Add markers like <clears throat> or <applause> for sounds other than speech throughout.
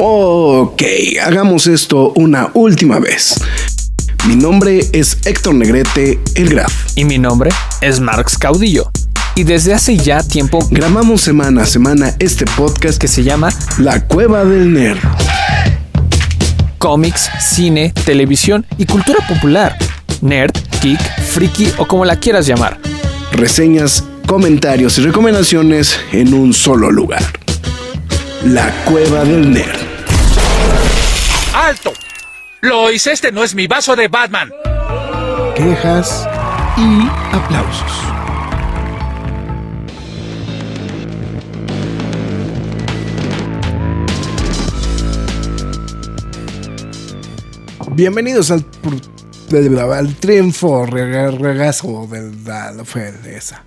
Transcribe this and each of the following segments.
Ok, hagamos esto una última vez. Mi nombre es Héctor Negrete, el Graf. Y mi nombre es Marx Caudillo. Y desde hace ya tiempo grabamos semana a semana este podcast que se llama La Cueva del Nerd. Cómics, cine, televisión y cultura popular. Nerd, geek, friki o como la quieras llamar. Reseñas, comentarios y recomendaciones en un solo lugar. La Cueva del Nerd. ¡Alto! Lois, este no es mi vaso de Batman. Quejas y aplausos. Bienvenidos al, al triunfo regazo de la esa.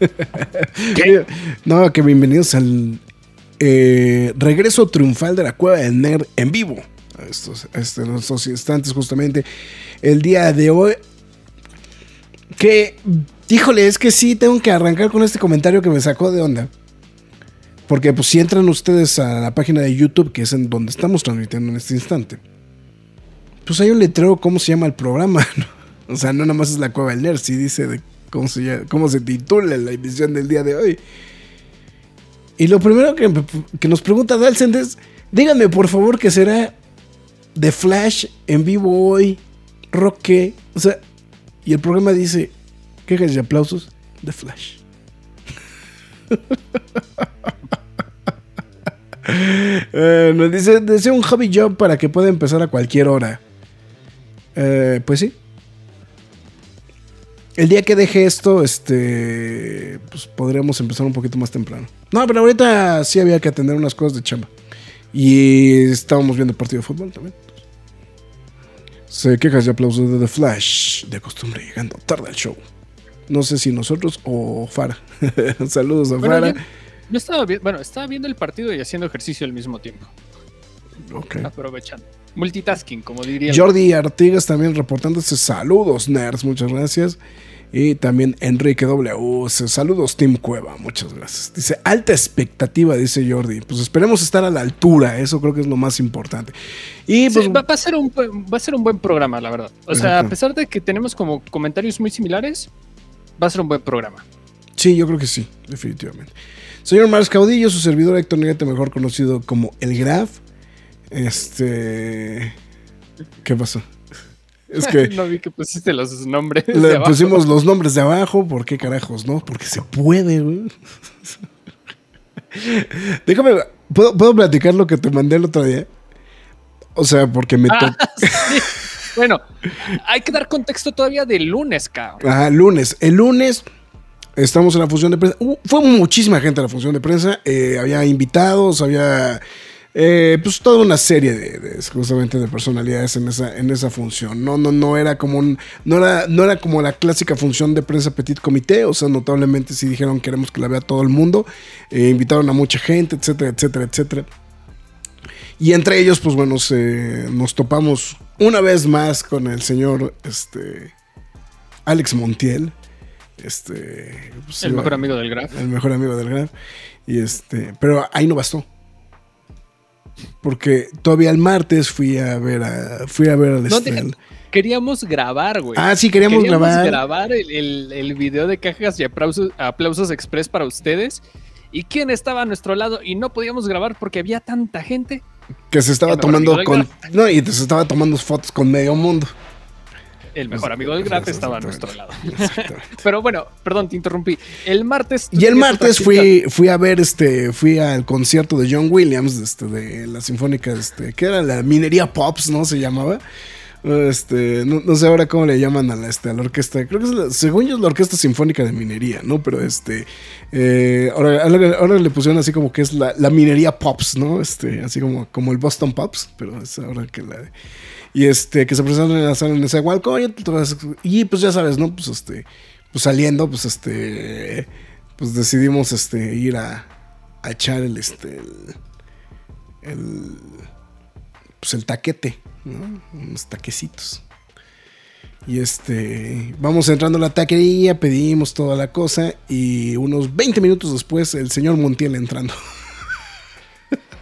<laughs> No, que bienvenidos al eh, regreso triunfal de la cueva del nerd en vivo. Estos, estos, estos instantes justamente. El día de hoy. Que, híjole, es que sí, tengo que arrancar con este comentario que me sacó de onda. Porque pues si entran ustedes a la página de YouTube, que es en donde estamos transmitiendo en este instante, pues hay un letrero cómo se llama el programa. <laughs> O sea, no nada más es la cueva del nerd, sí dice cómo se, cómo se titula la emisión del día de hoy. Y lo primero que, nos pregunta Dalsen es, díganme por favor que será de Flash en vivo hoy, Roque, o sea, y el programa dice, quejas y aplausos de Flash. <laughs> Eh, nos dice, desea un hobby job para que pueda empezar a cualquier hora. Eh, pues sí, el día que deje esto, este, pues podríamos empezar un poquito más temprano. No, pero ahorita sí había que atender unas cosas de chamba. Y estábamos viendo el partido de fútbol también. Se quejas y aplausos de The Flash, de costumbre llegando tarde al show. No sé si nosotros o Fara. <laughs> Saludos a Fara. Yo, estaba, bueno, estaba viendo el partido y haciendo ejercicio al mismo tiempo. Ok. Aprovechando. Multitasking, como diría. Jordi Artigas también reportándose. Saludos, nerds. Muchas gracias. Y también Enrique W. Saludos, Tim Cueva. Muchas gracias. Dice, alta expectativa, dice Jordi. Pues esperemos estar a la altura. Eso creo que es lo más importante. Y pues, va, a ser un, va a ser un buen programa, la verdad. O sea, a pesar de que tenemos como comentarios muy similares, va a ser un buen programa. Sí, yo creo que sí, definitivamente. Señor Mars Caudillo, su servidor Héctor Negate, mejor conocido como El Graf. Este. ¿Qué pasó? Es <laughs> que. no vi que pusiste los nombres. Le pusimos los nombres de abajo. ¿Por qué carajos, no? Porque se puede, güey. <laughs> Déjame. ¿puedo, platicar lo que te mandé el otro día? O sea, porque me ah, <laughs> Bueno, hay que dar contexto todavía del lunes, cabrón. Ah, lunes. El lunes. Estamos en la función de prensa. fue muchísima gente a la función de prensa. Eh, había invitados, había eh, pues toda una serie de, justamente de personalidades en esa, en esa función. No, no, no era como un, no era, no era como la clásica función de prensa petit comité, o sea, notablemente sí dijeron queremos que la vea todo el mundo, eh, invitaron a mucha gente, etcétera, etcétera, etcétera. Y entre ellos, pues bueno, nos topamos una vez más con el señor este, Alex Montiel. Este, pues, el mejor amigo del Graf. El mejor amigo del Graf. Y este, pero ahí no bastó. Porque todavía el martes fui a ver a, fui a ver al no, Queríamos grabar, güey. Ah, sí, queríamos, queríamos grabar. grabar el, el, video de cajas y aplausos, aplausos express para ustedes. ¿Y quién estaba a nuestro lado? Y no podíamos grabar porque había tanta gente. Que se estaba tomando con. No, y se estaba tomando fotos con medio mundo el mejor amigo del Graf estaba a nuestro lado. Pero bueno, perdón, te interrumpí. El martes. Y el martes fui, fui a ver este, fui al concierto de John Williams, este, de la Sinfónica, este, que era la Minería Pops, ¿no? Se llamaba. Este, no, sé ahora cómo le llaman a la, este, a la orquesta. Creo que es según yo es la Orquesta Sinfónica de Minería, ¿no? Pero este, eh, ahora, ahora, le pusieron así como que es la, la, minería Pops, ¿no? Este, así como, como el Boston Pops, pero es ahora que la y este, que se presentaron en la sala en ese y pues ya sabes, ¿no? Pues este, pues saliendo, pues este, pues decidimos este, ir a, a echar el, este, el, pues el taquete, ¿no? Unos taquecitos. Y este, vamos entrando a la taquería, pedimos toda la cosa y unos 20 minutos después el señor Montiel entrando. <laughs>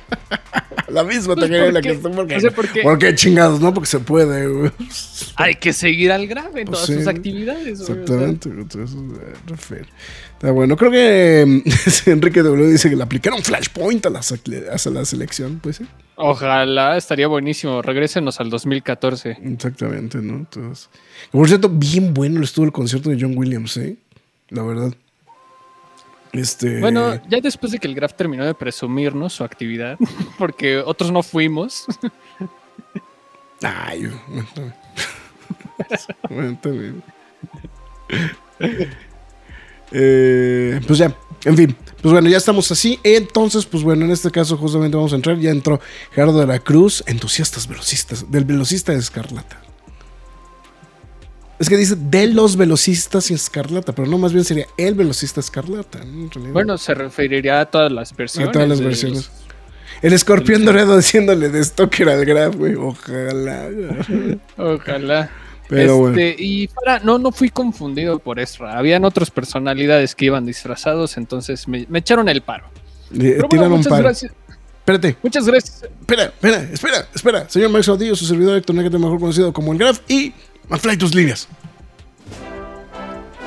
<laughs> La misma Pues, taquería en la ¿por que estoy. Porque, No sé por qué. porque chingados, ¿no? Porque se puede, güey. Hay que seguir al grave en Pues todas sí. sus actividades. güey. Exactamente. Entonces, eh, Está bueno. Creo que <laughs> Enrique W dice que le aplicaron Flashpoint a la, a la selección. Pues sí. Ojalá, estaría buenísimo. Regrésenos al 2014. Exactamente, ¿no? Entonces, por cierto, bien bueno estuvo el concierto de John Williams, ¿eh? La verdad. Este. Bueno, ya después de que el Graf terminó de presumirnos su actividad, <laughs> porque otros no fuimos, Ay, bien. <laughs> Eh, pues ya, en fin. Pues bueno, ya estamos así. Entonces, pues bueno, en este caso justamente vamos a entrar. Ya entró Gerardo de la Cruz, entusiastas velocistas, del velocista de Escarlata. Es que dice de los velocistas y Escarlata, pero no, más bien sería el velocista Escarlata. ¿no? Bueno, se referiría a todas las versiones. a todas las versiones. los- El escorpión dorado diciéndole de Stoker al Graf, güey. Ojalá. Ojalá. Pero bueno. Este, Y para, no, no fui confundido por Ezra. Habían otras personalidades que iban disfrazados, entonces me, me echaron el paro. Le bueno, tiran un muchas paro. gracias. Espérate. Muchas gracias. Espera, espera, espera, espera. Señor Max Audillo, su servidor Héctor Negrete, mejor conocido como el Graf, y McFly tus líneas.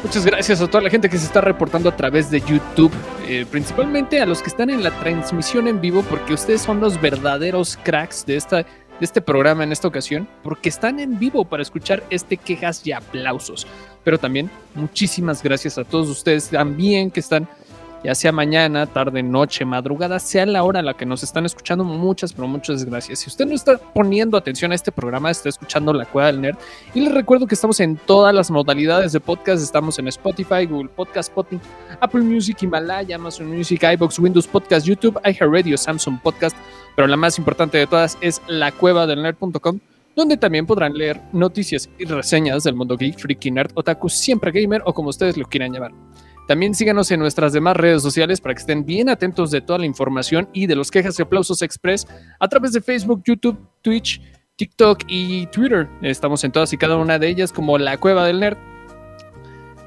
Muchas gracias a toda la gente que se está reportando a través de YouTube, eh, principalmente a los que están en la transmisión en vivo, porque ustedes son los verdaderos cracks de, esta, de este programa en esta ocasión, porque están en vivo para escuchar este quejas y aplausos. Pero también muchísimas gracias a todos ustedes también que están, ya sea mañana, tarde, noche, madrugada, sea la hora a la que nos están escuchando. Muchas, pero muchas gracias. Si usted no está poniendo atención a este programa, está escuchando La Cueva del Nerd. Y les recuerdo que estamos en todas las modalidades de podcast. Estamos en Spotify, Google Podcast, Spotify, Apple Music, Himalaya, Amazon Music, iBox, Windows Podcast, YouTube, iHeartRadio, Samsung Podcast. Pero la más importante de todas es lacuevadelnerd.com, donde también podrán leer noticias y reseñas del mundo geek, freaky, nerd, otaku, siempre gamer o como ustedes lo quieran llamar. También síganos en nuestras demás redes sociales para que estén bien atentos de toda la información y de los quejas y aplausos express a través de Facebook, YouTube, Twitch, TikTok y Twitter. Estamos en todas y cada una de ellas como La Cueva del Nerd.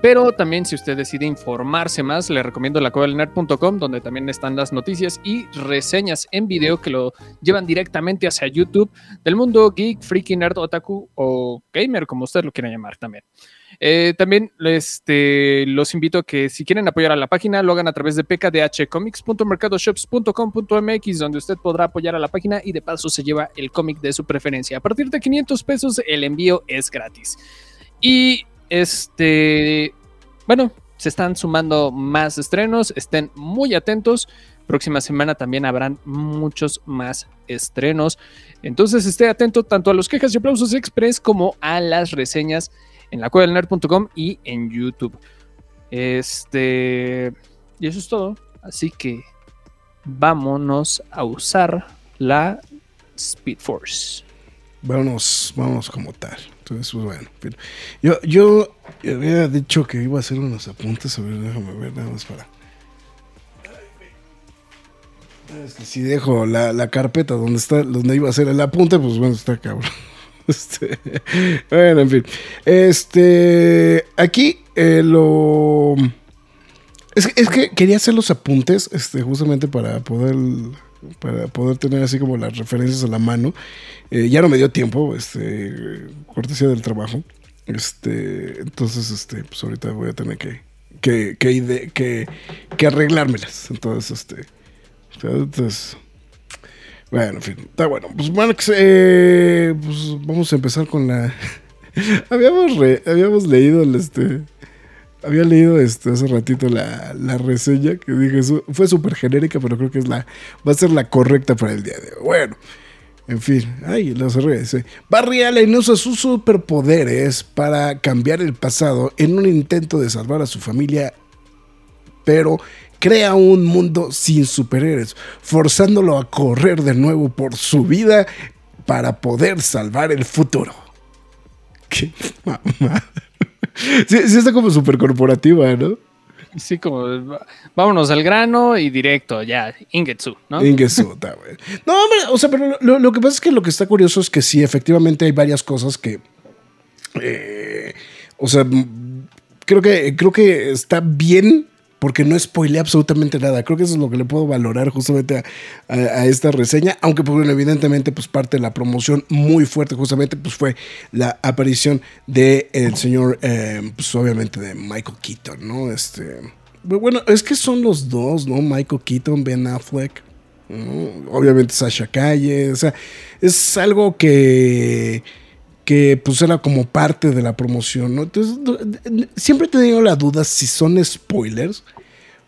Pero también si usted decide informarse más, le recomiendo lacuevadelnerd.com, donde también están las noticias y reseñas en video que lo llevan directamente hacia YouTube del mundo geek, freaky, nerd, otaku o gamer, como usted lo quiera llamar también. Eh, también este, los invito a que si quieren apoyar a la página, lo hagan a través de pkdhcomics.mercadoshops.com.mx, donde usted podrá apoyar a la página y de paso se lleva el cómic de su preferencia. A partir de 500 pesos, el envío es gratis. Y este, bueno, se están sumando más estrenos, estén muy atentos. Próxima semana también habrán muchos más estrenos. Entonces esté atento tanto a los quejas y aplausos express como a las reseñas en la nerd.com y en YouTube. Este, y eso es todo. Así que vámonos a usar la Speed Force. Vámonos, vámonos como tal. Entonces, pues bueno. yo, yo había dicho que iba a hacer unos apuntes. A ver, déjame ver nada más para. Es que si dejo la, la carpeta donde está, donde iba a hacer el apunte, pues bueno, está cabrón. <laughs> Este, bueno, en fin. Este, aquí eh, lo. Es, es que quería hacer los apuntes, este, justamente para poder, para poder tener así como las referencias a la mano. Eh, ya no me dio tiempo, este, cortesía del trabajo. Este, entonces, este, pues ahorita voy a tener que, que, que, ide- que, que arreglármelas. Entonces, este, entonces, bueno, en fin, está bueno. Pues Marx, eh, pues vamos a empezar con la. <laughs> habíamos, habíamos leído el este. Había leído este hace ratito la, la reseña que dije, eso fue súper genérica, pero creo que es la, va a ser la correcta para el día de hoy. Bueno, en fin, ay, lo cerré. Dice, Barry Allen usa sus superpoderes para cambiar el pasado en un intento de salvar a su familia, pero crea un mundo sin superhéroes, forzándolo a correr de nuevo por su vida para poder salvar el futuro. Qué mamá. Sí, sí está como súper corporativa, ¿no? Sí, como vámonos al grano y directo, ya, Ingetsu, ¿no? Está güey. No, hombre, o sea, pero lo, lo que pasa es que lo que está curioso es que sí, efectivamente hay varias cosas que. eh, o sea, creo que, creo que está bien porque no spoilé absolutamente nada. Creo que eso es lo que le puedo valorar justamente a, esta reseña, aunque pues, evidentemente pues parte de la promoción muy fuerte justamente pues fue la aparición de señor, eh, pues obviamente de Michael Keaton, ¿no? Este, bueno, es que son los dos, ¿no? Michael Keaton, Ben Affleck. Obviamente Sasha Calle, o sea, es algo que que pues era como parte de la promoción, ¿no? Entonces, siempre he tenido la duda si son spoilers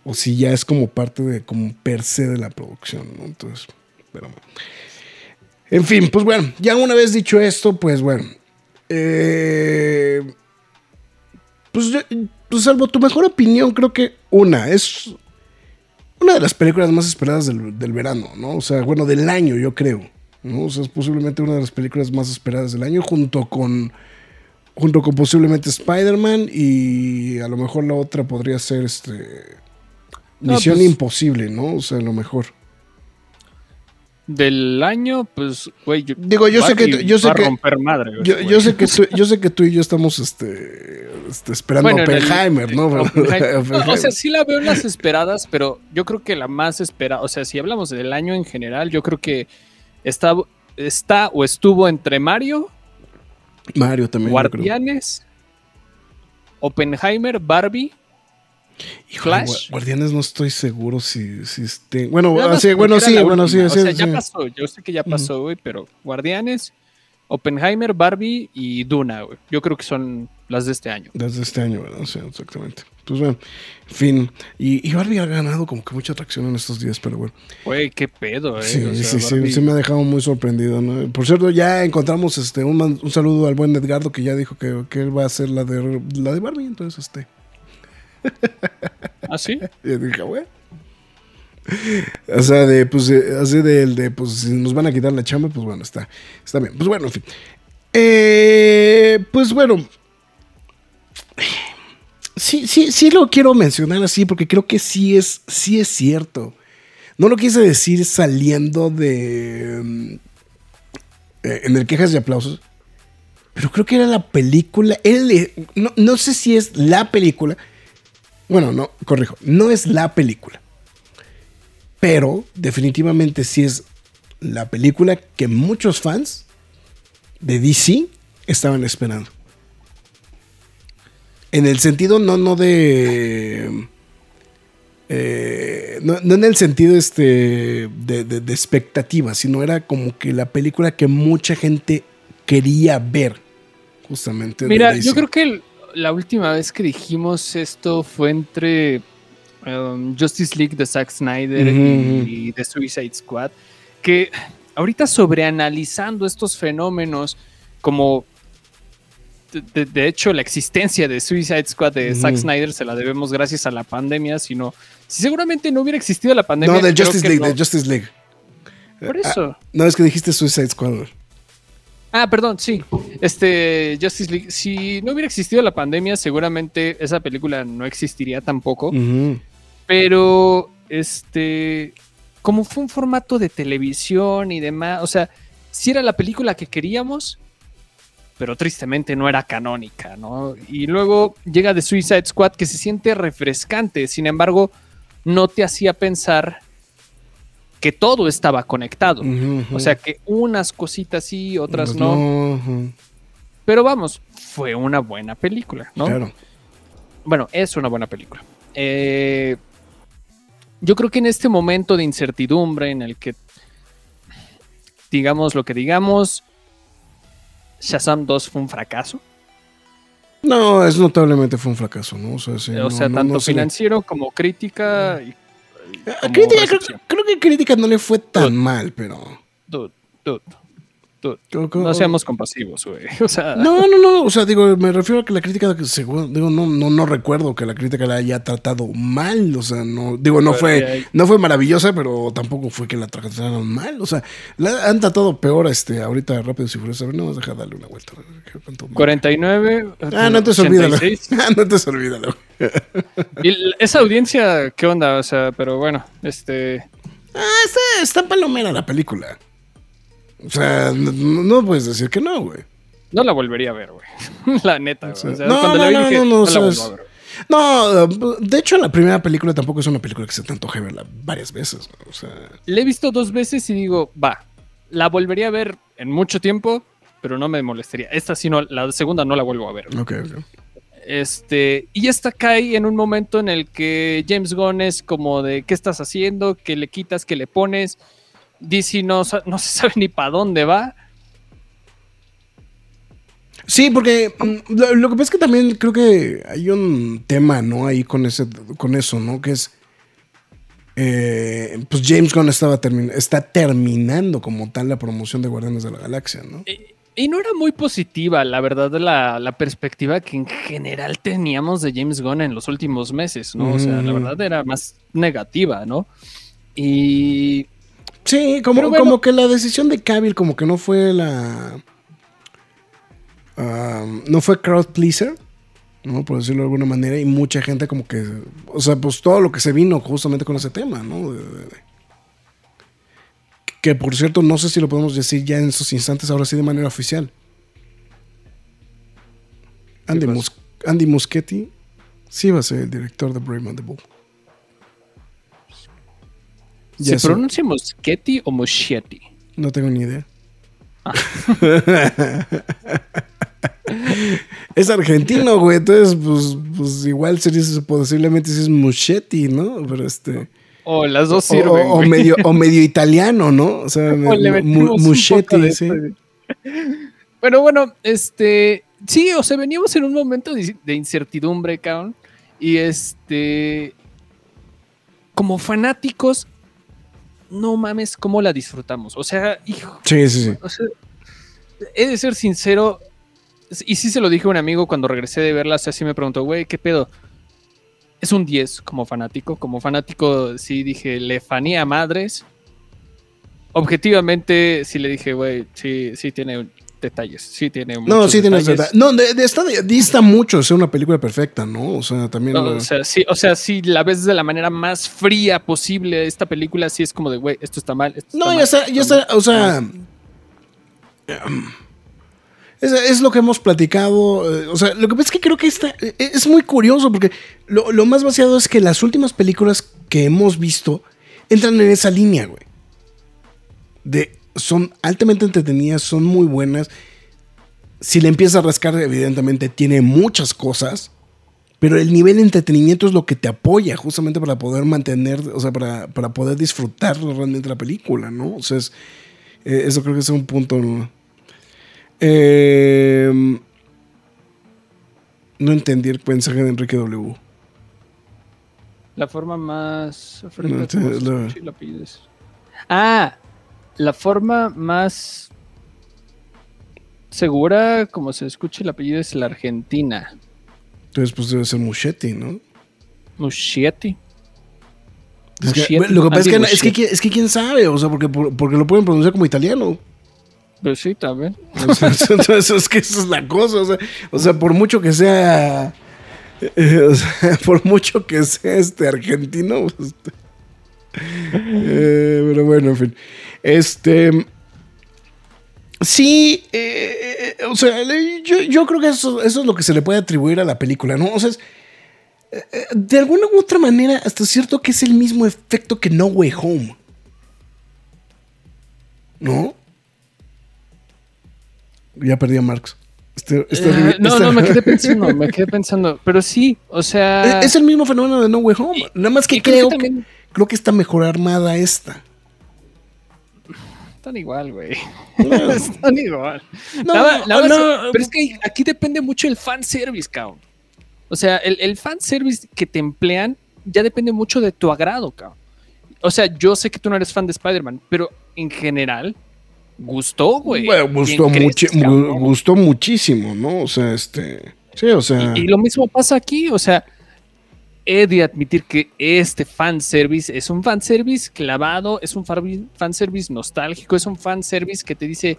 o si ya es como parte de, como per se de la producción, ¿no? Entonces, pero bueno. En fin, pues bueno, ya una vez dicho esto, pues bueno. eh, pues, pues salvo tu mejor opinión, creo que una, es una de las películas más esperadas del, del verano, ¿no? O sea, bueno, del año, yo creo. ¿No? O sea, es posiblemente una de las películas más esperadas del año, junto con. Junto con posiblemente Spider-Man y a lo mejor la otra podría ser este. No, Misión pues- Imposible, ¿no? O sea, a lo mejor. Del año, pues, güey. Yo, Digo, yo sé que- yo sé que- romper madre, güey, Yo, yo sé que tú, <laughs> yo sé que tú y yo estamos este, este, esperando Bueno, el- ¿no? <laughs> Oppenheimer. <laughs> No, o sea, sí la veo en las esperadas, pero yo creo que la más esperada, o sea, si hablamos del año en general, yo creo que está, está o estuvo entre Mario, Mario también. Guardianes, Oppenheimer, Barbie. Híjole, Flash. Gua- Guardianes no estoy seguro si, si esté. Bueno, más así, porque bueno, sí, bueno, sí, sí, sea, sí. ya pasó, yo sé que ya pasó, güey, pero Guardianes, Oppenheimer, Barbie y Duna, güey. Yo creo que son las de este año. Desde este año, ¿verdad? Sí, exactamente. Pues bueno, en fin. Y, y Barbie ha ganado como que mucha atracción en estos días, pero bueno. Güey, qué pedo, eh. Sí, o sea, sí, sí, Barbie- sí me ha dejado muy sorprendido, ¿no? Por cierto, ya encontramos este un, un saludo al buen Edgardo que ya dijo que, que él va a hacer la de la de Barbie, entonces este. <laughs> ¿Ah, sí? <laughs> Y dije, güey. O sea, de, pues, de- así de, de, pues, si nos van a quitar la chamba, pues bueno, está, está bien. Pues bueno, en fin. Eh, pues bueno. Sí, sí, sí lo quiero mencionar así, porque creo que sí es, sí es cierto. No lo quise decir saliendo de. mm, eh, en el quejas y aplausos. Pero creo que era la película. no, no sé si es la película. Bueno, no, corrijo. No es la película. Pero definitivamente sí es la película que muchos fans de DC estaban esperando. En el sentido no, no de. eh, no, no en el sentido este de, de- de expectativa, sino era como que la película que mucha gente quería ver. Justamente. Mira, yo creo que el- la última vez que dijimos esto fue entre um, Justice League de Zack Snyder Ujú, y The Suicide Squad, que ahorita sobreanalizando estos fenómenos como... de- hecho, la existencia de Suicide Squad de. Zack Snyder se la debemos gracias a la pandemia, sino si seguramente no hubiera existido la pandemia. No, de Justice League, no- de Justice League. Por eso. No, es que dijiste Suicide Squad. Ah, perdón, sí. Este, Justice League. Si no hubiera existido la pandemia, seguramente esa película no existiría tampoco. Pero, este, como fue un formato de televisión y demás, o sea, si era la película que queríamos, pero tristemente no era canónica, ¿no? Y luego llega The Suicide Squad que se siente refrescante, sin embargo, no te hacía pensar que todo estaba conectado. O sea, que unas cositas sí, otras no. Pero vamos, fue una buena película, ¿no? Claro. Bueno, es una buena película. Eh, yo creo que en este momento de incertidumbre en el que, digamos lo que digamos, Shazam 2 fue un fracaso. No, es notablemente fue un fracaso, ¿no? O sea, sí, o no- sea, tanto no financiero como crítica. y- A como crítica, creo, que crítica no le fue tan Dude. mal, pero. Dude, dude, No seamos compasivos, güey. <laughs> O sea, No, no, no. O sea, digo, me refiero a que la crítica, seguro, digo, no, no, no recuerdo que la crítica la haya tratado mal. O sea, no, digo, no fue, no fue maravillosa, pero tampoco fue que la trataron mal. O sea, la han tratado peor, este, ahorita rápido y furioso. A ver, no vas a dejar darle una vuelta. a ver qué- cuánto- 49. Ah, no te 86. olvídalo. <laughs> Ah, no te olvídalo. <laughs> Y esa audiencia, ¿qué onda? O sea, pero bueno, este. Ah, está, está palomera la película. O sea, no, no puedes decir que no, güey. No la volvería a ver, güey. <laughs> la neta, güey. O sea, no, cuando no, la vi no, dije, no, no, no, o la vuelvo a ver. No, de hecho, la primera película tampoco es una película que se te antoje verla varias veces. O sea, La he visto dos veces y digo, va, la volvería a ver en mucho tiempo, pero no me molestaría. Esta sí no, la segunda no la vuelvo a ver. ok, ok. Este, y esta cae en un momento en el que James Gunn es como de qué estás haciendo, qué le quitas, qué le pones. DC no, no se sabe ni para dónde va. Sí, porque mm, lo, lo que pasa es que también creo que hay un tema, ¿no? Ahí con ese, con eso, ¿no? Que es. eh, pues James Gunn estaba termin- está terminando como tal la promoción de Guardianes de la Galaxia, ¿no? Y, y no era muy positiva, la verdad, la, la perspectiva que en general teníamos de James Gunn en los últimos meses, ¿no? O sea, la Mm. verdad era más negativa, ¿no? Y Sí, como, bueno. como que la decisión de Cavill como que no fue la... ah, no fue crowd pleaser, ¿no? Por decirlo de alguna manera, y mucha gente como que... O sea, pues todo lo que se vino justamente con ese tema, ¿no? De- de- de- que por cierto, no sé si lo podemos decir ya en esos instantes, ahora sí de manera oficial. Andy? Mus- Andy Muschietti sí va a ser el director de Brave and the Bull. ¿Se pronuncia Moschetti o Moschetti? No tengo ni idea. es argentino, güey. Entonces, pues, pues igual sería posiblemente si es Muschetti, ¿no? Pero este. O las dos sirven. o- o güey. medio, o medio italiano, ¿no? O sea, <laughs> O le Muschetti, sí. Pero bueno, este. Sí, o sea, veníamos en un momento de, de incertidumbre, cabrón. Y este. Como fanáticos, no mames cómo la disfrutamos. O sea, hijo. Sí, sí, sí. O sea, he de ser sincero. Y sí se lo dije a un amigo cuando regresé de verla. O sea, sí me preguntó, güey, ¿qué pedo? Es un 10 como fanático. Como fanático, sí dije, le fanía a madres. Objetivamente, sí le dije, güey, sí, sí tiene detalles. Sí tiene No, sí detalles. verdad. No, de, de esta dista mucho de ser una película perfecta, ¿no? O sea, también. No, la- o, sea, sí, o sea, sí, la ves de la manera más fría posible. Esta película sí es como de, güey, esto está mal. esto No, está ya mal, está, ya mal". está, o sea. Es, es lo que hemos platicado. eh, O sea, lo que pasa es que creo que esta, eh, es muy curioso porque lo, lo más vaciado es que las últimas películas que hemos visto entran en esa línea, güey. De, son altamente entretenidas, son muy buenas. Si le empiezas a rascar, evidentemente tiene muchas cosas. Pero el nivel de entretenimiento es lo que te apoya justamente para poder mantener, o sea, para, para poder disfrutar realmente la película, ¿no? O sea, es- eh, eso creo que es un punto. ¿no? Eh, no entendí el mensaje de Enrique W. La forma más. No, la pides. Ah, la forma más segura, como se escucha el apellido, es la Argentina. Entonces, pues debe ser Muschetti, ¿no? Muschietti. Es que, lo que pasa es que, es, que, es que quién sabe, o sea, porque, por- porque lo pueden pronunciar como italiano. Pero sí, también. <laughs> Entonces es que esa es la cosa. O sea, o sea, por mucho que sea. eh, o sea, <laughs> por mucho que sea este argentino. pues, este, eh, pero bueno, en fin. Este. Sí, eh, eh, o sea, yo, yo creo que eso, eso es lo que se le puede atribuir a la película, ¿no? O sea, es, eh, eh, de alguna u otra manera, hasta cierto que es el mismo efecto que No Way Home. ¿No? Ya perdí a Marx. Este- este- Eh, no, este- no, me quedé <laughs> pensando, me quedé pensando. Pero sí, o sea. Es el mismo fenómeno de No Way Home. Nada más que creo, que, también creo que está mejor armada esta. Están igual, güey. No, <laughs> Están igual. No, Nada- no. pero es que aquí depende mucho el fanservice, cabrón. O sea, el, el fanservice que te emplean ya depende mucho de tu agrado, cabrón. O sea, yo sé que tú no eres fan de Spider-Man, pero en general, gustó, güey. Bueno, gustó, gustó muchísimo, ¿no? O sea, este. Sí, o sea. Y, y lo mismo pasa aquí, o sea, he de admitir que este fanservice es un fanservice clavado, es un fanservice nostálgico, es un fanservice que te dice,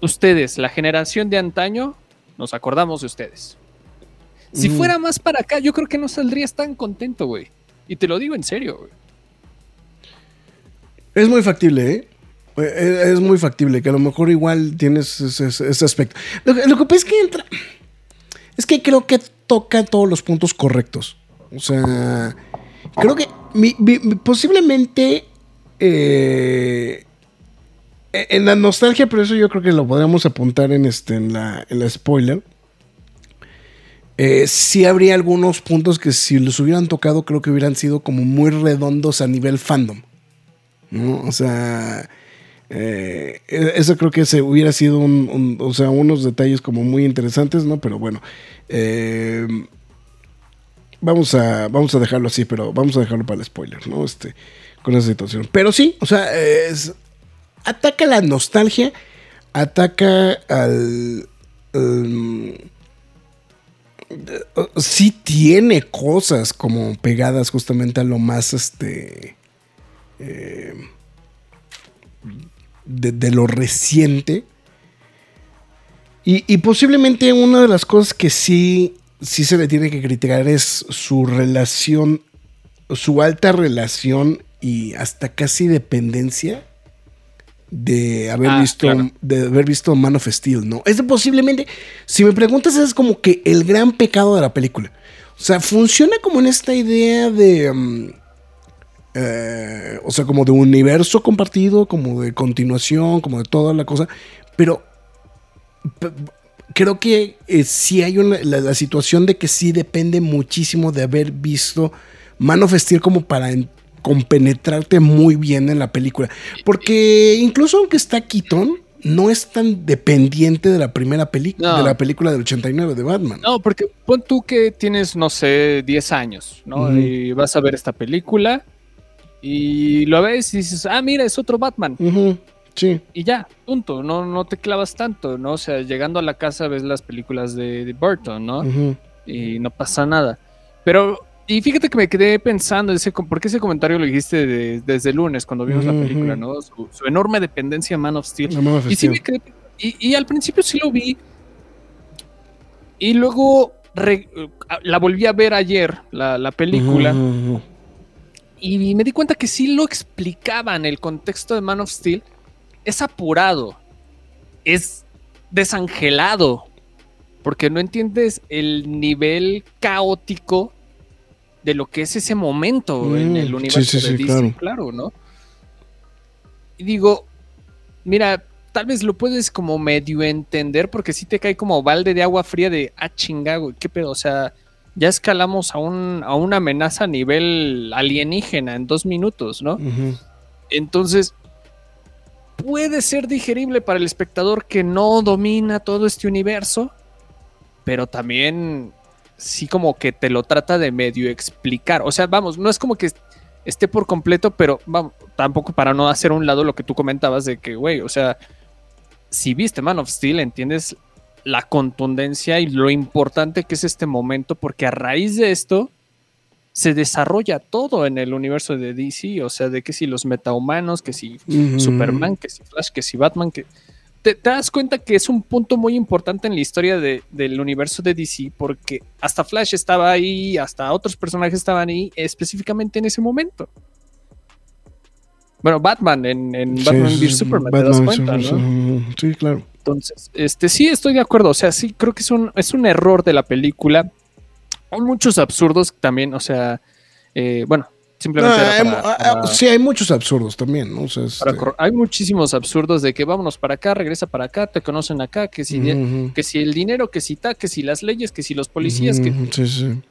ustedes, la generación de antaño, nos acordamos de ustedes. Si Ujú. fuera más para acá, yo creo que no saldrías tan contento, güey. Y te lo digo en serio, güey. Es muy factible, ¿eh? Eh, Es muy factible, que a lo mejor igual tienes ese, aspecto. Lo que pasa es que entra. Es que creo que toca todos los puntos correctos. O sea, creo que posiblemente eh, en la nostalgia, pero eso yo creo que lo podríamos apuntar en, este, en, la, en la spoiler. Eh, sí habría algunos puntos que si los hubieran tocado creo que hubieran sido como muy redondos a nivel fandom. ¿no? O sea, eh, eso creo que se hubiera sido un, o sea, unos detalles como muy interesantes, ¿no? Pero bueno, eh, vamos, a, vamos a dejarlo así, pero vamos a dejarlo para el spoiler, ¿no? Este, con esa situación. Pero sí, o sea, ataca la nostalgia, ataca al... um, sí tiene cosas como pegadas justamente a lo más este eh, de, de lo reciente y, y posiblemente una de las cosas que sí sí se le tiene que criticar es su relación su alta relación y hasta casi dependencia de haber Ah, visto claro. de haber visto Man of Steel, ¿no? Es de posiblemente, si me preguntas, es como que el gran pecado de la película. O sea, funciona como en esta idea de. mm, eh, o sea, como de universo compartido, como de continuación, como de toda la cosa. Pero creo que eh, sí hay una, la, la situación de que sí depende muchísimo de haber visto Man of Steel como para en- compenetrarte muy bien en la película. Porque incluso aunque está Keaton, no es tan dependiente de la primera película, No. de la película del 89 de Batman. No, porque pon tú que tienes, no sé, 10 años, ¿no? Y vas a ver esta película y lo ves y dices, ah, mira, es otro Batman. Sí. Y ya, punto, no, no te clavas tanto, ¿no? O sea, llegando a la casa ves las películas de, de Burton, ¿no? ujú. Y no pasa nada. Pero, y fíjate que me quedé pensando, ese, com- porque ese comentario lo dijiste de- desde el lunes cuando vimos la película. ¿no? Su, su enorme dependencia a Man of Steel. La Man of Y sí me quedé. Y, y al principio sí lo vi. Y luego re- la volví a ver ayer, la, la película. Ujú. Y me di cuenta que sí lo explicaban el contexto de Man of Steel. Es apurado. Es desangelado. Porque no entiendes el nivel caótico de lo que es ese momento en Mm, el sí, universo sí, de sí, DC, claro. claro, ¿no? Y digo, mira, tal vez lo puedes como medio entender porque sí te cae como balde de agua fría de, ah, chinga, güey, qué pedo, o sea, ya escalamos a, un, a una amenaza a nivel alienígena en dos minutos, ¿no? Entonces, puede ser digerible para el espectador que no domina todo este universo, pero también sí como que te lo trata de medio explicar. O sea, vamos, no es como que esté por completo, pero vamos, tampoco para no hacer a un lado lo que tú comentabas de que, güey, o sea, si viste Man of Steel, entiendes la contundencia y lo importante que es este momento, porque a raíz de esto se desarrolla todo en el universo de DC, o sea, de que si los metahumanos, que si. Superman, que si Flash, que si Batman, que te, te das cuenta que es un punto muy importante en la historia de- del universo de DC, porque hasta Flash estaba ahí, hasta otros personajes estaban ahí, específicamente en ese momento. Bueno, Batman en, Batman sí, v Superman, te das cuenta, ¿no? Sí, claro. Entonces, este, sí, estoy de acuerdo. O sea, sí, creo que es un, es un error de la película. Hay muchos absurdos también, o sea, eh, bueno, simplemente No, era hay, para- ah, para- ah, sí, hay muchos absurdos también, ¿no? O sea, este, hay muchísimos absurdos de que vámonos para acá, regresa para acá, te conocen acá, que si, que si el dinero, que si ta, que si las leyes, que si los policías, que Sí, sí.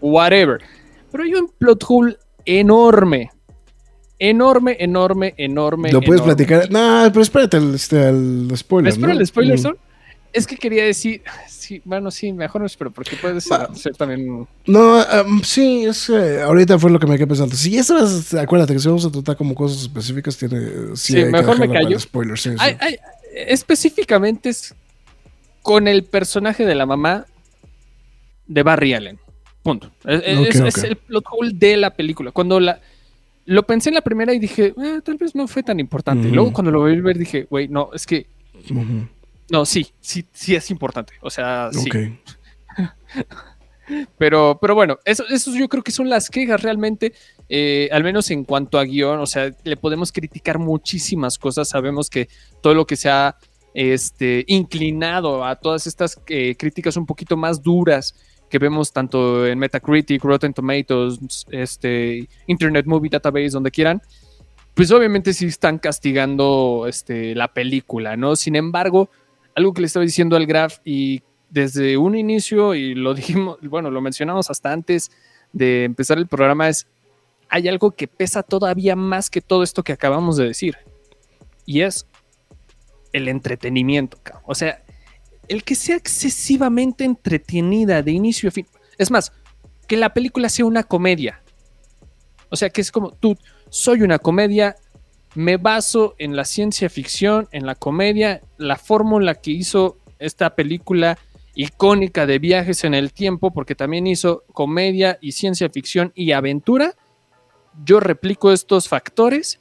whatever. Pero hay un plot hole enorme. Enorme, enorme, enorme. Lo puedes enorme. platicar. No, pero espérate al, este, al spoiler. ¿Me espero ¿no? el spoiler, Mm. Es que quería decir, <laughs> sí, bueno, sí, mejor no espero, porque puede ser, Va. ser también No, um, sí, es, eh, ahorita fue lo que me quedé pensando. Si eso es, acuérdate que si vamos a tratar como cosas específicas, tiene. Sí, Sí, mejor me callo. spoiler, sí, sí. Hay- hay- específicamente es con el personaje de la mamá de Barry Allen. Punto. Es, el plot hole de la película. Cuando la lo pensé en la primera y dije, "Eh, tal vez no fue tan importante. Luego cuando lo volví a ver dije, güey, no, es que no, sí, sí, sí es importante. O sea, sí. Ok. <laughs> Pero, pero bueno, eso, eso yo creo que son las quejas realmente, eh, al menos en cuanto a guion, o sea, le podemos criticar muchísimas cosas, sabemos que todo lo que se ha este, inclinado a todas estas eh, críticas un poquito más duras que vemos tanto en Metacritic, Rotten Tomatoes, este, Internet Movie Database, donde quieran, pues obviamente sí están castigando este, la película, ¿no? Sin embargo, algo que le estaba diciendo al Graf y desde un inicio, y lo <laughs> dijimos, bueno, lo mencionamos hasta antes de empezar el programa, es, hay algo que pesa todavía más que todo esto que acabamos de decir, y es el entretenimiento, o sea, el que sea excesivamente entretenida de inicio a fin. Es más, que la película sea una comedia. O sea, que es como, tú, soy una comedia, me baso en la ciencia ficción, en la comedia, la fórmula que hizo esta película icónica de viajes en el tiempo, porque también hizo comedia y ciencia ficción y aventura. Yo replico estos factores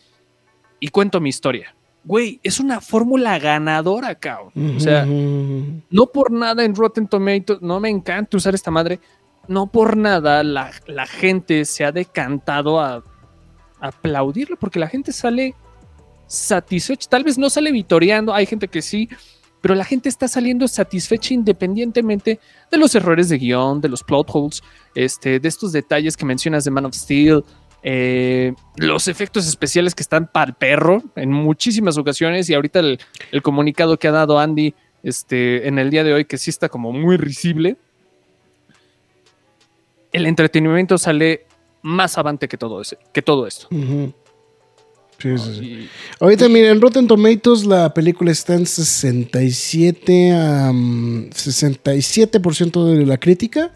y cuento mi historia güey, es una fórmula ganadora, cabrón. O sea, no por nada en Rotten Tomatoes, no me encanta usar esta madre, no por nada la, gente se ha decantado a, aplaudirlo, porque la gente sale satisfecha, tal vez no sale vitoreando, hay gente que sí, pero la gente está saliendo satisfecha independientemente de los errores de guion, de los plot holes, este, de estos detalles que mencionas de Man of Steel, eh, los efectos especiales que están para el perro en muchísimas ocasiones y ahorita el, comunicado que ha dado Andy este, en el día de hoy que sí está como muy risible. El entretenimiento sale más avante que todo, ese, que todo esto. Sí, sí, Ahorita, miren, en Rotten Tomatoes la película está en 67 a 67% de la crítica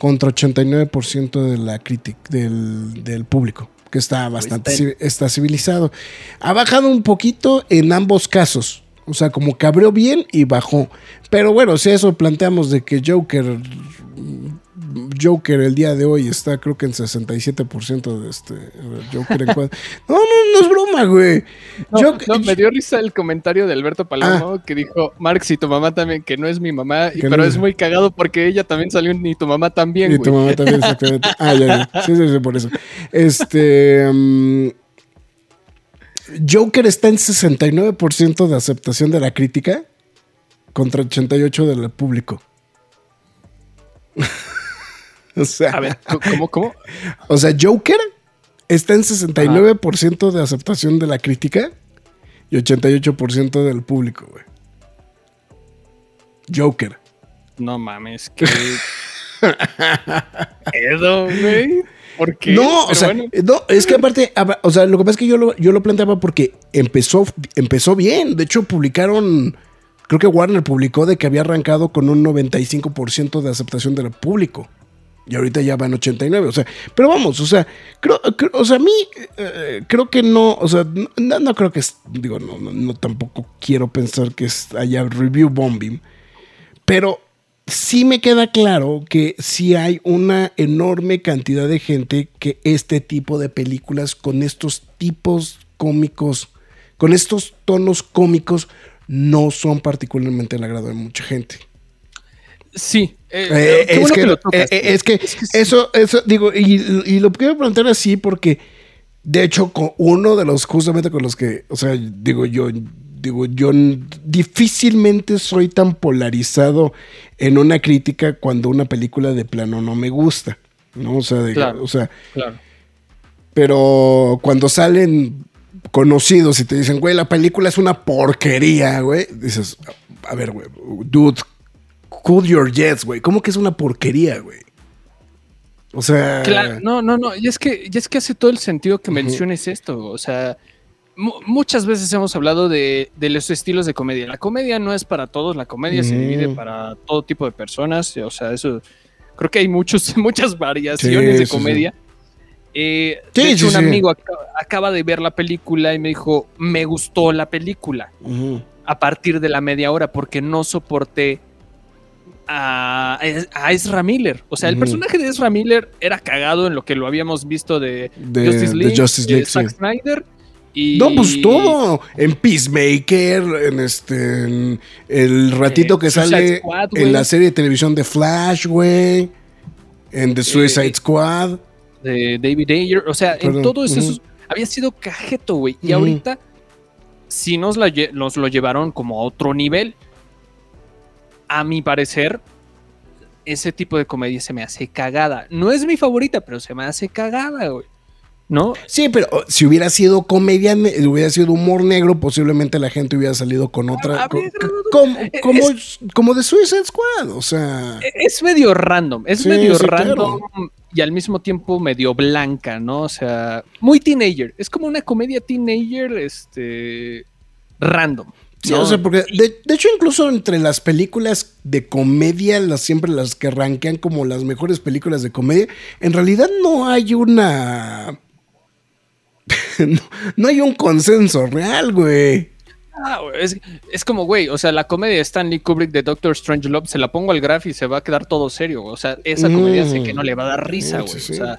contra 89% de la crítica del, público, que está pues bastante está civilizado. Ha bajado un poquito en ambos casos. O sea, como que abrió bien y bajó. Pero bueno, si eso planteamos de que Joker Joker el día de hoy está creo que en 67% de este Joker en cuadro. <laughs> No, no, no es broma, güey. No, me dio risa el comentario de Alberto Palomo ah. que dijo, Marx y tu mamá también, que no es mi mamá, pero es muy cagado porque ella también salió ni tu mamá también, Y tu mamá también, <laughs> exactamente. ah, ya, ya. Sí, sí, sí, por eso. Este... Um, Joker está en 69% de aceptación de la crítica contra 88% del público. O sea, a ver, ¿cómo, cómo? O sea, Joker está en 69% de aceptación de la crítica y 88% del público, güey. Joker. No mames, que. Edo, güey. ¿Por qué? No, o sea, no, es que aparte, o sea, lo que pasa es que yo lo, yo lo planteaba porque empezó, empezó bien. De hecho, publicaron, creo que Warner publicó de que había arrancado con un 95% de aceptación del público. Y ahorita ya van 89, o sea, pero vamos, o sea, creo, o sea, a mí eh, creo que no, o sea, no, creo que, digo, no, no, tampoco quiero pensar que haya review bombing, pero sí me queda claro que sí hay una enorme cantidad de gente que este tipo de películas con estos tipos cómicos, con estos tonos cómicos, no son particularmente el agrado de mucha gente. Sí. es, que, eso, eso, digo, y, lo quiero plantear así porque, de hecho, con uno de los, justamente con los que, o sea, digo yo, digo, yo difícilmente soy tan polarizado en una crítica cuando una película de plano no me gusta, ¿no? O sea, o sea, pero cuando salen conocidos y te dicen, güey, la película es una porquería, güey, dices, a ver, güey, dude, Cool Your Jets, güey. ¿Cómo que es una porquería, güey? O sea. Claro, no, no, no. Y es que, y es que hace todo el sentido que menciones esto. O sea, muchas veces hemos hablado de, los estilos de comedia. La comedia no es para todos, la comedia se divide para todo tipo de personas. O sea, eso. Creo que hay muchos, <laughs> muchas variaciones de comedia. Eh, de hecho, un amigo acaba, de ver la película y me dijo: Me gustó la película a partir de la media hora porque no soporté a, Ezra Miller. O sea, el personaje de Ezra Miller era cagado en lo que lo habíamos visto de, Justice League, de, Zack Snyder. Y... No, pues todo. En Peacemaker, en este. el ratito que sale en la serie de televisión de Flash, güey. En The Suicide eh, Squad. De David Ayer. O sea, en todo eso había sido cajeto, güey. Y ahorita sí nos, nos lo llevaron como a otro nivel a mi parecer, ese tipo de comedia se me hace cagada. No es mi favorita, pero se me hace cagada, güey. ¿No? Sí, pero oh, si hubiera sido comedia, hubiera sido humor negro, posiblemente la gente hubiera salido con otra. Co- como, es- como, como de Suicide Squad, o sea. Es medio random, es Sí, medio sí, random y al mismo tiempo medio blanca, ¿no? O sea, muy teenager. Es como una comedia teenager, este, random. Sí, ¿no? o sea, porque de, de hecho, incluso entre las películas de comedia, las siempre las que rankean como las mejores películas de comedia, en realidad no hay una. <laughs> no, no hay un consenso real, güey. Ah, es, es como, güey, o sea, la comedia de Stanley Kubrick de Doctor Strange Love se la pongo al graf y se va a quedar todo serio. O sea, esa comedia sé que no le va a dar risa, Mm, güey. sí, O sea,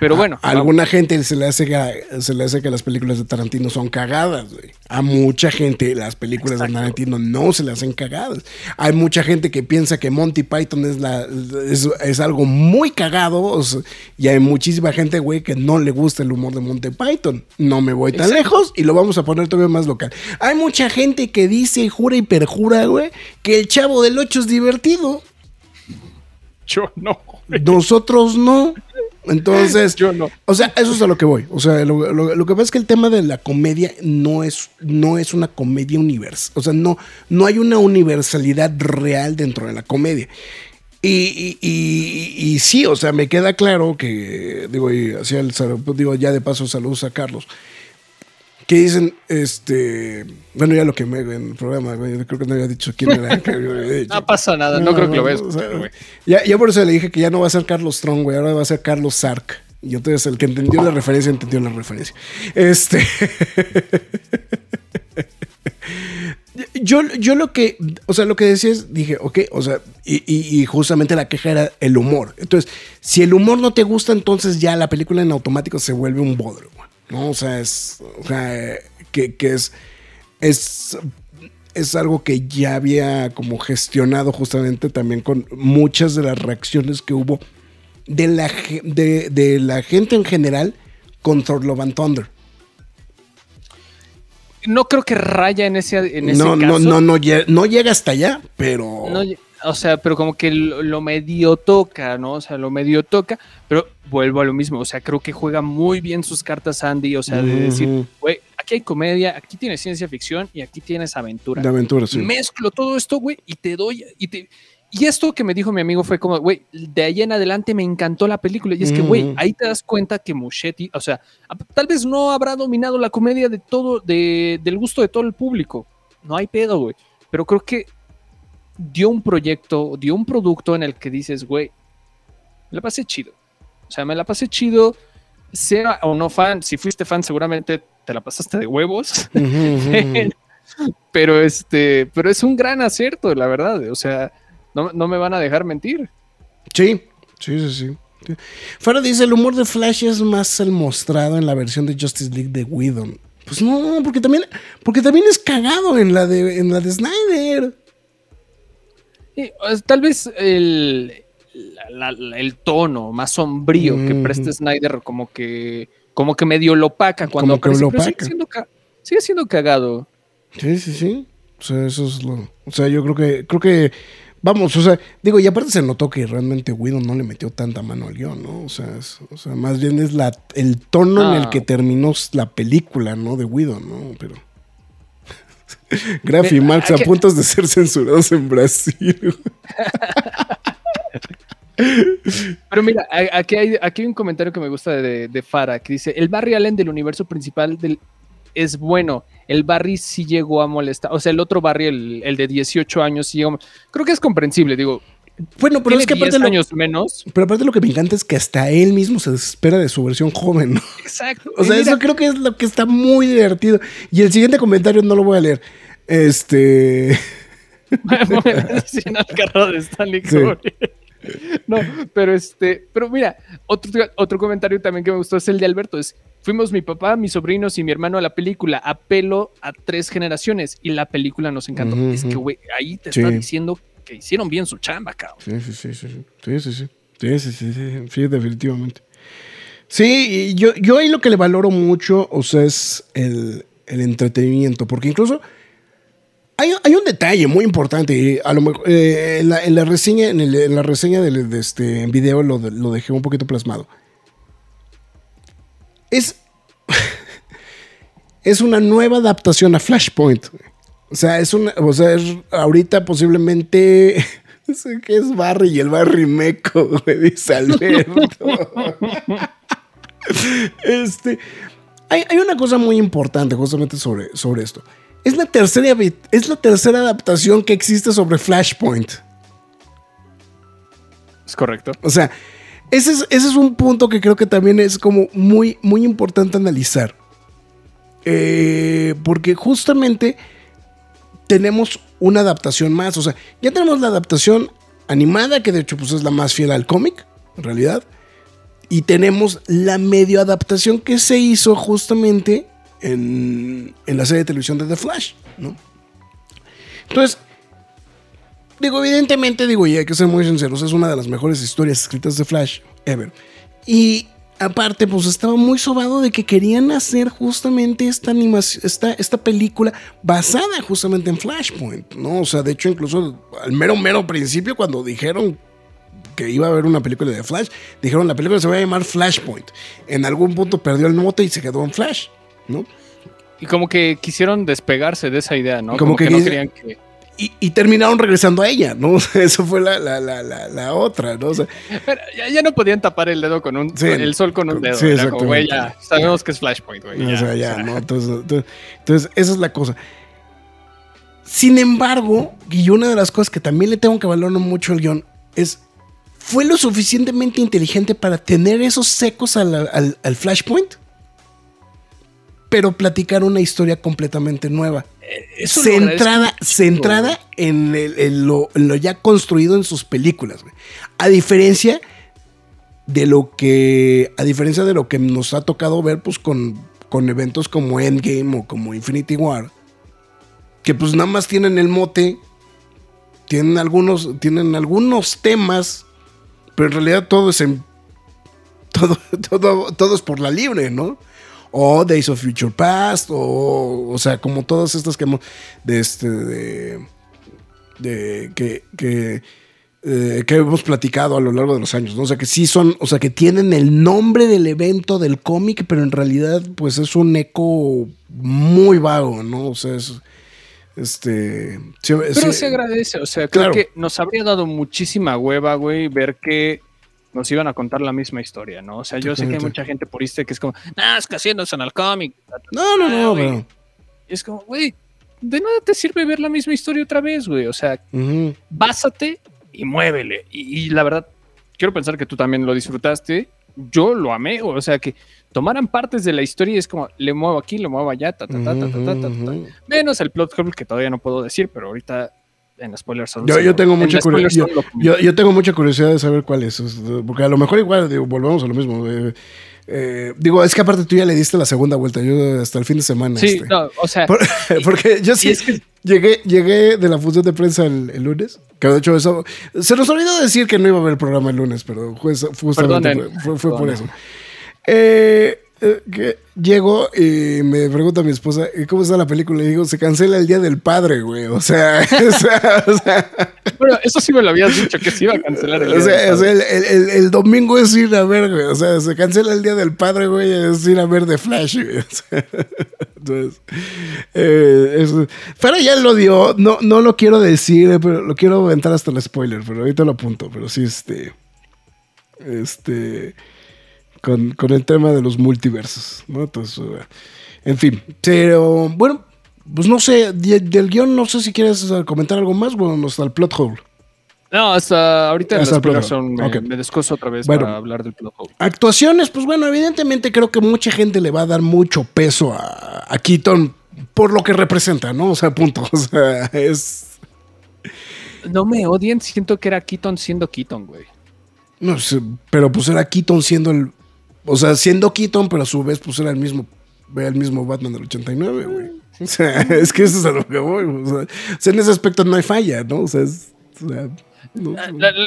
pero bueno. A alguna gente se le hace que, se le hace que las películas de Tarantino son cagadas, güey. A mucha gente las películas de Tarantino no se le hacen cagadas. Hay mucha gente que piensa que Monty Python es la es, es algo muy cagado o sea, y hay muchísima gente, güey, que no le gusta el humor de Monty Python. No me voy tan Exacto. lejos y lo vamos a poner todavía más local. Hay mucha gente que dice, jura y perjura, güey, que el Chavo del 8 es divertido. yo no. Nosotros no. Entonces, <laughs> Yo no. o sea, eso es a lo que voy. O sea, lo, lo- lo que pasa es que el tema de la comedia no es, no es una comedia universal. O sea, no, no hay una universalidad real dentro de la comedia. Y, y- y- y sí, o sea, me queda claro que, digo, y hacia el, digo, ya de paso saludos a Carlos, que dicen, este, bueno, ya lo que me en el programa, güey, creo que no había dicho quién era. que había dicho. No pasa nada, no, creo que lo veas. o sea, ya, ya por eso le dije que ya no va a ser Carlos Strong, güey, ahora va a ser Carlos Sark. Y entonces el que entendió la referencia, entendió la referencia. Este. <laughs> Yo, yo lo que, o sea, lo que decía es, dije, ok, o sea, y, y- y justamente la queja era el humor. Entonces, si el humor no te gusta, entonces ya la película en automático se vuelve un bodrio, güey, ¿no? O sea, es, o sea, que, que es, es, es algo que ya había como gestionado justamente también con muchas de las reacciones que hubo de la, de, de la gente en general con Thor Love and Thunder. No creo que raya en ese, en ese No, no, caso. no, no, no llega hasta allá, pero... No, o sea, pero como que lo, lo medio toca, ¿no? O sea, lo medio toca, pero vuelvo a lo mismo. O sea, creo que juega muy bien sus cartas Andy. O sea, de decir, güey, aquí hay comedia, aquí tienes ciencia ficción y aquí tienes aventura. De aventura, sí. Mezclo todo esto, güey, y te doy. Y, te, y esto que me dijo mi amigo fue como, güey, de ahí en adelante me encantó la película. Y es que, güey, ahí te das cuenta que Muschetti, o sea, tal vez no habrá dominado la comedia de todo, de, del gusto de todo el público. No hay pedo, güey. Pero creo que dio un proyecto, dio un producto en el que dices, güey, me la pasé chido. O sea, me la pasé chido, sea o no fan. Si fuiste fan, seguramente te la pasaste de huevos. <laughs> Pero este, pero es un gran acierto, la verdad. O sea, no, no me van a dejar mentir. Sí, sí, sí, sí. sí. Farah dice, el humor de Flash es más el mostrado en la versión de Justice League de Whedon. Pues no, porque también, porque también es cagado en la de, en la de Snyder. Tal vez el, la- la- el tono más sombrío que presta Snyder como que, como que medio lo opaca cuando Como que aparece, lo pero sigue opaca. siendo, sigue siendo cagado. Sí, sí, sí. O sea, eso es lo. O sea, yo creo que, creo que, vamos, o sea, digo, y aparte se notó que realmente Whedon no le metió tanta mano al guion, ¿no? O sea, es- o sea más bien es la, el tono en el Ah. que terminó la película, ¿no? De Whedon, ¿no? Pero. Graf y Ve, Marx hay a que- puntos de ser censurados en Brasil. <laughs> Pero mira, aquí hay, aquí hay un comentario que me gusta de, de Farah, que dice, el Barry Allen del universo principal del, es bueno, el Barry sí llegó a molestar, o sea, el otro Barry, el, el de 18 años, sí llegó, a- creo que es comprensible, digo, Bueno, pero tiene es que 10 aparte lo, años menos. pero aparte lo que me encanta es que hasta él mismo se desespera de su versión joven, ¿no? Exacto. O sea, mira, eso creo que es lo que está muy divertido. Y el siguiente comentario no lo voy a leer. Este. <laughs> Sin al carro de Stanley Sí. Kubrick. No, pero este, pero mira, otro, otro comentario también que me gustó es el de Alberto. Es, fuimos mi papá, mis sobrinos y mi hermano a la película. Apelo a tres generaciones y la película nos encantó. Es que, güey, ahí te Sí. está diciendo que hicieron bien su chamba, cabrón. Sí, sí, sí, sí. Sí, sí, sí. Sí, sí, sí, sí, sí, definitivamente. Sí, yo, yo ahí lo que le valoro mucho, o sea, es el, el entretenimiento. Porque incluso Hay, hay un detalle muy importante. y A lo mejor, eh, en, la, en la reseña, en, el- en la reseña del de este en video lo, de- lo dejé un poquito plasmado. Es. <laughs> es una nueva adaptación a Flashpoint. O sea, es una. O sea, es ahorita posiblemente. <laughs> Sé que es Barry y el Barry Meco, <laughs> güey, dice Alberto. <laughs> este. Hay, hay una cosa muy importante justamente sobre, sobre esto. Es la, tercera, es la tercera adaptación que existe sobre Flashpoint. Es correcto. O sea, ese es, ese es un punto que creo que también es como muy, muy importante analizar. Eh, porque justamente tenemos una adaptación más. O sea, ya tenemos la adaptación animada, que de hecho pues, es la más fiel al cómic, en realidad. Y tenemos la medio adaptación que se hizo justamente en, en la serie de televisión de The Flash, ¿no? Entonces, Digo, evidentemente, digo, y hay que ser muy sinceros, es una de las mejores historias escritas de Flash ever. Y aparte, pues estaba muy sobado de que querían hacer justamente esta animación, esta, esta película basada justamente en Flashpoint, ¿no? O sea, de hecho, incluso al mero, mero principio, cuando dijeron que iba a haber una película de Flash, dijeron la película se va a llamar Flashpoint. En algún punto perdió el mote y se quedó en Flash, ¿no? Y como que quisieron despegarse de esa idea, ¿no? Como Como, que que, no querían que. Y, y terminaron regresando a ella, ¿no? <laughs> O sea, Eso fue la, la, la, la, otra, ¿no? O sea, Pero ya, ya no podían tapar el dedo con un. Sí. el sol con un dedo. sí, como, güey, ya sabemos que es Flashpoint, güey. O sea, ya, o sea, ¿no? Entonces, entonces, entonces, esa es la cosa. Sin embargo, y una de las cosas que también le tengo que valorar mucho al guion es, ¿fue lo suficientemente inteligente para tener esos secos al, al- al Flashpoint? Pero platicar una historia completamente nueva. eso agradezco Centrada, centrada en, el- en lo, en lo ya construido en sus películas. güey. A diferencia de lo que. A diferencia de lo que nos ha tocado ver, pues, con, con eventos como Endgame o como Infinity War. Que pues nada más tienen el mote. Tienen algunos. Tienen algunos temas. Pero en realidad todo es en. <laughs> Todo, todo, todo es por la libre, ¿no? O Days of Future Past. O. O sea, como todas estas que hemos. De este. De. de que. que eh, que hemos platicado a lo largo de los años, ¿no? O sea, que sí son, o sea, que tienen el nombre del evento del cómic, pero en realidad, pues es un eco muy vago, ¿no? O sea, es. Este. sí- Pero sí- se agradece, o sea, Claro. creo que nos habría dado muchísima hueva, güey, ver que nos iban a contar la misma historia, ¿no? O sea, yo sé que hay mucha gente purista que es como, nah, es que haciéndose en el cómic. No, no, no, Ah, güey. es como, güey, de nada te sirve ver la misma historia otra vez, güey. O sea, ujú. básate y muévele. Y, y la verdad, quiero pensar que tú también lo disfrutaste. Yo lo amé, o sea, que tomaran partes de la historia y es como, le muevo aquí, le muevo allá, ta, ta, ta, ta, ta, ta, ta, ta. Menos el plot hole que todavía no puedo decir, pero ahorita en spoilers son Yo, yo tengo mucha curiosidad. Yo, yo tengo mucha curiosidad de saber cuál es. Porque a lo mejor igual digo, volvemos a lo mismo. eh, eh, digo, es que aparte tú ya le diste la segunda vuelta. Yo hasta el fin de semana. Sí, este. no, o sea, Por- <laughs> porque yo sí y es que- llegué, llegué de la función de prensa el, el lunes. Que de hecho eso. Se nos olvidó decir que no iba a haber programa el lunes, pero fue, justamente Perdonen. fue, fue por eso. Eh, que llego y me pregunta a mi esposa, ¿y ¿cómo está la película? Y digo, se cancela el Día del Padre, güey. O sea, <laughs> o sea, o sea, bueno, eso sí me lo habías dicho, que se iba a cancelar el o día sea, del o sea, padre. el, el- el- el domingo es ir a ver, güey. O sea, se cancela el Día del Padre, güey. Es ir a ver The Flash, güey. <laughs> Entonces, eh, eso- pero ya lo dio. No, no lo quiero decir, eh, pero lo quiero aventar hasta el spoiler. Pero ahorita lo apunto. Pero sí, este. Este. Con, con el tema de los multiversos, ¿no? Entonces, eh, en fin. Pero, bueno, pues no sé. de- del guion, no sé si quieres eh, comentar algo más. Bueno, hasta el plot hole. No, hasta ahorita Hasta los el son, me, me descoso otra vez Bueno. para hablar del plot hole. Actuaciones, pues bueno, evidentemente creo que mucha gente le va a dar mucho peso a, a Keaton por lo que representa, ¿no? O sea, punto. <laughs> O sea, es. No me odien, siento que era Keaton siendo Keaton, güey. No sé, pero pues era Keaton siendo el. O sea, siendo Keaton, pero a su vez, pues era el mismo. Era el mismo Batman del 89, güey. O sea, <laughs> es que eso es a lo que voy. O sea, en ese aspecto no hay falla, ¿no? O sea, es. o sea, no- La- la-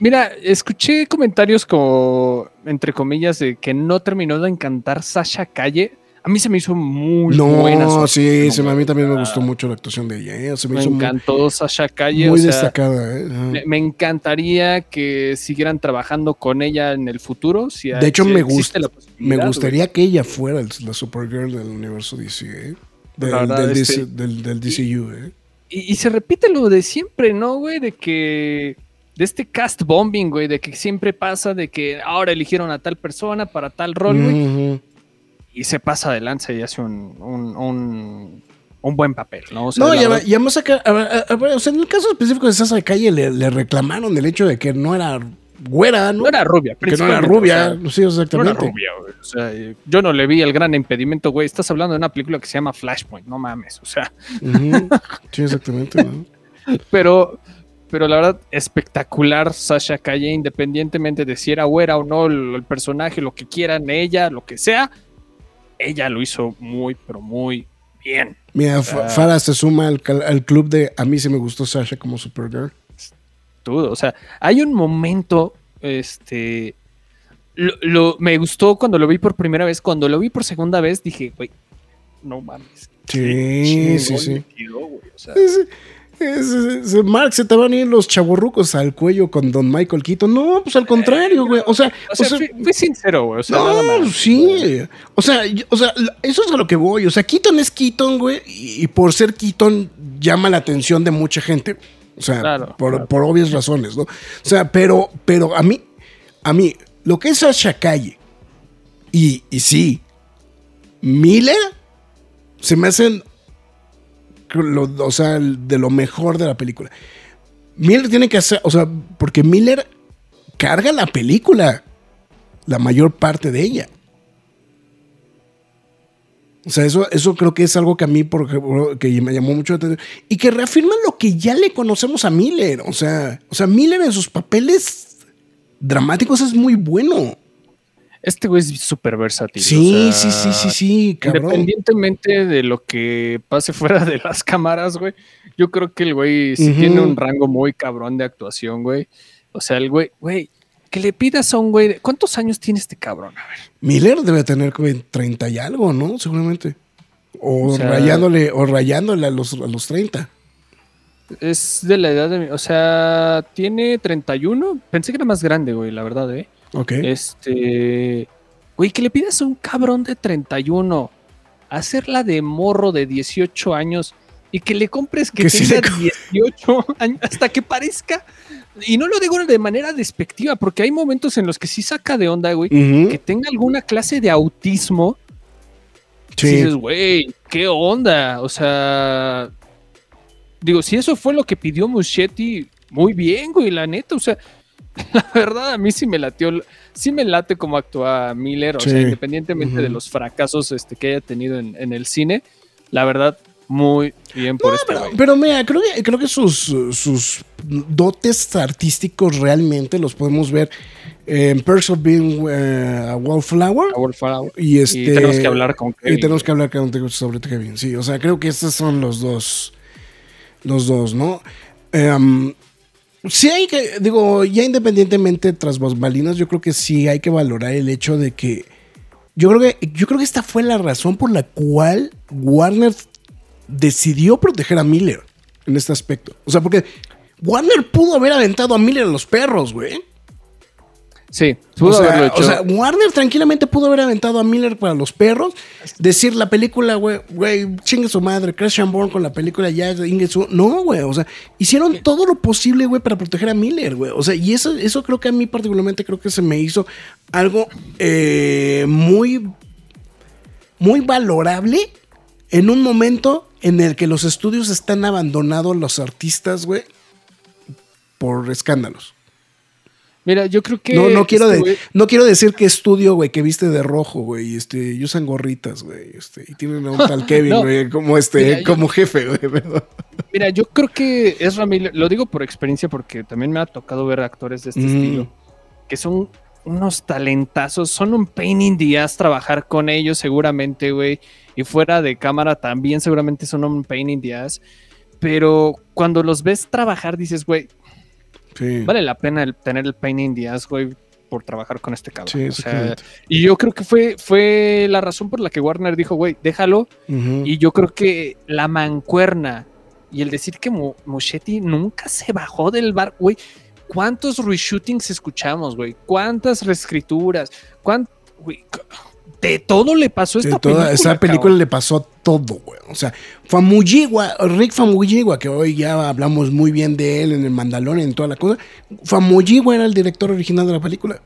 mira, escuché comentarios como, entre comillas, de que no terminó de encantar Sasha Calle. A mí se me hizo muy No, buena. su sí, se- a mí también me Ah, gustó mucho la actuación de ella. ¿eh? Se me, Me hizo muy, encantó Sasha Calle. muy o sea, destacada. ¿eh? Me, me encantaría que siguieran trabajando con ella en el futuro. Si De hecho, si me existe gust- la Me gustaría que ella fuera la Supergirl del universo DC, ¿eh? Del, verdad, del, este- DC del, del DCU, ¿eh? Y, y se repite lo de siempre, ¿no, güey? De que. De este cast bombing, güey, de que siempre pasa de que ahora eligieron a tal persona para tal rol, güey, Ujú. Y se pasa de lanza y hace un, un, un, un buen papel, ¿no? O sea, No, y, verdad- además acá, a a o sea, en el caso específico de Sasa Calle le, le reclamaron el hecho de que no era güera, ¿no? no era rubia, que no era rubia, o sea, sí, No exactamente. era rubia, güey. O sea, yo no le vi el gran impedimento, güey. Estás hablando de una película que se llama Flashpoint, no mames. O sea. <laughs> Sí, exactamente. ¿no? pero, pero la verdad, espectacular Sasha Calle, independientemente de si era güera o no el, el personaje, lo que quieran, ella, lo que sea, ella lo hizo muy, pero muy bien. Mira, Fa- Farah se suma al, al club de a mí sí me gustó Sasha como Supergirl. Todo. O sea, hay un momento, este. Lo, lo- me gustó cuando lo vi por primera vez. Cuando lo vi por segunda vez, dije, güey, no mames. Sí, sí, sí. quedó. O sea, es- es- Mark, se te van a ir los chaborrucos al cuello con Don Michael Keaton. No, pues al contrario, güey. O sea, o sea, o sea, fui, fui sincero, güey. O sea, nada no, más. sí. O sea, yo- o sea, eso es a lo que voy. O sea, Keaton es Keaton, güey. Y, y por ser Keaton llama la atención de mucha gente. O sea, Claro, por, claro. por obvias razones, ¿no? O sea, pero, pero a mí, a mí, lo que es Sasha Calle y, y sí, Miller se me hacen, lo- o sea, de lo mejor de la película. Miller tiene que hacer, o sea, porque Miller carga la película, la mayor parte de ella. O sea, eso, eso creo que es algo que a mí por que me llamó mucho la atención. Y que reafirma lo que ya le conocemos a Miller. O sea, o sea, Miller en sus papeles dramáticos es muy bueno. Este güey es súper versátil. Sí, o sí, sea, sí, sí, sí, cabrón. Independientemente de lo que pase <laughs> fuera de las cámaras, güey. Yo creo que el güey sí tiene un rango muy cabrón de actuación, güey. O sea, el güey, güey, que le pidas a un güey. ¿Cuántos años tiene este cabrón? A ver. Miller debe tener como 30 y algo, ¿no? Seguramente. O, O sea- rayándole, o rayándole a los, a los 30. Es de la edad de mi. O sea, tiene 31. Pensé que era más grande, güey, la verdad, ¿eh? Ok. Este. Güey, que le pidas a un cabrón de 31 hacerla de morro de 18 años y que le compres que, Que tenga le <laughs> 18 años hasta que parezca. Y no lo digo de manera despectiva, porque hay momentos en los que sí saca de onda, güey, que tenga alguna clase de autismo. Sí. Y dices, güey, ¿qué onda? O sea. Digo, si eso fue lo que pidió Muschetti, muy bien, güey, la neta. O sea, <laughs> la verdad, a mí sí me lateó, sí me late como actúa Miller, o Sí. sea, independientemente de los fracasos este, que haya tenido en, en el cine, la verdad, muy bien por este Pero, pero mira, creo que, creo que sus, sus dotes artísticos realmente los podemos ver en Perks of Being eh, a Wallflower. Power Flower. Y, este, Y tenemos que hablar con Y Kevin. tenemos que hablar contigo sobre Kevin. Sí, o sea, creo que estos son los dos. Los dos, ¿no? Em, sí hay que, digo, ya independientemente tras bambalinas, yo creo que sí hay que valorar el hecho de que. Yo creo que, yo creo que esta fue la razón por la cual Warner decidió proteger a Miller en este aspecto. O sea, porque Warner pudo haber aventado a Miller a los perros, güey. Sí, pudo O sea, haberlo hecho. o sea, Warner tranquilamente pudo haber aventado a Miller para los perros. Decir la película, güey, güey, chingue su madre, Crash and Burn con la película ya, Su- No, güey, o sea, hicieron todo lo posible, güey, para proteger a Miller, güey. O sea, y eso, eso creo que a mí particularmente creo que se me hizo algo eh, muy, muy valorable en un momento en el que los estudios están abandonados los artistas, güey, por escándalos. Mira, yo creo que. No, no quiero, este de- no quiero decir que estudio, güey, que viste de rojo, güey, y, este, y usan gorritas, güey, este, y tienen a un tal <laughs> Kevin, No. güey, como este, Mira, yo- como jefe, güey. Mira, yo creo que es Ramírez, lo digo por experiencia porque también me ha tocado ver actores de este Mm. estilo, que son unos talentazos, son un pain in the ass trabajar con ellos seguramente, güey, y fuera de cámara también seguramente son un pain in the ass, pero cuando los ves trabajar dices, güey, Sí. vale la pena el- tener el pain in the ass, güey, por trabajar con este cabrón. Sí, O sea, exactamente. y yo creo que fue, fue la razón por la que Warner dijo, güey, déjalo. Y yo creo que la mancuerna y el decir que nunca se bajó del bar, güey. ¿Cuántos reshootings escuchamos, güey? ¿Cuántas reescrituras? ¿Cuán- güey, de todo le pasó a De esta toda película. esa película cabrón. le pasó todo, güey. O sea, Famuyiwa, Rick Famuyiwa, que hoy ya hablamos muy bien de él en el Mandalorian y toda la cosa. Famuyiwa era el director original de la película.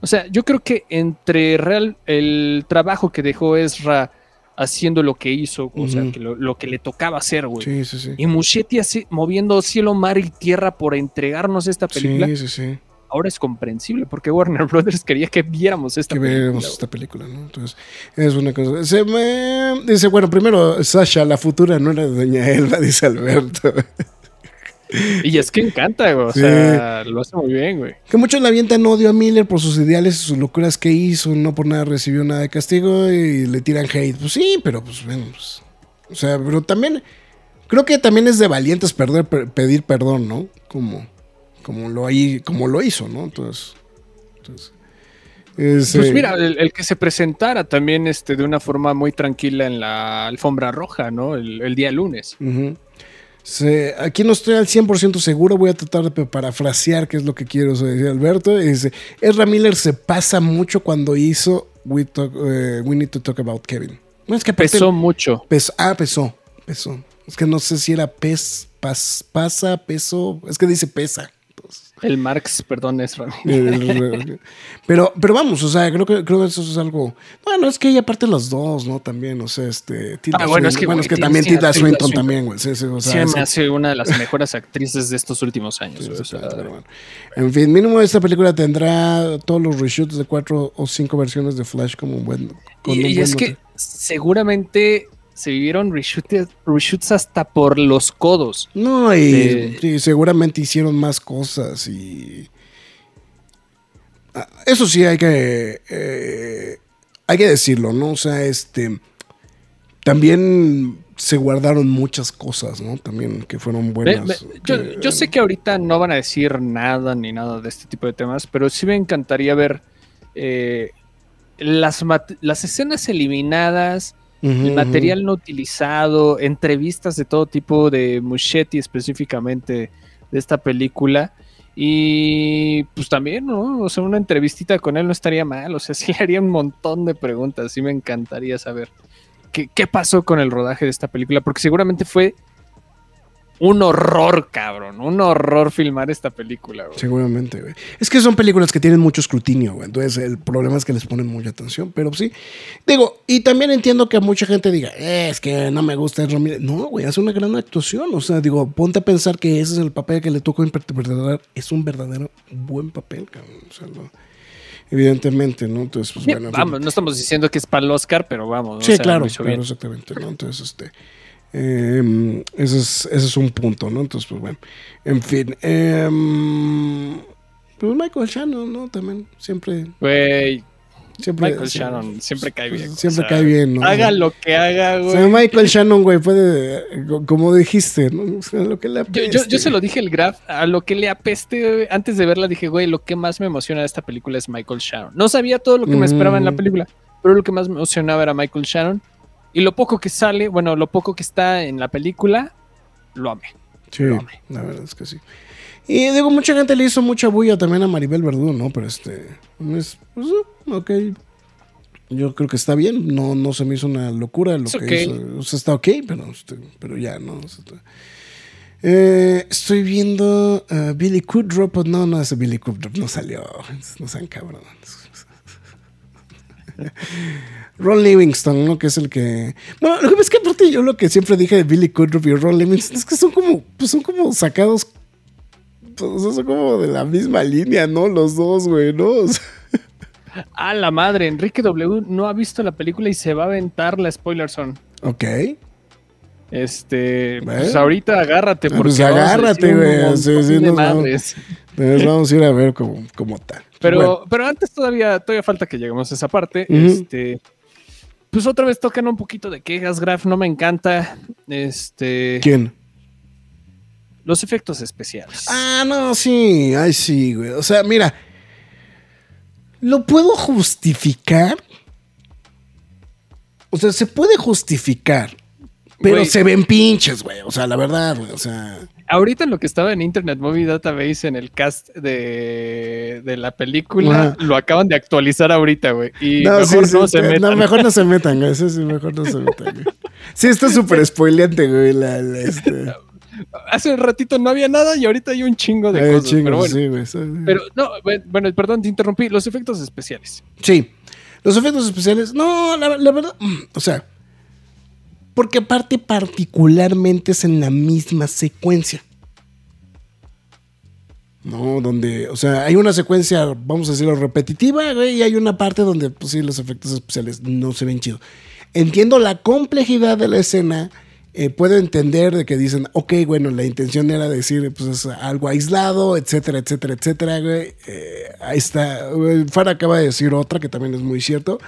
O sea, yo creo que entre real el trabajo que dejó Ezra haciendo lo que hizo, o sea, que lo, lo que le tocaba hacer, güey. Sí, sí, sí. Y Muschietti así, moviendo cielo, mar y tierra por entregarnos esta película. Sí, sí, sí. Ahora es comprensible porque Warner Brothers quería que viéramos esta Que película. güey. esta película, ¿no? Entonces, es una cosa. Se me- dice, bueno, primero, Sasha, la futura no era de Doña Elba, <laughs> dice Alberto. Y es que encanta, güey. O Sí. sea, lo hace muy bien, güey. Que muchos le avientan odio a Miller por sus ideales y sus locuras que hizo, no por nada recibió nada de castigo y le tiran hate. Pues sí, pero pues bueno, pues, o sea, pero también creo que también es de valientes perder, per- pedir perdón, ¿no? Como, como lo ahí, como lo hizo, ¿no? Entonces, entonces es, Pues eh, mira, el, el que se presentara también este, de una forma muy tranquila en la alfombra roja, ¿no? El, el día lunes. Se- aquí no estoy al 100% seguro, voy a tratar de parafrasear qué es lo que quiero decir Alberto. Dice, Ezra Miller se pasa mucho cuando hizo We, Talk- eh, We Need to Talk About Kevin. No, es que aparte- Pesó mucho. pes- ah, pesó, pesó. Es que no sé si era pes, pas, pasa, peso, es que dice pesa. El Marx, perdón, es Rami. eh, pero, pero vamos, o sea, creo que, creo que eso es algo. Bueno, es que hay aparte los dos, ¿no? También, o sea, este. Tilda Ah, bueno, es que, bueno, es que también Tilda Swinton Swinton. también, güey. Sí, sí, o sea, Sí, es- me hace una de las mejores actrices de estos últimos años. o sea, Pero bueno. En fin, mínimo esta película tendrá todos los reshoots de cuatro o cinco versiones de Flash como un buen. y, un y buen es que seguramente se vivieron reshoots, reshoots hasta por los codos. No, y de- sí, seguramente hicieron más cosas y. Ah, Eso sí hay que. eh, hay que decirlo, ¿no? O sea, este. También se guardaron muchas cosas, ¿no? También que fueron buenas. yo, que- yo sé que ahorita no van a decir nada ni nada de este tipo de temas, pero sí me encantaría ver eh, las, las escenas eliminadas, El material no utilizado, entrevistas de todo tipo de Muschetti específicamente de esta película. Y pues también, ¿no? O sea, una entrevistita con él no estaría mal. O sea, <laughs> sí le haría un montón de preguntas. Sí me encantaría saber qué, qué pasó con el rodaje de esta película. Porque seguramente fue un horror, cabrón. Un horror filmar esta película, güey. Seguramente, güey. Es que son películas que tienen mucho escrutinio, güey. Entonces, el problema es que les ponen mucha atención. Pero sí, digo, y también entiendo que mucha gente diga, "Eh, es que no me gusta Miller. No, güey, hace una gran actuación. O sea, digo, ponte a pensar que ese es el papel que le tocó interpretar. Es un verdadero buen papel, cabrón. O sea, no- evidentemente, ¿no? Entonces, pues bueno. vamos, no estamos diciendo que es para el Oscar, pero vamos. Sí, O sea, claro, lo claro, exactamente, ¿no? Entonces, este, eh, ese, es, ese es un punto, ¿no? Entonces, pues bueno, en fin. eh, pues Michael Shannon, ¿no? También, siempre, Güey, siempre. Michael Shannon siempre cae bien. Siempre O sea, cae bien, ¿no? Haga lo que haga, O güey. sea, Michael Shannon, güey, puede, como dijiste, ¿no? O sea, lo que le Yo, yo, se lo dije el Graf, a lo que le apeste, güey, antes de verla dije, güey, lo que más me emociona de esta película es Michael Shannon. No sabía todo lo que me esperaba en la Mm. película, pero lo que más me emocionaba era Michael Shannon. Y lo poco que sale, bueno, lo poco que está en la película, lo amé. Sí, lo amé. la verdad es que sí. Y digo, mucha gente le hizo mucha bulla también a Maribel Verdú, ¿no? Pero este, es, pues, eh, ok. Yo creo que está bien, no, no se me hizo una locura lo que hizo. O sea, está ok, pero, este, pero ya, ¿no? O sea, está- Eh, estoy viendo a Billy Kudrow, pues no, no, ese Billy Kudrow no salió. No sean cabrones. <laughs> Ron Livingston, ¿no? Que es el que. Bueno, lo que pasa es que aparte yo lo que siempre dije de Billy Kudrow y Ron Livingston es que son como, pues son como sacados. Pues, son como de la misma línea, ¿no? Los dos, güey, ¿no? O sea, A la madre, Enrique W no ha visto la película y se va a aventar la spoiler zone. ok. Este, Bueno. pues ahorita agárrate, Ah, porque pues agárrate, güey, sí, sí, nos vamos. a ir a ver cómo, cómo tal. Pero, Bueno, pero antes todavía, todavía falta que lleguemos a esa parte. Este, pues otra vez tocan un poquito de quejas, Graf, no me encanta. Este, ¿quién? los efectos especiales. Ah, no, sí, ay, sí, güey. O sea, mira, lo puedo justificar. O sea, se puede justificar, pero Güey. se ven pinches, güey. O sea, la verdad, güey. O sea, Ahorita en lo que estaba en Internet Movie Database en el cast de, de la película, lo acaban de actualizar ahorita, güey. Y no, mejor sí, no se metan. no, mejor no se metan, güey. Sí, sí, mejor no se metan, güey. Sí, está súper spoileante, güey. La, la, este. Hace un ratito no había nada y ahorita hay un chingo de Ay, cosas. chingo, pero bueno, sí, güey. sí. pero no, bueno, bueno, perdón, te interrumpí. Los efectos especiales. Sí. Los efectos especiales, no, la, la verdad, mm, o sea, porque aparte particularmente es en la misma secuencia. No, donde, o sea, hay una secuencia, vamos a decirlo, repetitiva, güey, y hay una parte donde, pues sí, los efectos especiales no se ven chido. Entiendo la complejidad de la escena, eh, puedo entender de que dicen, ok, bueno, la intención era decir, pues es algo aislado, etcétera, etcétera, etcétera, güey. Eh, ahí está. El Far acaba de decir otra que también es muy cierto.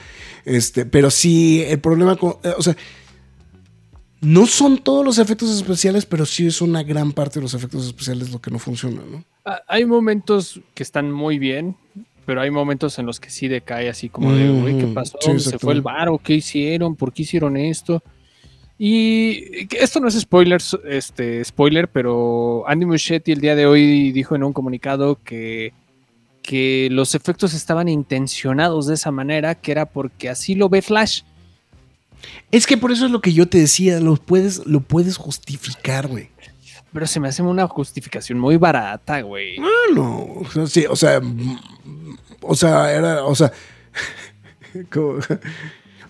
Este, pero sí, el problema con, eh, o sea, no son todos los efectos especiales, pero sí es una gran parte de los efectos especiales lo que no funciona, ¿no? Ah, Hay momentos que están muy bien, pero hay momentos en los que sí decae así como de, güey, ¿qué Ujú, pasó? sí, ¿Se fue el exactamente. varo? ¿Qué hicieron? ¿Por qué hicieron esto? Y esto no es spoiler, este, spoiler, pero Andy Muschietti el día de hoy dijo en un comunicado que, que los efectos estaban intencionados de esa manera, que era porque así lo ve Flash. Es que por eso es lo que yo te decía, lo puedes, lo puedes justificar, güey. Pero se me hace una justificación muy barata, güey. Ah, no, o sea, sí, o sea, o sea, era, o sea, <laughs> como-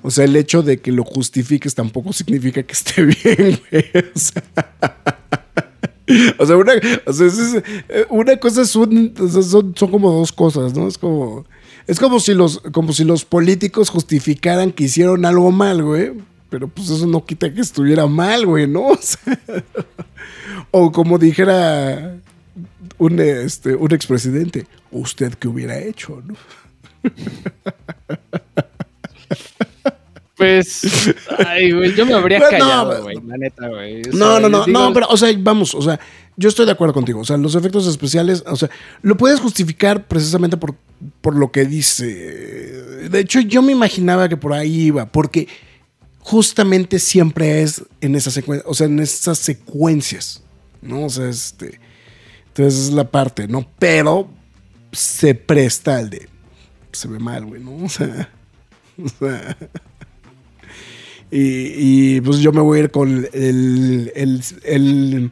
o sea, el hecho de que lo justifiques tampoco significa que esté <laughs> bien, güey. O sea, <laughs> o sea, una, o sea, eh, una cosa es un, son, son como dos cosas, ¿no? Es como, es como si los, como si los políticos justificaran que hicieron algo mal, güey. Pero pues eso no quita que estuviera mal, güey, ¿no? <laughs> O sea, o como dijera un, este, un expresidente, ¿usted qué hubiera hecho? ¿no? Pues, ay, güey, yo me habría no, callado, güey, la neta, güey. O No, no, no, digo, no, pero, o sea, vamos, o sea, yo estoy de acuerdo contigo. O sea, los efectos especiales, o sea, lo puedes justificar precisamente por, por lo que dice. De hecho, yo me imaginaba que por ahí iba, porque justamente siempre es en esa secuencia, o sea, en esas secuencias, ¿no? O sea, este. Entonces es la parte, ¿no? Pero se presta al de. Se ve mal, güey, ¿no? <laughs> O sea. O sea. Y, y, pues yo me voy a ir con el, el,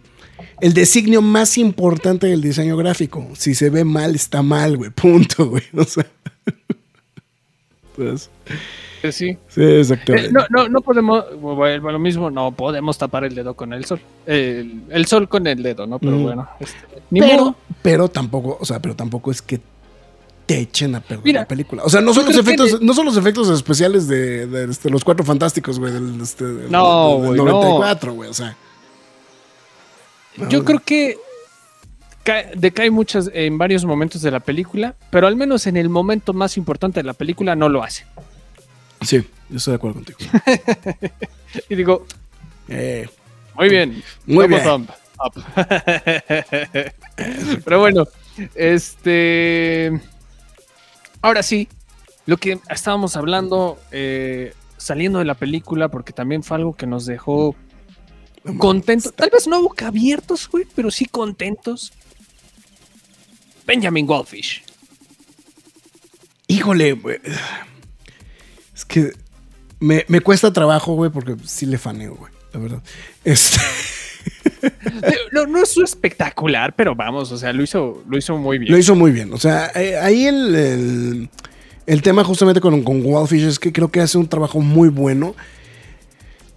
el designio más importante del diseño gráfico. Si se ve mal, está mal, güey. Punto, güey. O sea. Pues, pues sí. sí, exactamente. Eh, no, no, no podemos, a lo mismo, no podemos tapar el dedo con el sol. El, el sol con el dedo, ¿no? Pero Mm. bueno, este, ni pero, modo. pero tampoco, o sea, pero tampoco es que te echen a perder Mira, la película. O sea, no son los que efectos, no son los efectos especiales de, de, este, los cuatro fantásticos, güey, del, este, del- No, del no. 94, güey. O sea. Yo creo que cae- decae muchas en varios momentos de la película, pero al menos en el momento más importante de la película no lo hace. Sí, yo estoy de acuerdo contigo. <laughs> Y digo, Eh, muy bien, Muy bien. up. <laughs> pero bueno, este, ahora sí, lo que estábamos hablando eh, saliendo de la película, porque también fue algo que nos dejó contentos, tal vez no boca abiertos, güey, pero sí contentos. Benjamin Goldfish. Híjole, güey. Es que me, me cuesta trabajo, güey, porque sí le faneo, güey. La verdad. Este, <laughs> No, no es espectacular, pero vamos, o sea, lo hizo, lo hizo muy bien. lo hizo muy bien. O sea, eh, ahí el, el, el tema justamente con, con Wildfish es que creo que hace un trabajo muy bueno.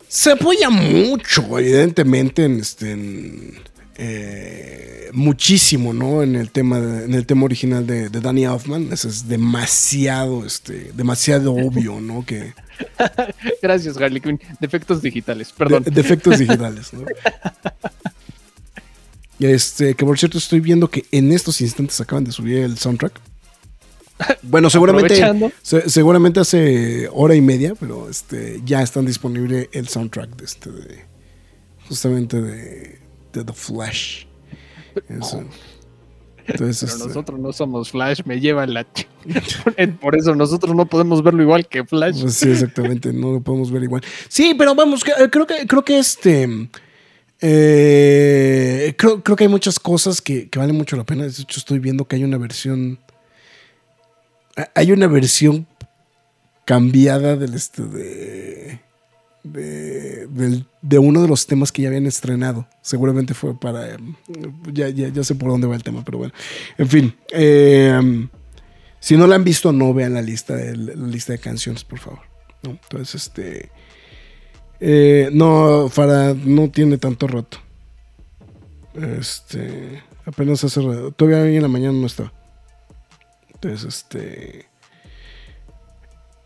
Se apoya mucho, evidentemente, en este. en, eh, muchísimo, ¿no? En el tema, de- en el tema original de, de Danny Elfman. Eso es demasiado, este, demasiado <laughs> obvio, ¿no? Que, <laughs> Gracias, Harley Quinn. Defectos digitales, perdón. De- defectos digitales, ¿no? <laughs> Este, que por cierto estoy viendo que en estos instantes acaban de subir el soundtrack. <laughs> Bueno, seguramente, se- seguramente hace hora y media, pero este, ya están disponible el soundtrack de este, de- justamente de, de The Flash. Eso. Entonces, Pero este, nosotros no somos Flash, me lleva la <laughs> Por eso nosotros no podemos verlo igual que Flash. Pues sí, exactamente, no lo podemos ver igual. Sí, pero vamos, eh, creo que, creo que este. eh, creo, creo que hay muchas cosas que, que valen mucho la pena. De hecho, estoy viendo que hay una versión. Ha- Hay una versión cambiada del este de. De, de uno de los temas que ya habían estrenado. Seguramente fue para. eh, Ya, ya, ya sé por dónde va el tema, pero bueno. En fin. eh, si no la han visto, no vean la lista de, la lista de canciones, por favor. Entonces, este. eh, no, Farah no tiene tanto roto. Este. Apenas hace. ra- Todavía hoy en la mañana no estaba. Entonces, este.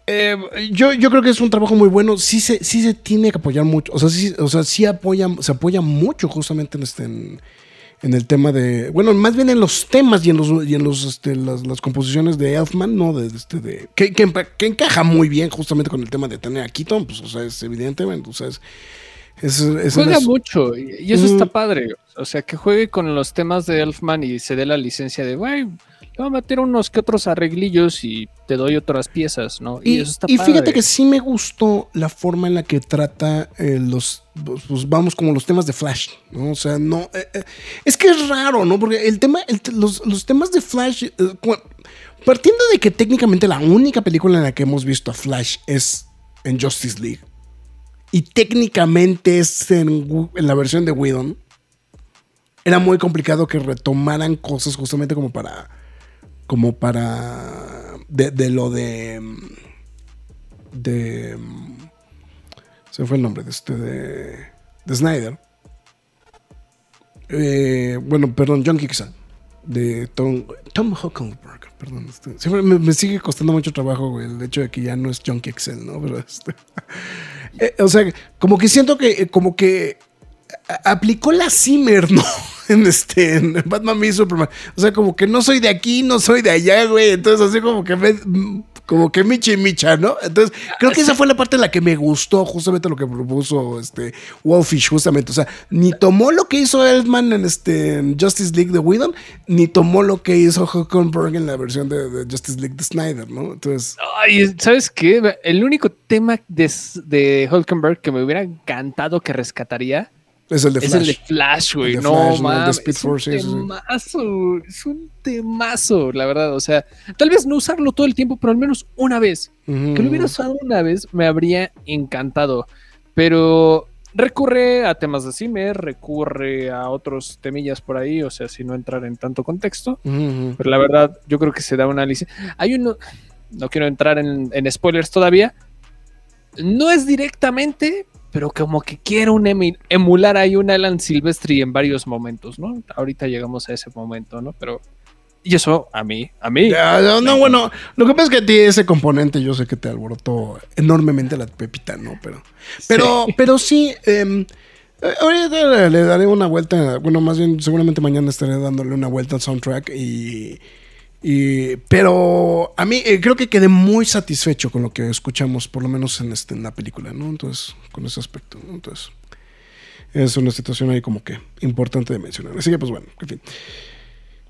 eh, yo, yo creo que es un trabajo muy bueno. Sí se, sí se tiene que apoyar mucho. O sea, sí, o sea, sí apoya, se apoya mucho justamente en este. En, en el tema de. Bueno, más bien en los temas y en los y en los este, las, las composiciones de Elfman, ¿no? De, este, de, que, que, encaja muy bien justamente con el tema de tener a Keaton, pues, o sea, es evidentemente, o sea, es. es, es Juega mucho y eso Mm. está padre. O sea, que juegue con los temas de Elfman y se dé la licencia de, güey, le voy a meter unos que otros arreglillos y te doy otras piezas, ¿no? Y, Y, eso está y fíjate padre. que sí me gustó la forma en la que trata eh, los, pues, pues, vamos, como los temas de Flash, ¿no? O sea, no, eh, eh, es que es raro, ¿no? Porque el tema, el los, los temas de Flash, partiendo de que técnicamente la única película en la que hemos visto a Flash es en Justice League, y técnicamente es en, en la versión de Whedon, era muy complicado que retomaran cosas justamente como para como para de, de lo de de se fue el nombre de este de, de Snyder. Eh, bueno perdón John Kixan de Tom Tom Huckelberg perdón este, siempre me, sigue costando mucho trabajo güey, el hecho de que ya no es John Kixel no pero este <laughs> eh, o sea como que siento que eh, como que aplicó la Zimmer, ¿no? <laughs> En este, en Batman v Superman. O sea, como que no soy de aquí, no soy de allá, güey. Entonces, así como que me, como que micha y micha, ¿no? Entonces, creo que esa fue la parte en la que me gustó justamente lo que propuso este Wolfish, justamente. O sea, ni tomó lo que hizo Elfman en este Justice League de Whedon, ni tomó lo que hizo Huckenberg en la versión de, de Justice League de Snyder, ¿no? Entonces, Ay, ¿sabes qué? El único tema de, de Hulkenberg que me hubiera encantado que rescataría es el de es Flash. el de Flash, güey. No Flash. Speed Es un Force, temazo, es un temazo, la verdad. O sea, tal vez no usarlo todo el tiempo, pero al menos una vez. Ujú. Que lo hubiera usado una vez me habría encantado. Pero recurre a temas de Zimmer, recurre a otros temillas por ahí, o sea, si no entrar en tanto contexto. Ujú, ujú. Pero la verdad, yo creo que se da una licencia. Hay uno, no quiero entrar en, en spoilers todavía. No es directamente, pero como que quiero un emular ahí un Alan Silvestri en varios momentos, ¿no? Ahorita llegamos a ese momento, ¿no? Pero. Y eso a mí, a mí. No, no, bueno, lo que pasa es que a ti ese componente yo sé que te alborotó enormemente la pepita, ¿no? Pero, pero, Sí. pero sí, em, eh, ahorita le, le daré una vuelta, bueno, más bien seguramente mañana estaré dándole una vuelta al soundtrack y, y pero a mí eh, creo que quedé muy satisfecho con lo que escuchamos, por lo menos en, este, en la película, ¿no? Entonces, con ese aspecto, ¿no? Entonces, es una situación ahí como que importante de mencionar. Así que, pues bueno, en fin.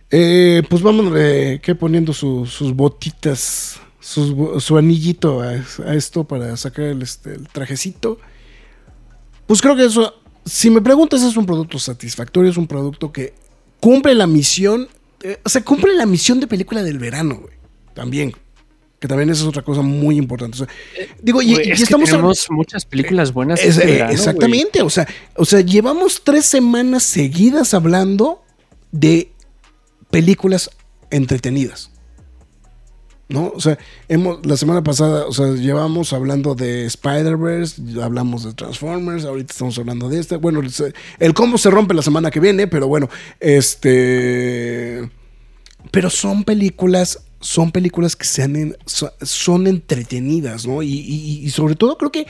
Eh, pues vamos que poniendo su- sus botitas, sus su anillito a, a esto para sacar el, este, el trajecito. Pues creo que eso, si me preguntas, es un producto satisfactorio, es un producto que cumple la misión, eh, o sea, cumple la misión de película del verano, güey. También. Que también esa es otra cosa muy importante. O sea, digo, y, que estamos tenemos muchas películas buenas. es- este eh, verano, exactamente, o sea, o sea, llevamos tres semanas seguidas hablando de películas entretenidas. ¿No? O sea, hemos, la semana pasada, o sea, llevamos hablando de Spider-Verse, hablamos de Transformers, ahorita estamos hablando de esta. Bueno, el combo se rompe la semana que viene, pero bueno, este. Pero son películas, son películas que sean son entretenidas, ¿no? Y sobre todo creo que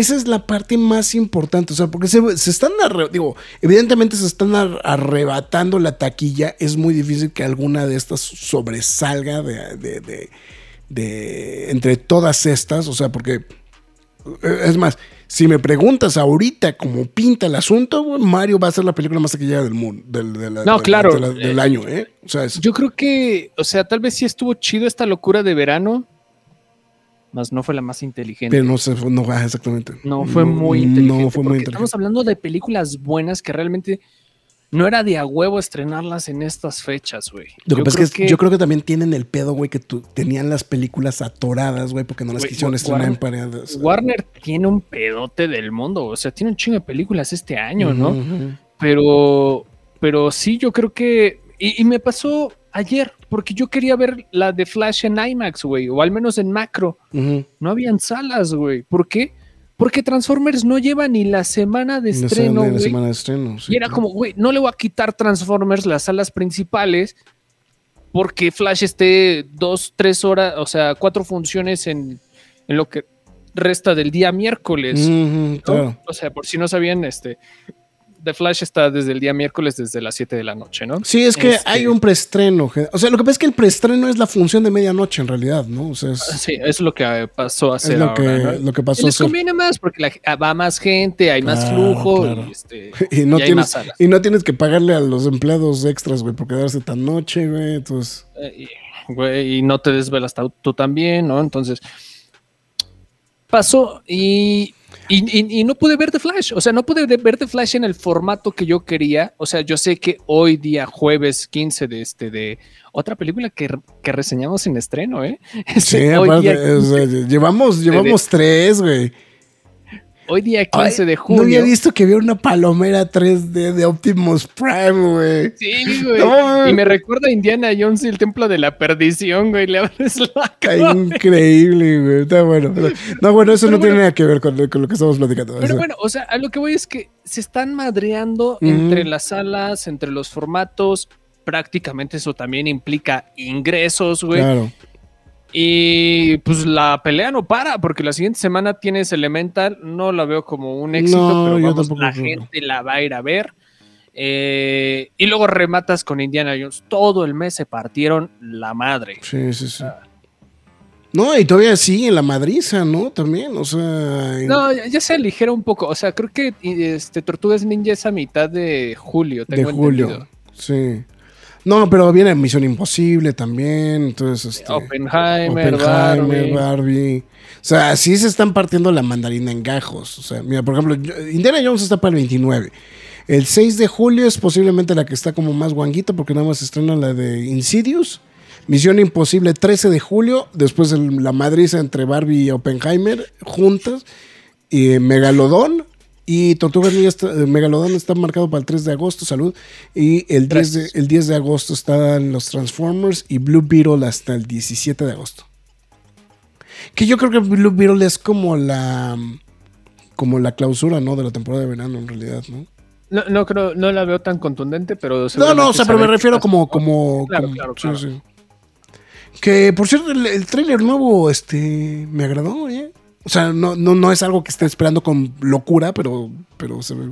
esa es la parte más importante, o sea, porque se, se están, digo, evidentemente se están ar- arrebatando la taquilla, es muy difícil que alguna de estas sobresalga de, de- de- de- entre todas estas, o sea, porque eh, es más, si me preguntas ahorita cómo pinta el asunto, Mario va a ser la película más taquillera del mundo, del, de la- No, claro. de la- del año, ¿eh? O sea, es- Yo creo que, o sea, tal vez sí estuvo chido esta locura de verano, más no fue la más inteligente. pero no se fue, no va exactamente. No fue muy inteligente. No fue muy porque inteligente. Estamos hablando de películas buenas que realmente no era de a huevo estrenarlas en estas fechas, güey. Lo que Yo pasa es que, yo creo que también tienen el pedo, güey, que tenían las películas atoradas, güey, porque no las quisieron estrenar en paredes. Warner tiene un pedote del mundo, o sea, tiene un chingo de películas este año, ¿no? Pero, pero sí, yo creo que. Y, y me pasó ayer, porque yo quería ver la de Flash en IMAX, güey, o al menos en macro. No habían salas, güey. ¿Por qué? Porque Transformers no lleva ni la semana de estreno, semana- la semana de estreno. sí, Y era claro. como, güey, no le voy a quitar Transformers las salas principales porque Flash esté dos, tres horas, o sea, cuatro funciones en, en lo que resta del día miércoles. Claro. O sea, por si no sabían, este, The Flash está desde el día miércoles, desde las 7 de la noche, ¿no? Sí, es que Este- hay un preestreno. O sea, lo que pasa es que el preestreno es la función de medianoche en realidad, ¿no? O sea, es, Sí, eso es lo que eh, pasó a es lo, ahora, que, ¿no? lo que Y pasó. a les conviene más porque la- ah, va más gente, hay más flujo claro. y, este, <laughs> Y no, y tienes, y no tienes que pagarle a los empleados extras, güey, por quedarse tan noche, güey. Entonces, Eh, y, güey, y no te desvelas tú también, ¿no? Entonces, pasó y, y, y- y no pude ver The Flash, o sea, no pude de- ver The Flash en el formato que yo quería, o sea, yo sé que hoy día, jueves 15 de este, de otra película que, que reseñamos en estreno, ¿eh? <laughs> sí, Este, hoy, aparte, día, llevamos, llevamos tres, güey. Hoy día 15 de junio. No había visto que había una palomera 3D de Optimus Prime, güey. Sí, <laughs> güey. No, y me recuerda a Indiana Jones y el templo de la perdición, güey. Le abres la cara. increíble, güey. Está bueno. pero- No, bueno, eso Pero no tiene nada que ver con, con lo que estamos platicando. o Pero sea, bueno, o sea, a lo que voy es que se están madreando entre las salas, entre los formatos. Prácticamente eso también implica ingresos, güey. Claro. Y pues la pelea no para, porque la siguiente semana tienes Elemental. No la veo como un éxito, No, pero yo vamos, la creo. gente la va a ir a ver. Eh, y luego rematas con Indiana Jones. Todo el mes se partieron la madre. Sí, sí, sí. No, y todavía sigue la madriza, ¿no? También, o sea. en- No, ya- se aligera un poco. O sea, creo que este, Tortugas Ninja es a mitad de julio. de Tengo julio. entendido. Sí. No, pero viene Misión Imposible también. Entonces, este. Oppenheimer, Oppenheimer, Barbie. Barbie. O sea, sí se están partiendo la mandarina en gajos. O sea, mira, por ejemplo, Indiana Jones está para el 29. El 6 de julio es posiblemente la que está como más guanguita porque nada más estrena la de Insidious. Misión Imposible 13 de julio. Después el- la madriza entre Barbie y Oppenheimer juntas. Y Megalodón. Y Tortugas Ninja está- eh, Megalodón está marcado para el 3 de agosto, salud. Y el 10 de, el 10 de agosto están los Transformers y Blue Beetle hasta el 17 de agosto. Que yo creo que Blue Beetle es como la como la clausura, ¿no? De la temporada de verano, en realidad, ¿no? No, no creo, no la veo tan contundente, pero No, no, o sea, pero me refiero como, como, Claro, como- claro, sí, claro. sí. Que por cierto, el, el tráiler nuevo, este, me agradó, ¿eh? O sea, no, no, no es algo que esté esperando con locura, pero, pero se ve.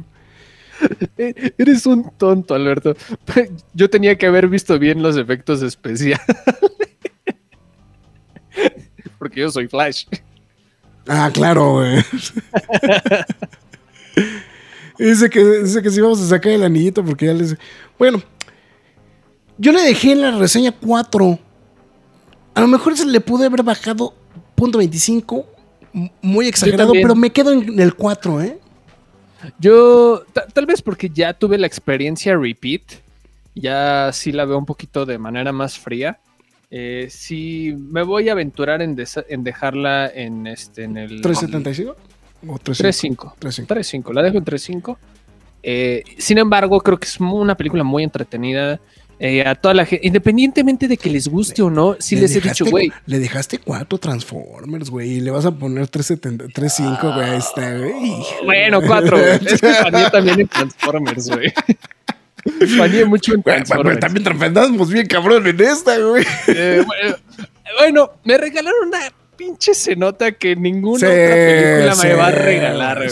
Eh, Eres un tonto, Alberto. <laughs> Yo tenía que haber visto bien los efectos especiales. <laughs> Porque yo soy Flash. Ah, claro, güey. <laughs> dice, que, dice que sí vamos a sacar el anillito porque ya les... Bueno, yo le dejé en la reseña 4. A lo mejor se le pude haber bajado punto 25, m- muy exagerado, pero me quedo en el 4, ¿eh? Yo, ta- tal vez porque ya tuve la experiencia repeat, ya sí la veo un poquito de manera más fría. Eh, sí, me voy a aventurar en, en dejarla en, este, en el... ¿375? ¿O 3.5. 3.5? 3.5, la dejo en 3.5. Eh, sin embargo, creo que es una película muy entretenida. Eh, a toda la gente, independientemente de que les guste o no, sí Le les he dicho, güey, Le dejaste cuatro Transformers, güey, y le vas a poner 3.70 3.5, güey, ahí está, güey. bueno, cuatro, güey. Es que también en Transformers, güey. Faneé mucho en Transformers. también trasfendamos bien cabrón en esta, güey. Eh, bueno, bueno, me regalaron una pinche cenota que ninguna Sí, otra película sí, me va a regalar, güey.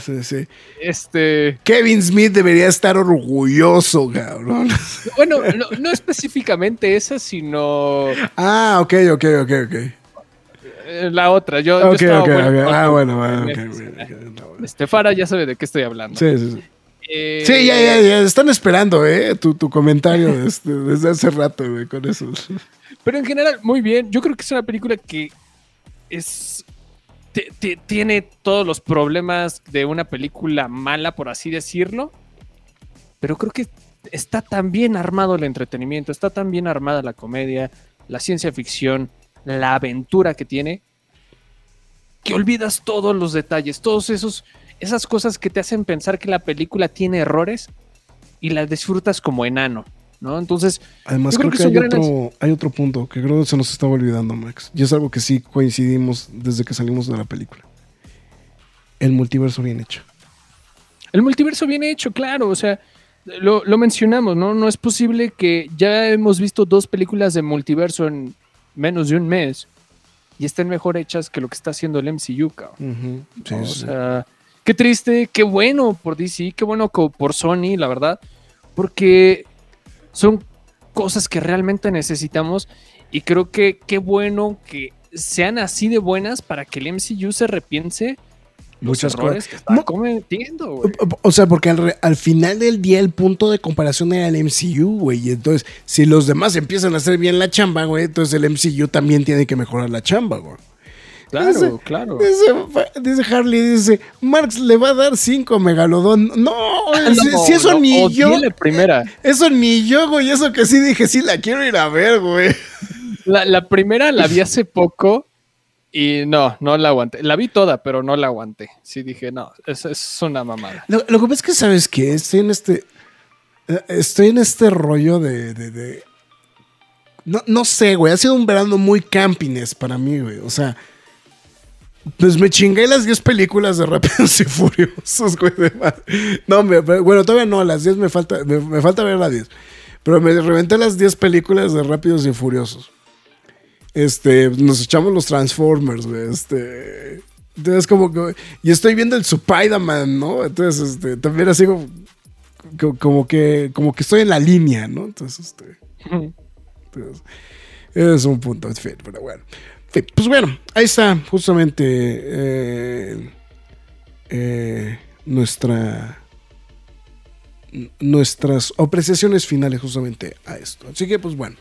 Sí, sí, sí. Este, Kevin Smith debería estar orgulloso, cabrón. bueno, no, no específicamente esa, sino Ah, ok, ok, ok, ok. eh, la otra. Yo, yo Ok, estaba ok, bueno Ah, bueno, bueno, ok, en- ok, ok, ok. Este Fara ya sabe de qué estoy hablando. Sí, sí, sí. Eh, Sí, ya, ya, ya. Están esperando, ¿eh? Tu, tu comentario este, desde hace rato, güey, con eso. Pero en general, muy bien. Yo creo que es una película que es. ti- ti- tiene todos los problemas de una película mala, por así decirlo. Pero creo que está tan bien armado el entretenimiento, está tan bien armada la comedia, la ciencia ficción, la aventura que tiene, que olvidas todos los detalles, todos esos, esas cosas que te hacen pensar que la película tiene errores y la disfrutas como enano, ¿no? Entonces, Además, Yo creo, creo que hay, otro, hay otro punto que creo que se nos estaba olvidando, Max. Y es algo que sí coincidimos desde que salimos de la película. El multiverso bien hecho. El multiverso viene hecho, claro, o sea, lo, lo mencionamos, ¿no? No es posible que ya hemos visto dos películas de multiverso en menos de un mes y estén mejor hechas que lo que está haciendo el MCU, cabrón. Sí. O sí. sea, qué triste, qué bueno por DC, qué bueno por Sony, la verdad, porque son cosas que realmente necesitamos y creo que qué bueno que sean así de buenas para que el MCU se repiense Muchas cosas. que está Mu- cometiendo, güey. O sea, porque al, re- al final del día el punto de comparación era el MCU, güey. Entonces, si los demás empiezan a hacer bien la chamba, güey, entonces el MCU también tiene que mejorar la chamba, güey. Claro, claro. Dice, dice Harley, dice, Marx le va a dar 5 megalodón. No, Ah, si, no, si eso no, ni yo, la primera. eso ni yo, güey, eso que sí dije, sí la quiero ir a ver, güey. La, la primera la vi hace poco y no, no la aguanté. La vi toda, pero no la aguanté. Sí dije, no, es, es una mamada. Lo, lo que pasa es que, ¿sabes qué? Estoy en este, eh, estoy en este rollo de, de- de- No, no sé, güey, ha sido un verano muy campines para mí, güey, o sea... Pues me chingué las 10 películas de Rápidos y Furiosos, güey. de. No, me- bueno, todavía no, las 10 me falta, me, me falta ver las 10. Pero me reventé las 10 películas de Rápidos y Furiosos. Este, nos echamos los Transformers, güey. Este. Entonces, como que. Y estoy viendo el Spider-Man, ¿no? Entonces, este, también así como, co- como que. Como que estoy en la línea, ¿no? Entonces, este. Entonces, es un punto, pero bueno. Fin, pues bueno, ahí está justamente eh, eh, nuestra nuestras apreciaciones finales justamente a esto. Así que pues bueno,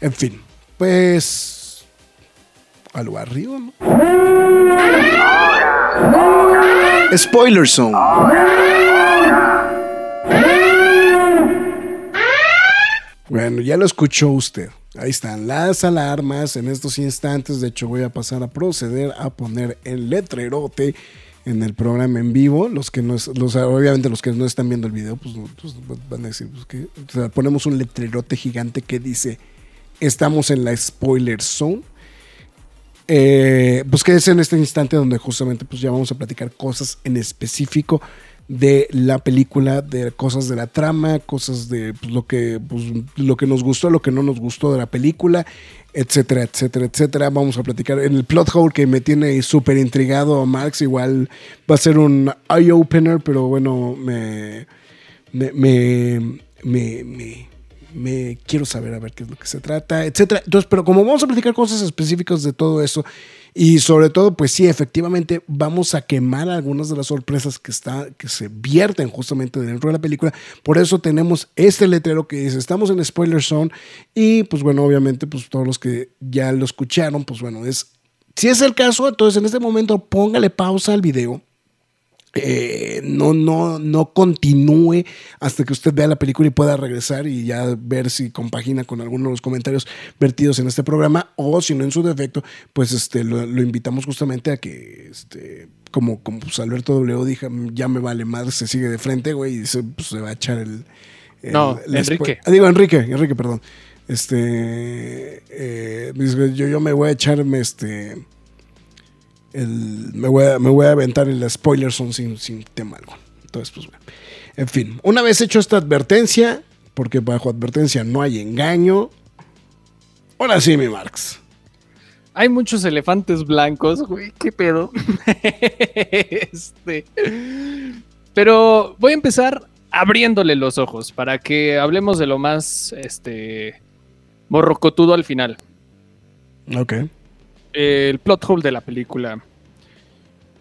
en fin, pues a lo arriba, ¿no? Spoiler Zone. Bueno, ya lo escuchó usted. Ahí están las alarmas en estos instantes. De hecho, voy a pasar a proceder a poner el letrerote en el programa en vivo. Los que no, es- obviamente los que no están viendo el video, pues, pues, van a decir, pues, que, ponemos un letrerote gigante que dice, estamos en la spoiler zone. Eh, pues que es en este instante donde justamente pues ya vamos a platicar cosas en específico de la película, de cosas de la trama, cosas de pues, lo que pues, lo que nos gustó, lo que no nos gustó de la película, etcétera, etcétera, etcétera. Vamos a platicar en el plot hole que me tiene súper intrigado Max, igual va a ser un eye opener, pero bueno, me me, me, me, me- me quiero saber a ver qué es lo que se trata, etcétera. Entonces, pero como vamos a platicar cosas específicas de todo eso y sobre todo, pues sí, efectivamente vamos a quemar algunas de las sorpresas que está que se vierten justamente dentro de la película. Por eso tenemos este letrero que dice, estamos en spoiler zone y pues bueno, obviamente pues todos los que ya lo escucharon, pues bueno, es si es el caso, entonces en este momento póngale pausa al video eh, no, no, no continúe hasta que usted vea la película y pueda regresar y ya ver si compagina con alguno de los comentarios vertidos en este programa o si no en su defecto, pues este, lo, lo invitamos justamente a que, este, como, como pues Alberto W dijo, ya me vale madre, se sigue de frente, güey, y se, pues, se va a echar el... el- No, el Enrique. Ah, digo, Enrique, Enrique, perdón. Este, eh, yo, yo me voy a echarme este el- me, voy a, me voy a aventar el spoiler son sin, sin tema alguno. Entonces, pues bueno. En fin, una vez hecho esta advertencia, porque bajo advertencia no hay engaño. Ahora sí, mi Marx. Hay muchos elefantes blancos, güey, qué pedo. <laughs> este. Pero voy a empezar abriéndole los ojos para que hablemos de lo más este morrocotudo al final. Ok. El plot hole de la película.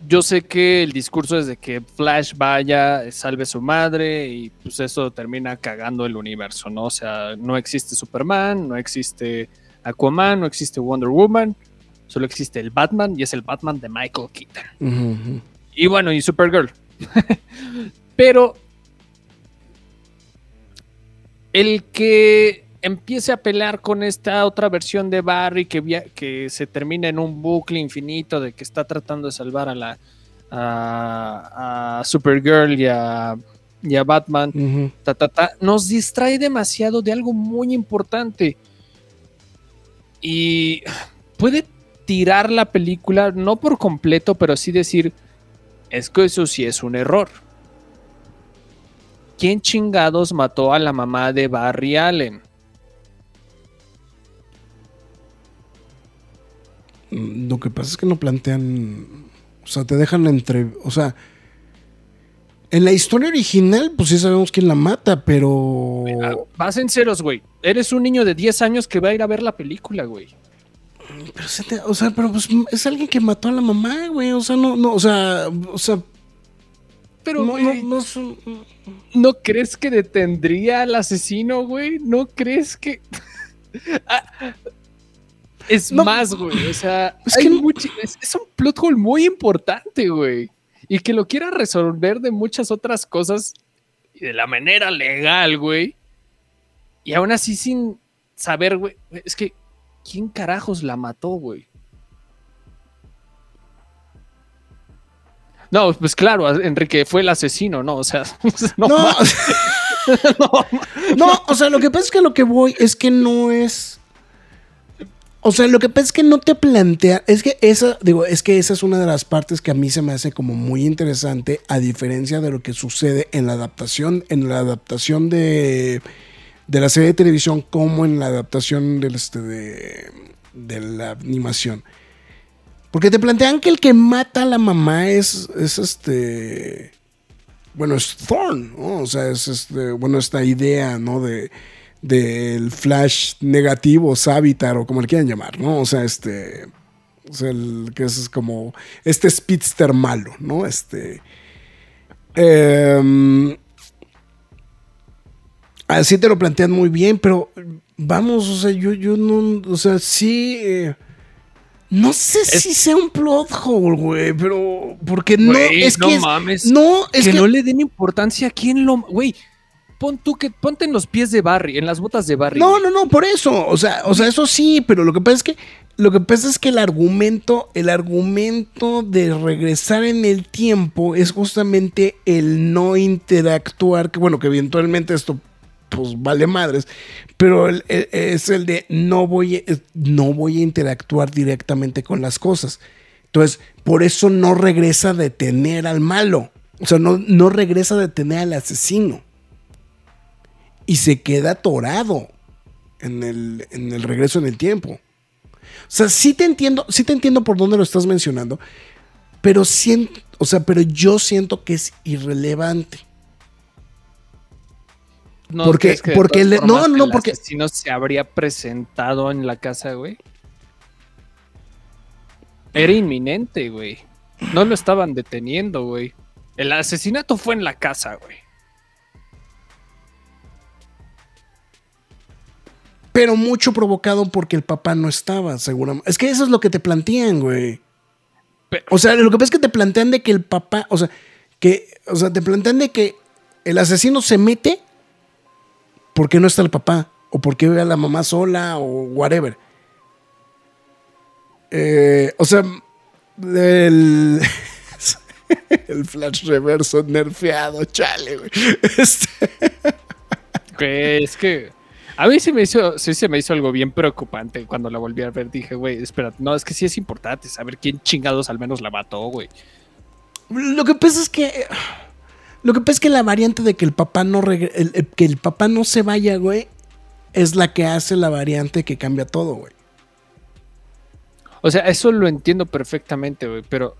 Yo sé que el discurso es de que Flash vaya, salve a su madre y pues eso termina cagando el universo, ¿no? O sea, no existe Superman, no existe Aquaman, no existe Wonder Woman, solo existe el Batman y es el Batman de Michael Keaton. Y bueno, y Supergirl. <laughs> Pero el que empiece a pelear con esta otra versión de Barry que, via- que se termina en un bucle infinito de que está tratando de salvar a la a, a Supergirl y a, y a Batman, Ujú. ta, ta, ta, nos distrae demasiado de algo muy importante. Y puede tirar la película, no por completo, pero sí decir, es que eso sí es un error. ¿Quién chingados mató a la mamá de Barry Allen? Lo que pasa es que no plantean. O sea, te dejan entre. O sea. En la historia original, pues sí sabemos quién la mata, pero. Ah, Vas en ceros, güey. Eres un niño de 10 años que va a ir a ver la película, güey. Pero se te- o sea, pero pues es alguien que mató a la mamá, güey. O sea, no, no, o sea, o sea, Pero, no, güey, no, no ¿No crees que detendría al asesino, güey? ¿No crees que.? <laughs> Ah, es No. más, güey. O sea, que es un plot hole muy importante, güey. Y que lo quiera resolver de muchas otras cosas y de la manera legal, güey. Y aún así sin saber, güey. Es que, ¿quién carajos la mató, güey? No, pues claro, Enrique fue el asesino, ¿no? O sea, <laughs> no, No, no, <laughs> no, o sea, lo que pasa es que lo que voy es que no es. O sea, lo que pasa es que no te plantea. Es que esa, digo, es que esa es una de las partes que a mí se me hace como muy interesante, a diferencia de lo que sucede en la adaptación, en la adaptación de, de la serie de televisión, como en la adaptación del este de, de la animación. Porque te plantean que el que mata a la mamá es, es este. Bueno, es Thorn, ¿no? O sea, es este, bueno, esta idea, ¿no? De del Flash negativo, Savitar, o como le quieran llamar, ¿no? O sea, este. O sea, el que es como. Este speedster malo, ¿no? Este. em, así te lo plantean muy bien, pero vamos, o sea, yo, yo no. O sea, sí. eh, no sé si sea un plot hole, güey, pero. Porque no. Güey, es no que. es- mames. no, es que, que. no le den importancia a quién lo. Güey, pon tú que ponte en los pies de Barry, en las botas de Barry. No, no, no, por eso. O sea, o sea, eso sí, pero lo que pasa es que. Lo que pasa es que el argumento, el argumento de regresar en el tiempo es justamente el no interactuar, que bueno, que eventualmente esto pues vale madres, pero el- el- es el de no voy, a- no voy a interactuar directamente con las cosas. Entonces, por eso no regresa a detener al malo. O sea, no, no regresa a detener al asesino. Y se queda atorado en el, en el regreso en el tiempo. O sea, sí te entiendo, sí te entiendo por dónde lo estás mencionando, pero siento, o sea, pero yo siento que es irrelevante. ¿No porque- que porque le- no, no, porque- asesino se habría presentado en la casa, güey. Era inminente, güey. No lo estaban deteniendo, güey. El asesinato fue en la casa, güey. Pero mucho provocado porque el papá no estaba, seguramente. Es que eso es lo que te plantean, güey. O sea, lo que pasa es que te plantean de que el papá, o sea, que, o sea, te plantean de que el asesino se mete porque no está el papá, o porque ve a la mamá sola, o whatever. Eh, o sea, el, <laughs> el flash reverso nerfeado, chale, güey. <laughs> Este, Güey, es que a mí sí me hizo, sí se me hizo algo bien preocupante cuando la volví a ver. Dije, güey, espera, no, es que sí es importante saber quién chingados al menos la mató, güey. Lo que pasa es que. Lo que pasa es que la variante de que el papá no regre- el- el- que el papá no se vaya, güey, es la que hace la variante que cambia todo, güey. O sea, eso lo entiendo perfectamente, güey, pero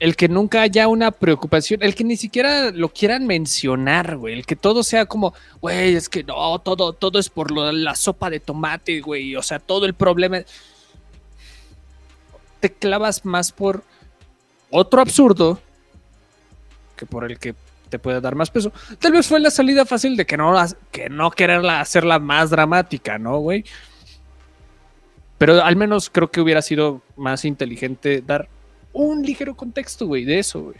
el que nunca haya una preocupación, el que ni siquiera lo quieran mencionar, güey, el que todo sea como, güey, es que no, todo, todo es por la sopa de tomate, güey, o sea, todo el problema. te clavas más por otro absurdo que por el que te puede dar más peso. Tal vez fue la salida fácil de que no, que no quererla hacerla más dramática, ¿no, güey? Pero al menos creo que hubiera sido más inteligente dar un ligero contexto, güey, de eso, güey.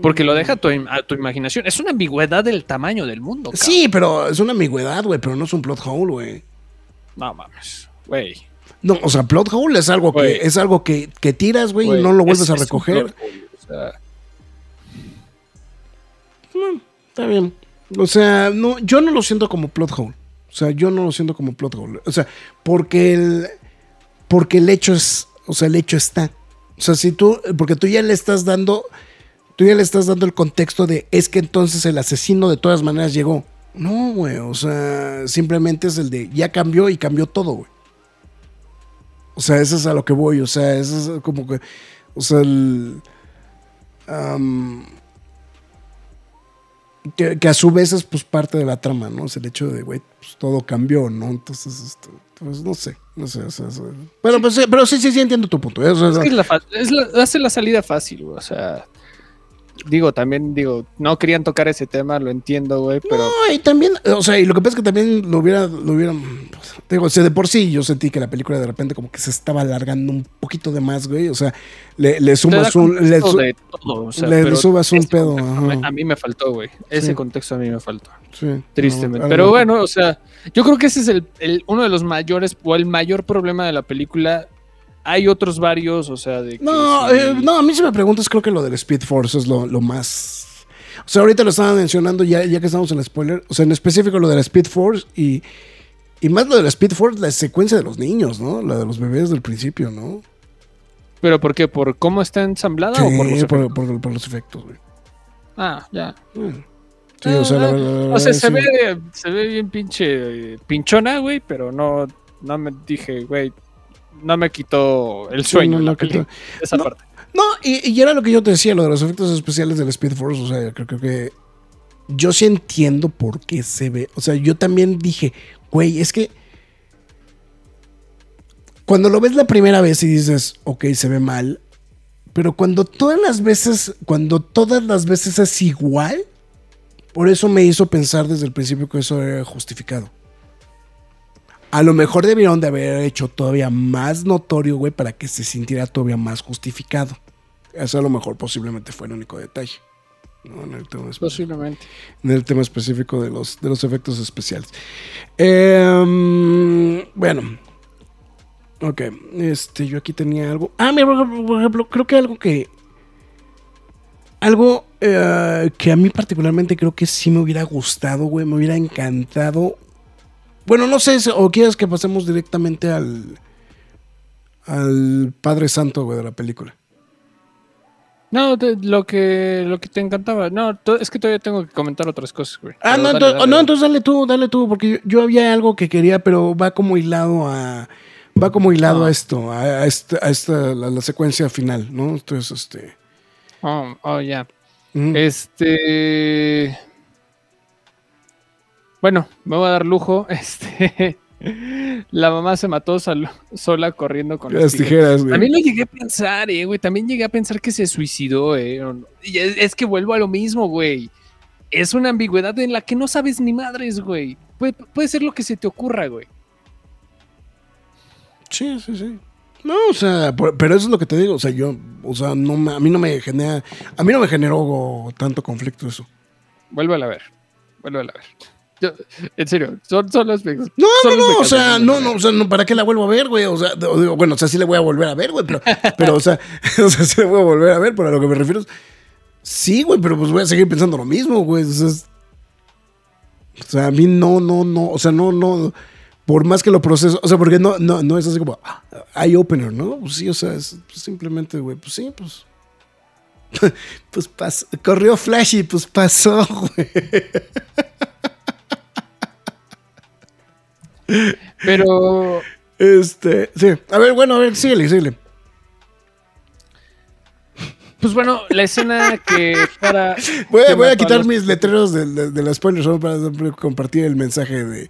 Porque lo deja a tu, a tu, imaginación. Es una ambigüedad del tamaño del mundo. Cabrón. Sí, pero es una ambigüedad, güey, pero no es un plot hole, güey. No mames, güey. No, o sea, plot hole es algo que es algo que, que tiras, güey, y no lo vuelves Es- a recoger. plot o sea, Está bien. O sea, no, yo no lo siento como plot hole. O sea, yo no lo siento como plot hole. O sea, porque el, porque el hecho es, o sea, el hecho está. O sea, si tú, porque tú ya le estás dando, tú ya le estás dando el contexto de, es que entonces el asesino de todas maneras llegó. No, güey, o sea, simplemente es el de, ya cambió y cambió todo, güey. O sea, eso es a lo que voy, o sea, eso es como que, o sea, el... que a su vez es pues parte de la trama, ¿no? Es el hecho de, güey, pues todo cambió, ¿no? Entonces, esto, pues no sé, no sé, o sea, o sea, pues, sí, pero sí, sí, sí entiendo tu punto. ¿eh? O sea, Es que es la, es la- hace la salida fácil, güey. O sea, digo, también, digo, no querían tocar ese tema, lo entiendo, güey, pero No, y también, o sea, y lo que pasa es que también lo hubiera, lo hubieran, pues, digo, o sea, de por sí yo sentí que la película de repente como que se estaba alargando un poquito de más, güey, o sea, le, le sumas un, le, contexto su- de todo, o sea, le pero subas un pedo, ajá. A mí me faltó, güey. Ese Sí. contexto a mí me faltó. sí, Tristemente. Pero bueno, o sea, yo creo que ese es el, el- uno de los mayores o el mayor problema de la película. Hay otros varios, o sea, de que No, sí- eh, no, a mí si me preguntas, creo que lo del Speed Force es lo, lo más. O sea, ahorita lo estaban mencionando ya, ya que estamos en el spoiler. O sea, en específico lo del Speed Force y, y más lo del Speed Force, la secuencia de los niños, ¿no? La de los bebés del principio, ¿no? ¿Pero por qué? ¿Por cómo está ensamblada Sí, o por los efectos? por- por los efectos, güey. Ah, ya. Mm. Sí, o sea, la, la- la O sea, verdad, se, sí. ve, se ve bien pinche eh, pinchona, güey, pero no, no me dije, güey, no me quitó el Sí, sueño. no, esa no. parte. No, y, y era lo que yo te decía, lo de los efectos especiales del Speed Force. O sea, creo, creo que yo sí entiendo por qué se ve. O sea, yo también dije, güey, es que cuando lo ves la primera vez y dices, ok, se ve mal, pero cuando todas las veces, cuando todas las veces es igual, por eso me hizo pensar desde el principio que eso era justificado. A lo mejor debieron de haber hecho todavía más notorio, güey, para que se sintiera todavía más justificado. Eso a lo mejor posiblemente fue el único detalle. ¿no? En, el tema Posiblemente. en el tema específico de los, de los efectos especiales. Em, bueno. Ok. Este, yo aquí tenía algo. Ah, mira, por por ejemplo, creo que algo que. Algo eh, que a mí particularmente creo que sí me hubiera gustado, güey. Me hubiera encantado. Bueno, no sé, o quieres que pasemos directamente al. Al Padre Santo, güey, de la película. No, de- lo que lo que te encantaba. No, to- es que todavía tengo que comentar otras cosas, güey. Ah, Pero no, dale, entonces, dale, no, dale. entonces dale tú, dale tú, porque yo, yo había algo que quería, pero va como hilado a. Va como hilado Ah. a esto, a, a esta, a esta la, la secuencia final, ¿no? Entonces, este. Oh, oh, ya. Este. Bueno, me voy a dar lujo. <laughs> Este. La mamá se mató sol- sola corriendo con las tijeras. También lo llegué a pensar, eh, güey. También llegué a pensar que se suicidó, eh. es, es que vuelvo a lo mismo, güey. Es una ambigüedad en la que no sabes ni madres, güey. Puede, puede ser lo que se te ocurra, güey. Sí, sí, sí. No, o sea, por- pero eso es lo que te digo. O sea, yo, o sea, no me- a mí no me genera, a mí no me generó tanto conflicto eso. Vuelve a ver. Vuelve a ver. Yo- en serio, son, son los No, pecados. no, los no, o sea, no, no, o sea, no, ¿para qué la vuelvo a ver, güey? O sea, digo, bueno, o sea, sí la voy a volver a ver, güey, pero, pero, o sea, <laughs> o sea, sí la voy a volver a ver, pero a lo que me refiero es, sí, güey, pero pues voy a seguir pensando lo mismo, güey. O sea, es- o sea, a mí no, no, no, o sea, no, no, por más que lo proceso, o sea, porque no, no, no es así como, ah, eye opener, ¿no? Pues sí, o sea, es pues, simplemente, güey, pues sí, pues. <laughs> Pues pasó, corrió Flash y pues pasó, <laughs> güey. Pero Este, sí. A ver, bueno, a ver, síguele, síguele. Pues bueno, la escena que para. Voy a, que voy a quitar los- mis letreros de, de, de las spoilers solo para compartir el mensaje de,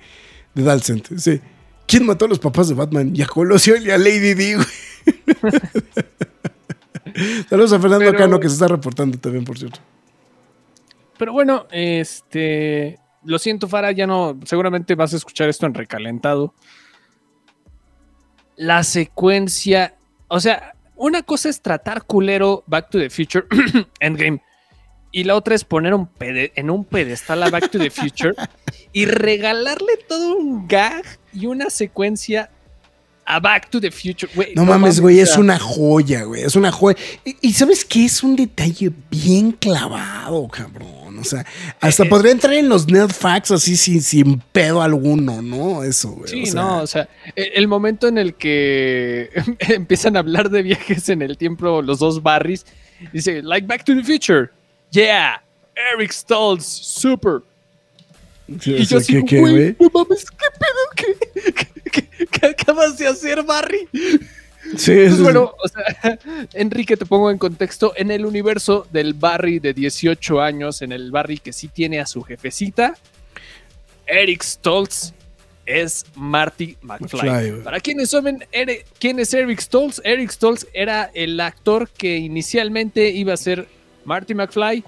de Dalcent. Sí. ¿Quién mató a los papás de Batman? Y a Colosio y a Lady D, güey. <laughs> Saludos a Fernando Pero- Cano que se está reportando también, por cierto. Pero bueno, este. Lo siento, Fara, ya no. Seguramente vas a escuchar esto en recalentado. La secuencia. O sea, una cosa es tratar culero Back to the Future <clears throat> Endgame. Y la otra es poner un pede- en un pedestal a Back to the Future <laughs> y regalarle todo un gag y una secuencia a Back to the Future. Güey, No, mames, güey, es una joya, güey. Es una joya. Y, y ¿sabes qué? Es un detalle bien clavado, cabrón. O sea, hasta Eh, podría entrar en los nerd facts así sin, sin pedo alguno, ¿no? Eso, güey. Sí, o sea, no, o sea, e- el momento en el que <laughs> empiezan a hablar de viajes en el tiempo los dos Barrys, dice, like Back to the Future, yeah, Eric Stoltz, super. sí, y yo así, ¿qué, qué, güey, güey? no mames, ¿qué pedo? ¿Qué, <laughs> qué- acabas de hacer, Barry? Sí, Pues sí, bueno, o sea, <laughs> Enrique, te pongo en contexto, en el universo del Barry de 18 años, en el Barry que sí tiene a su jefecita, Eric Stoltz es Marty McFly. Para quienes saben quién es Eric Stoltz, Eric Stoltz era el actor que inicialmente iba a ser Marty McFly.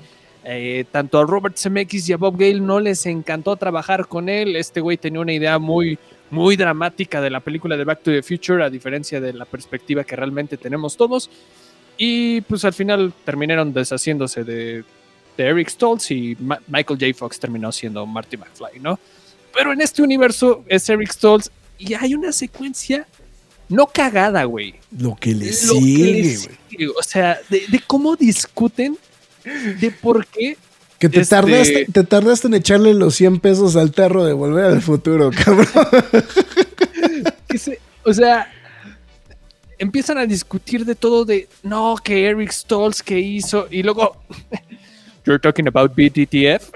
Eh, tanto a Robert Zemeckis y a Bob Gale no les encantó trabajar con él. Este güey tenía una idea muy, muy dramática de la película de Back to the Future, a diferencia de la perspectiva que realmente tenemos todos. Y pues al final terminaron deshaciéndose de, de Eric Stoltz y Ma- Michael J. Fox terminó siendo Marty McFly, ¿no? Pero en este universo es Eric Stoltz y hay una secuencia no cagada, güey. Lo que le Lo que sigue, güey. O sea, de, de cómo discuten, de por qué. Que te, Este- tardaste, te tardaste en echarle los 100 pesos al tarro de volver al futuro, cabrón. <laughs> o sea, empiezan a discutir de todo de no, que Eric Stoltz que hizo y luego <laughs> You're talking about BTTF.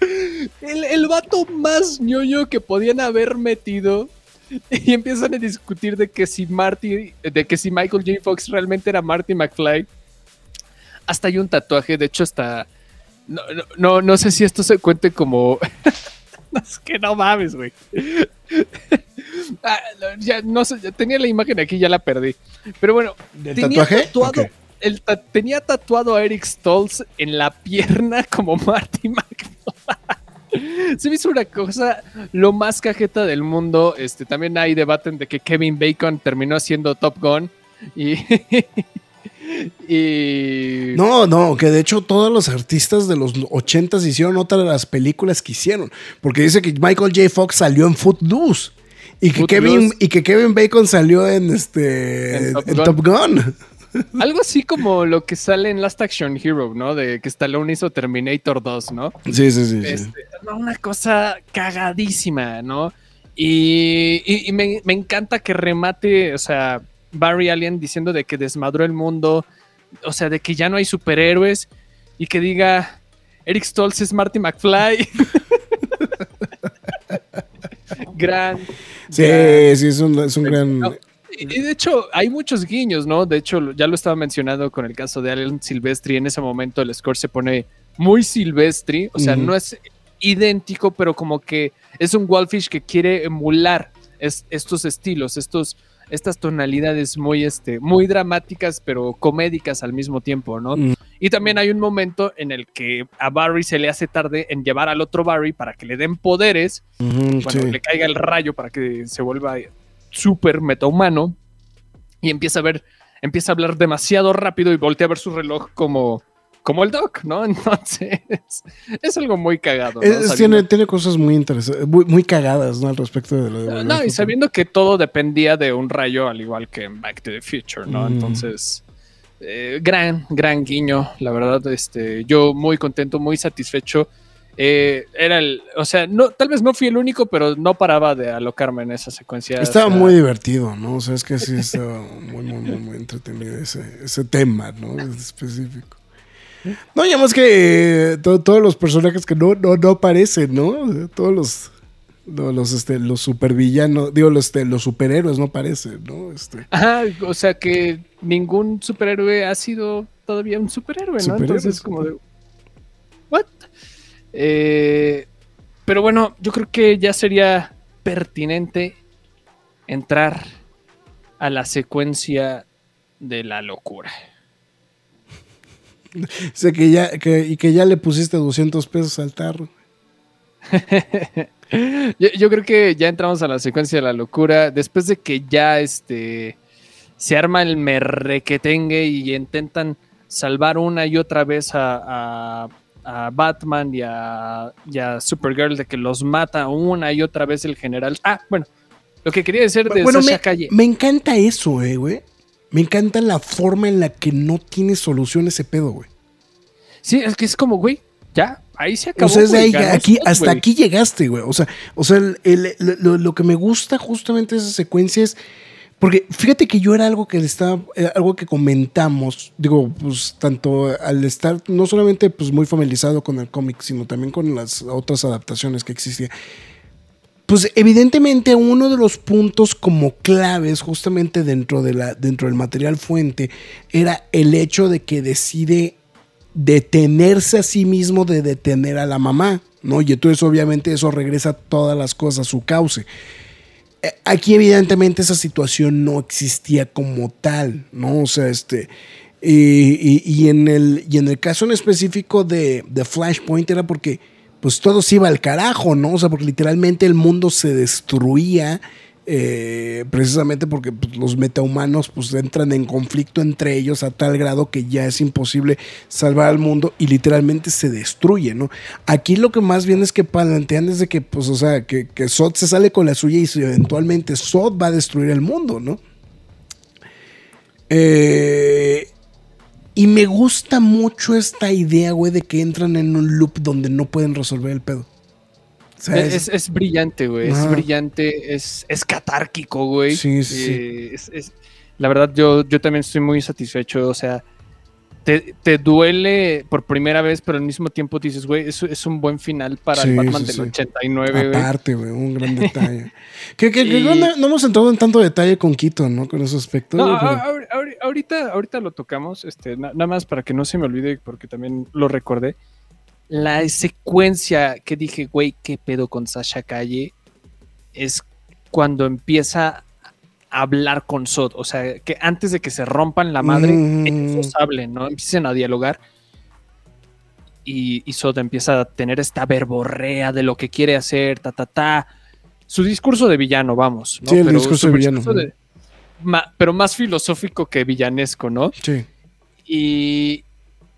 <laughs> el, el vato más ñoño que podían haber metido y empiezan a discutir de que si Marty, de que si Michael J. Fox realmente era Marty McFly. Hasta hay un tatuaje, de hecho hasta no, no, no, no sé si esto se cuente como <laughs> es que no mames, güey. Ah, no, ya no sé, ya tenía la imagen aquí, ya la perdí. Pero bueno, ¿Del tenía tatuaje? tatuado, Ok. el ta- tenía tatuado a Eric Stoltz en la pierna <laughs> como Marty McFly. Se me hizo una cosa lo más cajeta del mundo. Este, también hay debaten de que Kevin Bacon terminó siendo Top Gun y, <laughs> y No, no, que de hecho todos los artistas de los 80s hicieron otra de las películas que hicieron. Porque dice que Michael J. Fox salió en Footloose. Y que, Footloose. Kevin, y que Kevin Bacon salió en este En Top en Gun. Top Gun. <laughs> algo así como lo que sale en Last Action Hero, ¿no? De que Stallone hizo Terminator 2, ¿no? Sí, sí, sí. Este, no, una cosa cagadísima, ¿no? Y, y- y me, me encanta que remate, o sea, Barry Allen diciendo de que desmadró el mundo, o sea, de que ya no hay superhéroes y que diga Eric Stoltz es Marty McFly. <laughs> gran. Sí, gran- sí, es un, es un gran. No, y de hecho, hay muchos guiños, ¿no? De hecho, ya lo estaba mencionando con el caso de Alan Silvestri. En ese momento el score se pone muy Silvestri. O sea, no es idéntico, pero como que es un Wallfish que quiere emular es- estos estilos, estos, estas tonalidades muy, este, muy dramáticas, pero comédicas al mismo tiempo, ¿no? Mm. Y también hay un momento en el que a Barry se le hace tarde en llevar al otro Barry para que le den poderes sí. le caiga el rayo para que se vuelva súper metahumano y empieza a ver, empieza a hablar demasiado rápido y voltea a ver su reloj como, como el Doc, ¿no? <laughs> Entonces, es algo muy cagado. ¿no? Es- Sabiendo- tiene, tiene cosas muy interesantes, muy, muy cagadas, ¿no? Al respecto de lo de no, y sabiendo que todo dependía de un rayo, al igual que en Back to the Future, ¿no? Mm. Entonces, eh, gran, gran guiño, la verdad, este, yo muy contento, muy satisfecho. Eh, era el, o sea, no, tal vez no fui el único, pero no paraba de alocarme en esa secuencia. Estaba o sea, muy divertido, ¿no? O sea, es que sí estaba muy, muy, muy, muy entretenido ese, ese tema, ¿no? <laughs> Es específico. No, y además que eh, to- todos los personajes que no, no, no aparecen, ¿no? Todos los, no, los, este, los supervillanos, digo, los, este, los superhéroes no aparecen, ¿no? Este, Ajá, o sea que ningún superhéroe ha sido todavía un superhéroe, ¿no? Superhéroe, Entonces, como de. ¿What? Eh, Pero bueno, yo creo que ya sería pertinente entrar a la secuencia de la locura. <laughs> Sé que ya, que, y que ya le pusiste 200 pesos al tarro. <laughs> yo, yo creo que ya entramos a la secuencia de la locura. Después de que ya este se arma el merrequetengue y intentan salvar una y otra vez a, a- a Batman y a, y a Supergirl de que los mata una y otra vez el general. Ah, bueno, lo que quería decir de Bueno, Sasha me, Calle. me encanta eso, eh, güey. Me encanta la forma en la que no tiene solución ese pedo, güey. Sí, es que es como, güey, ya, ahí se acabó. o sea, es de ahí, ganó aquí, hasta aquí llegaste, güey. O sea, o sea el- el- lo, lo que me gusta justamente de esa secuencia es. Porque fíjate que yo era algo que estaba, algo que comentamos, digo, pues tanto al estar no solamente pues muy familiarizado con el cómic, sino también con las otras adaptaciones que existían. Pues evidentemente uno de los puntos como claves justamente dentro, de la, dentro del material fuente era el hecho de que decide detenerse a sí mismo de detener a la mamá, ¿no? Y entonces obviamente eso regresa todas las cosas a su cauce. Eh, Aquí evidentemente esa situación no existía como tal, ¿no? O sea, este... Y, y- y en, el, y en el caso en específico de, de Flashpoint era porque pues todo se iba al carajo, ¿no? O sea, porque literalmente el mundo se destruía eh, precisamente porque pues, los metahumanos pues entran en conflicto entre ellos a tal grado que ya es imposible salvar al mundo y literalmente se destruye, ¿no? Aquí lo que más bien es que plantean es de que, pues, o sea, que, que Zod se sale con la suya y eventualmente Zod va a destruir el mundo, ¿no? Eh, y me gusta mucho esta idea, güey, de que entran en un loop donde no pueden resolver el pedo. Es, es brillante, güey. Es brillante, es, es catárquico, güey. Sí, sí, sí. Eh, es- es- la verdad, yo, yo también estoy muy satisfecho. O sea, te, te duele por primera vez, pero al mismo tiempo dices, güey, eso es un buen final para Sí, el Batman sí, del sí. 89, güey. Aparte, güey, un gran <laughs> detalle. que, que- Y- no, no hemos entrado en tanto detalle con Quito, ¿no? Con ese aspecto. No, pero- a- a- ahori- ahorita, ahorita lo tocamos, este, na- nada más para que no se me olvide, porque también lo recordé. La secuencia que dije, güey, qué pedo con Sasha Calle, es cuando empieza hablar con Sod. O sea, que antes de que se rompan la madre, Mm. ellos hablen, ¿no? Empiecen a dialogar. Y, y Sod empieza a tener esta verborrea de lo que quiere hacer, ta, ta, ta. Su discurso de villano, vamos. ¿no? Sí, el Pero discurso de villano, ma- pero más filosófico que villanesco, ¿no? Sí. Y,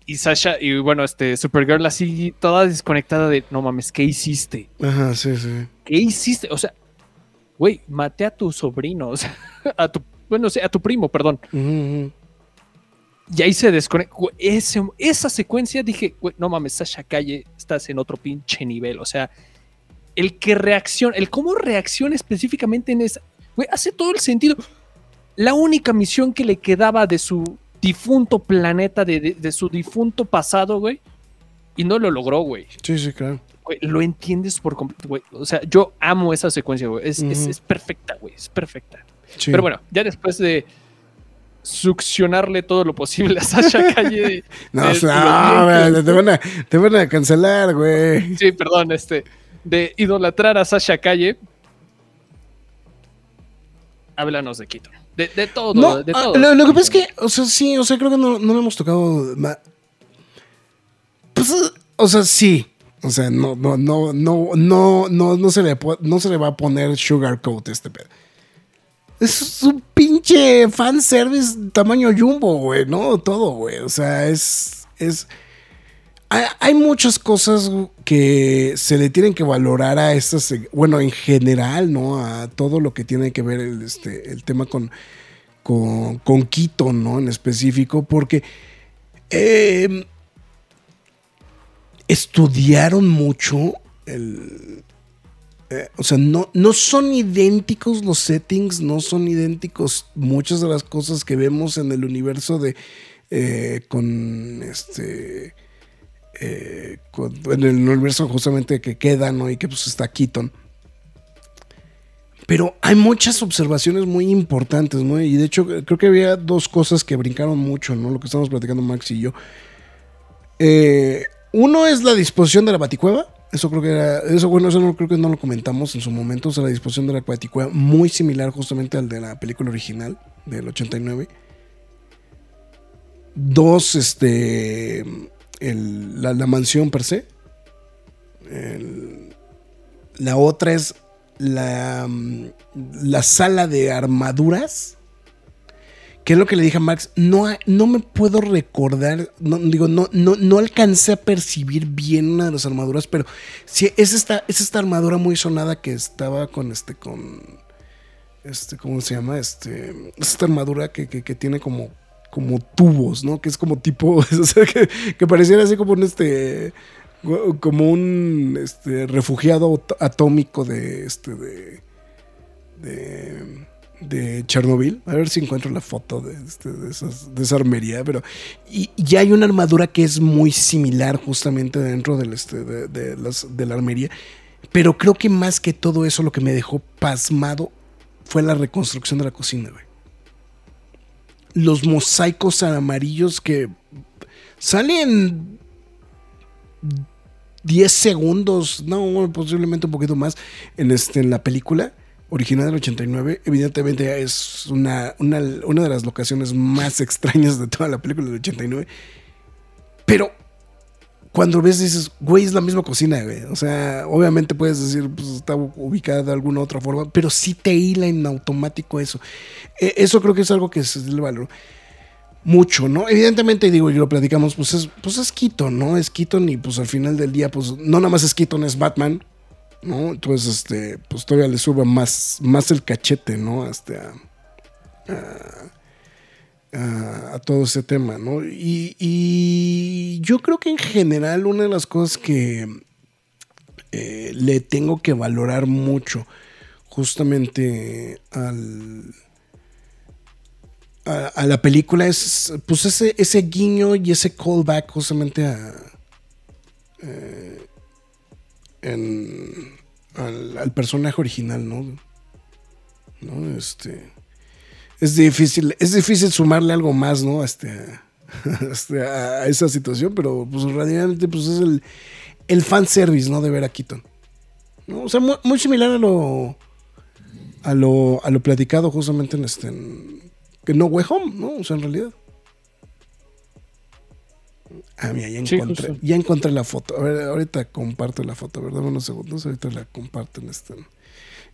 y Sasha, y bueno, este Supergirl así, toda desconectada de, no mames, ¿qué hiciste? Ajá, sí, sí. ¿Qué hiciste? O sea, güey, maté a tu sobrino, o <laughs> sea, a tu, bueno, a tu primo, perdón. Y ahí se desconecta. Ese- esa secuencia dije, güey, no mames, Sasha Calle, estás en otro pinche nivel. O sea, el que reacciona, el cómo reacciona específicamente en esa, güey, hace todo el sentido. La única misión que le quedaba de su difunto planeta, de, de- de su difunto pasado, güey, y no lo logró, güey. Sí, sí, claro. Güey, Lo entiendes por completo, güey. O sea, yo amo esa secuencia, güey. Es, es- perfecta, güey. Es perfecta. Sí. Pero bueno, ya después de succionarle todo lo posible a Sasha <laughs> Calle. No, de- de no, te, van a, te van a cancelar, güey. Sí, perdón, este. De idolatrar a Sasha Calle. Háblanos de Quito. De, de todo, No, de ah, todo. lo, lo que pasa es que, o sea, sí, o sea, creo que no, no hemos tocado. Pues, o sea, sí. O sea, no, no, no, no, no, no, no se le, no se le va a poner sugarcoat a este pedo. Es un pinche fanservice tamaño jumbo, güey, ¿no? Todo, güey. O sea, es. es hay, hay muchas cosas que se le tienen que valorar a estas. Bueno, en general, ¿no? A todo lo que tiene que ver el, este, el tema con, con, con Quito, ¿no? En específico, porque. eh, estudiaron mucho el, eh, o sea, no, no son idénticos los settings, no son idénticos muchas de las cosas que vemos en el universo de eh, con este eh, en el universo justamente que queda, ¿no? Y que pues está Keaton. Pero hay muchas observaciones muy importantes, ¿no? Y de hecho creo que había dos cosas que brincaron mucho, ¿no? Lo que estamos platicando Max y yo. Eh, uno es la disposición de la baticueva. Eso creo que era, eso bueno, eso no creo que no lo comentamos en su momento, o sea, la disposición de la Quaticueva, muy similar justamente al de la película original del 89. Dos, este, la, la mansión per se. La otra es la, mm, la sala de armaduras. Que es lo que le dije a Max, no, no me puedo recordar, digo, no, no, no alcancé a percibir bien una de las armaduras, pero sí, es esta, es esta armadura muy sonada que estaba con este, con, este, ¿cómo se llama? Este, es esta armadura que, que, tiene como, como tubos, ¿no? Que es como tipo, <laughs> que, pareciera así como un, este, como un, este, refugiado at- atómico de, este, de, de, de Chernobyl. A ver si encuentro la foto de, este, de, esa armería. Pero, y hay una armadura que es muy similar justamente dentro este, de, de las- de la armería. Pero creo que más que todo eso, lo que me dejó pasmado fue la reconstrucción de la cocina, güey. Los mosaicos amarillos que salen 10 segundos, no, posiblemente un poquito más, en, este, en la película original del 89. Evidentemente es una, una, una de las locaciones más extrañas de toda la película del 89. Pero cuando ves dices, güey, es la misma cocina, güey. O sea, obviamente puedes decir, pues está ubicada de alguna otra forma, pero sí te hila en automático eso. Eh, eso creo que es algo que se le valor mucho, ¿no? Evidentemente, digo, y lo platicamos, pues es, pues es Keaton, ¿no? Es Keaton y pues al final del día, pues no nada más es Keaton, es Batman, Entonces, este, pues todavía le sube más, más el cachete, ¿no? Hasta a, todo ese tema, ¿no? Y, yo creo que en general una de las cosas que eh, le tengo que valorar mucho justamente al a, a la película es pues ese, ese guiño y ese callback justamente a eh, en- al, al personaje original, ¿no? ¿No? Este es difícil, es difícil sumarle algo más, ¿no? <laughs> Este, a, este, a esa situación, pero pues realmente pues es el, el fanservice, ¿no? De ver a Keaton. ¿no? O sea, muy, similar a lo, a lo a lo platicado justamente en este en, que No Way Home, ¿no? O sea, en realidad. Ah, mira, ya Sí, encontré, justo. ya encontré la foto. A ver, ahorita comparto la foto, ¿verdad? Unos segundos, ahorita la comparto en este.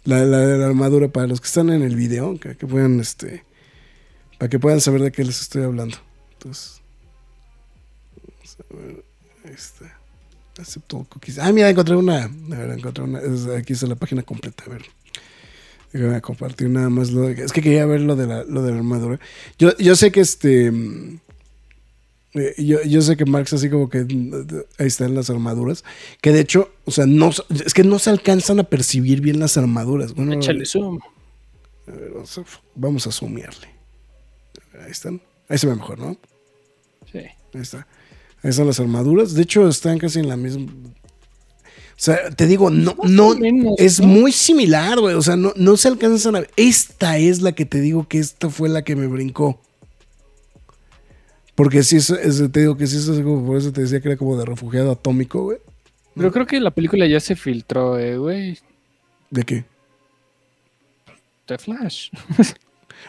La, la de la armadura para los que están en el video, que, que puedan, este, para que puedan saber de qué les estoy hablando. Entonces, vamos a ver, ahí está. Acepto cookies. Ah, mira, encontré una. A ver, encontré una. es- aquí está la página completa. A ver. Déjame compartir nada más lo de, Es que quería ver lo de la, lo de la armadura. Yo, yo sé que este. Eh, Yo, yo sé que Marx así como que ahí están las armaduras. Que de hecho, o sea, no, es que no se alcanzan a percibir bien las armaduras. Bueno, Échale zoom. a ver, vamos a, vamos a zoomearle. Ahí están. Ahí se ve mejor, ¿no? Sí. Ahí está. Ahí están las armaduras. De hecho, están casi en la misma. O sea, te digo, no, no, es muy similar, güey. O sea, no, no se alcanzan a ver. Esta es la que te digo que esta fue la que me brincó. Porque si es, es- te digo que si es así como, por eso te decía que era como de refugiado atómico, güey. Pero creo que la película ya se filtró, eh, güey. ¿De qué? De Flash. <laughs>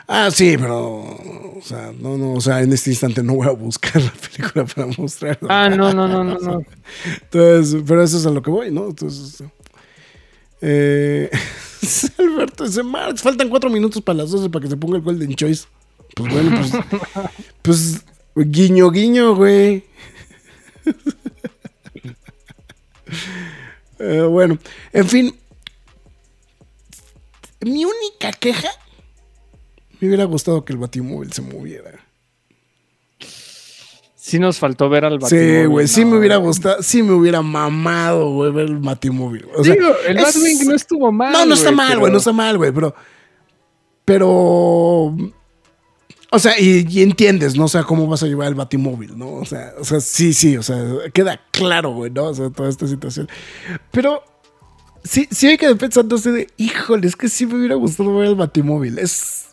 Ah, sí, pero, o sea, no, no, o sea, en este instante no voy a buscar la película para mostrarla. Ah, no, no, no, no, no. <laughs> Entonces, pero eso es a lo que voy, ¿no? Entonces, eh, <laughs> Alberto dice, Marx, faltan cuatro minutos para las 12 para que se ponga el Golden Choice. Pues bueno, pues, pues guiño, guiño, güey. <laughs> Eh, bueno, en fin, mi única queja, me hubiera gustado que el batimóvil se moviera. Sí nos faltó ver al Sí, Batimóvil, güey, sí me hubiera gustado, sí me hubiera mamado, güey, ver el Batimóvil. O sea, Digo, el es- Batwing no estuvo mal. No, no está mal, pero- güey, no está mal, güey, pero. Pero. O sea, y, entiendes, ¿no? O sea, cómo vas a llevar el batimóvil, ¿no? O sea, o sea, sí, sí, o sea, queda claro, güey, ¿no? O sea, toda esta situación. Pero sí, sí hay que pensando así de, híjole, es que sí me hubiera gustado ver el batimóvil. Es.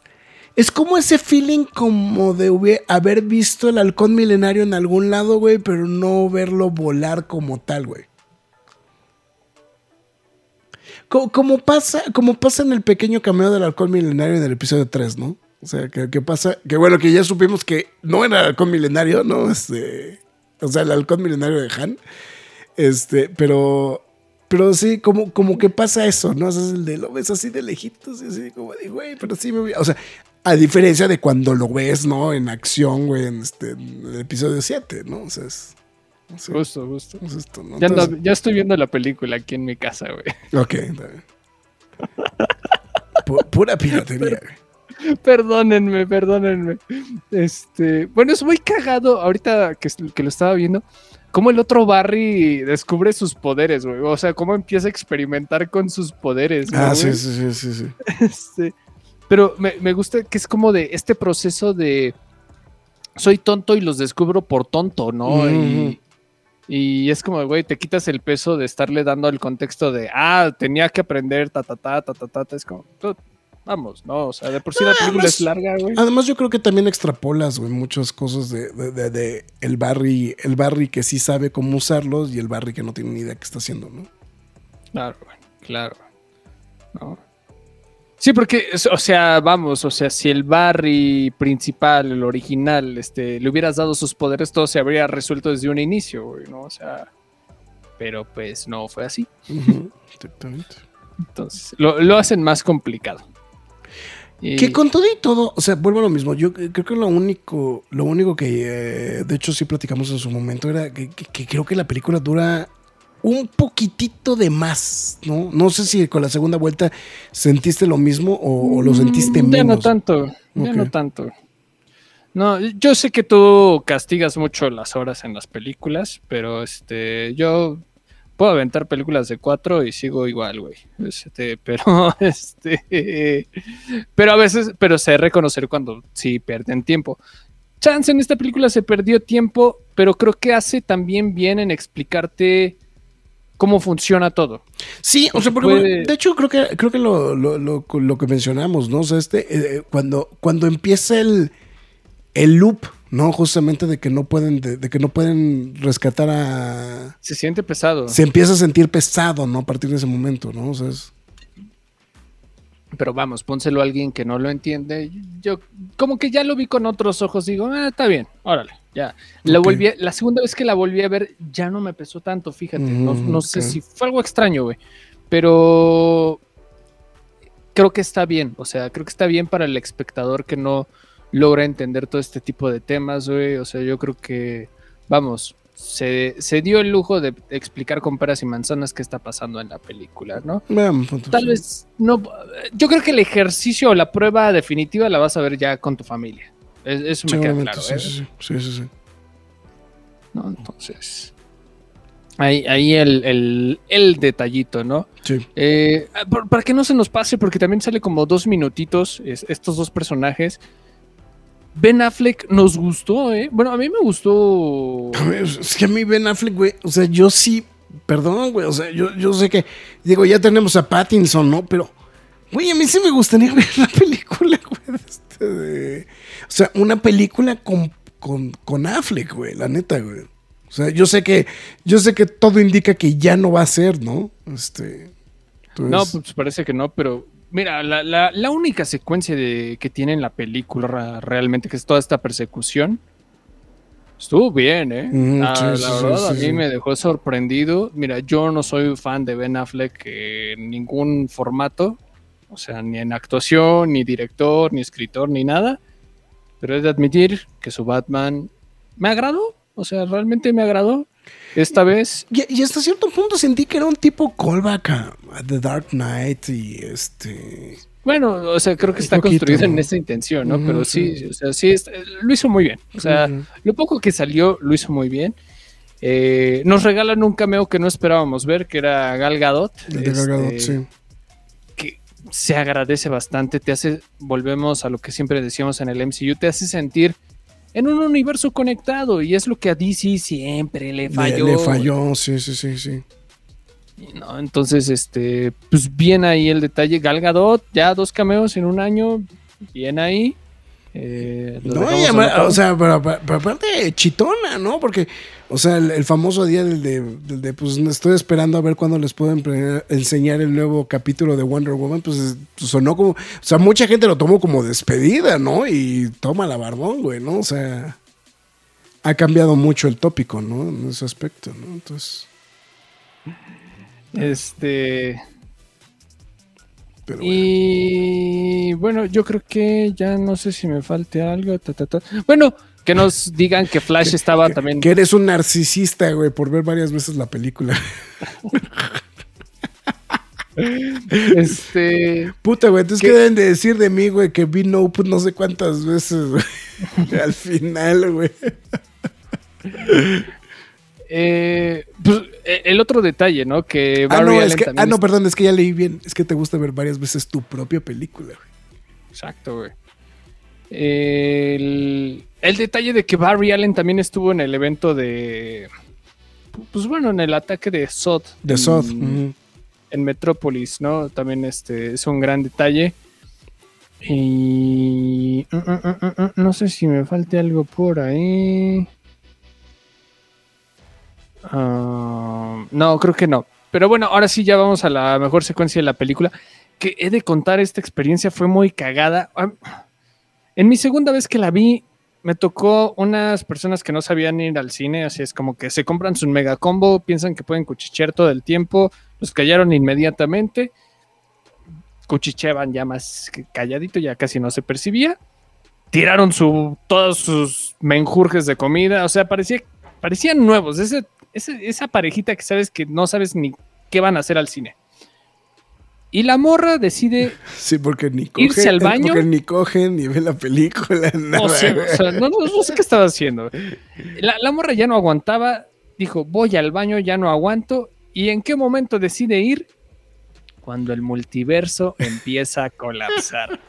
Es como ese feeling como de haber visto el halcón milenario en algún lado, güey, pero no verlo volar como tal, güey. como, pasa, como pasa en el pequeño cameo del alcohol milenario del episodio 3, ¿no? O sea, que, que pasa, que bueno, que ya supimos que no era el halcón milenario, ¿no? Este, o sea, el halcón milenario de Han. Este, pero, pero sí, como, como que pasa eso, ¿no? O sea, es el de lo ves así de lejitos y así como de, güey, pero sí me voy. O sea, a diferencia de cuando lo ves, ¿no? En acción, güey, en, este, en el episodio 7, ¿no? O sea, es. es esto, ¿no? Ya, ando- Entonces- ya estoy viendo la película aquí en mi casa, güey. Ok, está bien. Pura piratería, güey. <laughs> Perdónenme, perdónenme. Este, bueno, es muy cagado ahorita que, que lo estaba viendo. Cómo el otro Barry descubre sus poderes, güey. O sea, cómo empieza a experimentar con sus poderes. ¿no, Ah, sí, sí, sí, sí, sí. <laughs> Este, pero me, me gusta que es como de este proceso de soy tonto y los descubro por tonto, ¿no? y, y es como, güey, te quitas el peso de estarle dando el contexto de, ah, tenía que aprender, ta, ta, ta, ta, ta, ta. Es como, "Dude, vamos, ¿no? O sea, de por sí la película además- es larga, güey. Además, yo creo que también extrapolas, güey, muchas cosas de, de- de- de el Barry, el Barry que sí sabe cómo usarlos y el Barry que no tiene ni idea qué está haciendo, ¿no? Claro, güey, claro. ¿No? Sí, porque, o sea, vamos, o sea, si el Barry principal, el original, este, le hubieras dado sus poderes, todo se habría resuelto desde un inicio, güey, ¿no? O sea, pero pues no fue así. <laughs> Exactamente. Entonces, lo, lo hacen más complicado. Y- Que con todo y todo, o sea, vuelvo a lo mismo. Yo creo que lo único, lo único que, eh, de hecho, sí platicamos en su momento era que, que- que creo que la película dura un poquitito de más, ¿no? No sé si con la segunda vuelta sentiste lo mismo o, o lo sentiste Mm, Ya menos. no tanto, ya no tanto. No, yo sé que tú castigas mucho las horas en las películas, pero este, yo puedo aventar películas de cuatro y sigo igual, güey. Este, pero, <laughs> este, pero a veces, pero sé reconocer cuando sí pierden tiempo. Chance en esta película se perdió tiempo, pero creo que hace también bien en explicarte cómo funciona todo. Sí, o sea, porque Puede- de hecho creo que creo que lo, lo, lo- lo que mencionamos, ¿no? O sea, este eh, cuando cuando empieza el el loop, ¿no? Justamente de que no pueden de, de que no pueden rescatar a Se siente pesado. se empieza a sentir pesado, ¿no? A partir de ese momento, ¿no? O sea, es- Pero vamos, pónselo a alguien que no lo entiende. Yo como que ya lo vi con otros ojos, digo, ah, está bien, órale, ya. La, volví a- la segunda vez que la volví a ver ya no me pesó tanto, fíjate. no, Mm, no sé si fue algo extraño, güey. Pero creo que está bien, o sea, creo que está bien para el espectador que no logra entender todo este tipo de temas, güey. O sea, yo creo que, vamos, se, se dio el lujo de explicar con peras y manzanas qué está pasando en la película, ¿no? Tal vez no. Yo creo que el ejercicio o la prueba definitiva la vas a ver ya con tu familia. Es- Eso me queda claro. sí, ¿eh? sí, sí, sí, sí. ¿No? Entonces. Ahí, ahí el, el- el detallito, ¿no? Sí. Eh, para que no se nos pase, porque también sale como dos minutitos es- estos dos personajes. Ben Affleck nos gustó, ¿eh? Bueno, a mí me gustó. A ver, Es que a mí Ben Affleck, güey, o sea, yo sí, perdón, güey, o sea, yo, yo sé que, digo, ya tenemos a Pattinson, ¿no? Pero, güey, a mí sí me gustaría <laughs> ver la película, güey, este, de- o sea, una película con, con, con Affleck, güey, la neta, güey. O sea, yo sé que, yo sé que todo indica que ya no va a ser, ¿no? Este, entonces- No, pues parece que no, pero mira, la, la- la única secuencia de, que tiene en la película realmente, que es toda esta persecución, estuvo bien, ¿eh? Ah, sí, la sí, verdad, sí, a mí me dejó sorprendido. Mira, yo no soy fan de Ben Affleck en ningún formato, o sea, ni en actuación, ni director, ni escritor, ni nada, pero es de admitir que su Batman me agradó, o sea, realmente me agradó. Esta vez Y, y hasta cierto punto sentí que era un tipo callback a, a The Dark Knight y este... Bueno, o sea, creo que está poquito, construido en esa intención, ¿no? Pero sí. sí, o sea, sí, es- lo hizo muy bien. O sea, lo poco que salió lo hizo muy bien. Eh, nos regalan un cameo que no esperábamos ver, que era Gal Gadot. el de Gal Gadot, este, sí. Que se agradece bastante, te hace, volvemos a lo que siempre decíamos en el MCU, te hace sentir en un universo conectado y es lo que a DC siempre le Le- falló. Le, falló, sí, sí, sí, sí. ¿no? Entonces, este, pues bien ahí el detalle. Gal Gadot, ya dos cameos en un año, bien ahí. Eh, No, o sea, pero, aparte chitona, ¿no? Porque, o sea, el, el famoso día del de, del de, pues estoy esperando a ver cuándo les puedo enseñar el nuevo capítulo de Wonder Woman, pues es- sonó como, o sea, mucha gente lo tomó como despedida, ¿no? Y toma la barbón, güey, ¿no? O sea, ha cambiado mucho el tópico, ¿no? En ese aspecto, ¿no? Entonces, Este. Pero bueno. Y bueno, yo creo que ya no sé si me falte algo. ta, ta, ta. Bueno, que nos digan que Flash estaba también. Que eres un narcisista, güey, por ver varias veces la película. <laughs> Este. Puta, güey, entonces. ¿qué deben de decir de mí, güey? Que vi no pues, no sé cuántas veces, güey. <laughs> Al final, güey. Eh, pues, eh, el otro detalle, ¿no? Que Ah, Barry no, es Allen que, también ah, no, es- perdón, es que ya leí bien. Es que te gusta ver varias veces tu propia película, güey. Exacto, güey. El, el detalle de que Barry Allen también estuvo en el evento de. Pues bueno, en el ataque de Sod. De en- ujú. en Metrópolis, ¿no? También este es un gran detalle. Y mm, mm, mm, mm, no sé si me falte algo por ahí. Ah, no, creo que no. Pero bueno, ahora sí ya vamos a la mejor secuencia de la película. Que he de contar, esta experiencia fue muy cagada. En mi segunda vez que la vi, me tocó unas personas que no sabían ir al cine, así es como que se compran su mega combo, piensan que pueden cuchichear todo el tiempo, los callaron inmediatamente, cuchicheaban ya más calladito, ya casi no se percibía, tiraron su, todos sus menjurjes de comida, o sea, parecía, parecían nuevos, ese, esa parejita que sabes que no sabes ni qué van a hacer al cine. Y la morra decide <laughs> Sí, porque ni cogen. ¿Irse al baño? Porque ni cogen, ni ven la película, <laughs> nada. O sea, o sea, no, sé qué estaba haciendo. La, la morra ya no aguantaba, dijo, voy al baño, ya no aguanto. ¿Y en qué momento decide ir? Cuando el multiverso <laughs> empieza a colapsar.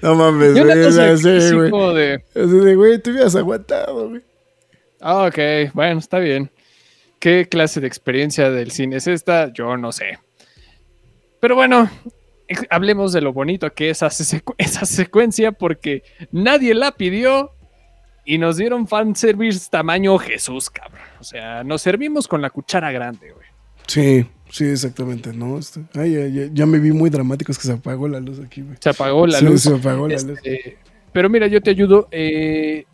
no mames, güey. así de, güey, te hubieras aguantado, güey. Ah, ok, bueno, está bien. ¿Qué clase de experiencia del cine es esta? Yo no sé. Pero bueno, ex- hablemos de lo bonito que es esa, secu- <laughs> esa secuencia porque nadie la pidió y nos dieron fanservice tamaño Jesús, cabrón. O sea, nos servimos con la cuchara grande, güey. Sí, sí, exactamente, ¿no? Este, ay, ya, ya- ya me vi muy dramático, es que se apagó la luz aquí, güey. Se apagó la Sí, luz. Se apagó la luz. Este, pero mira, yo te ayudo. eh,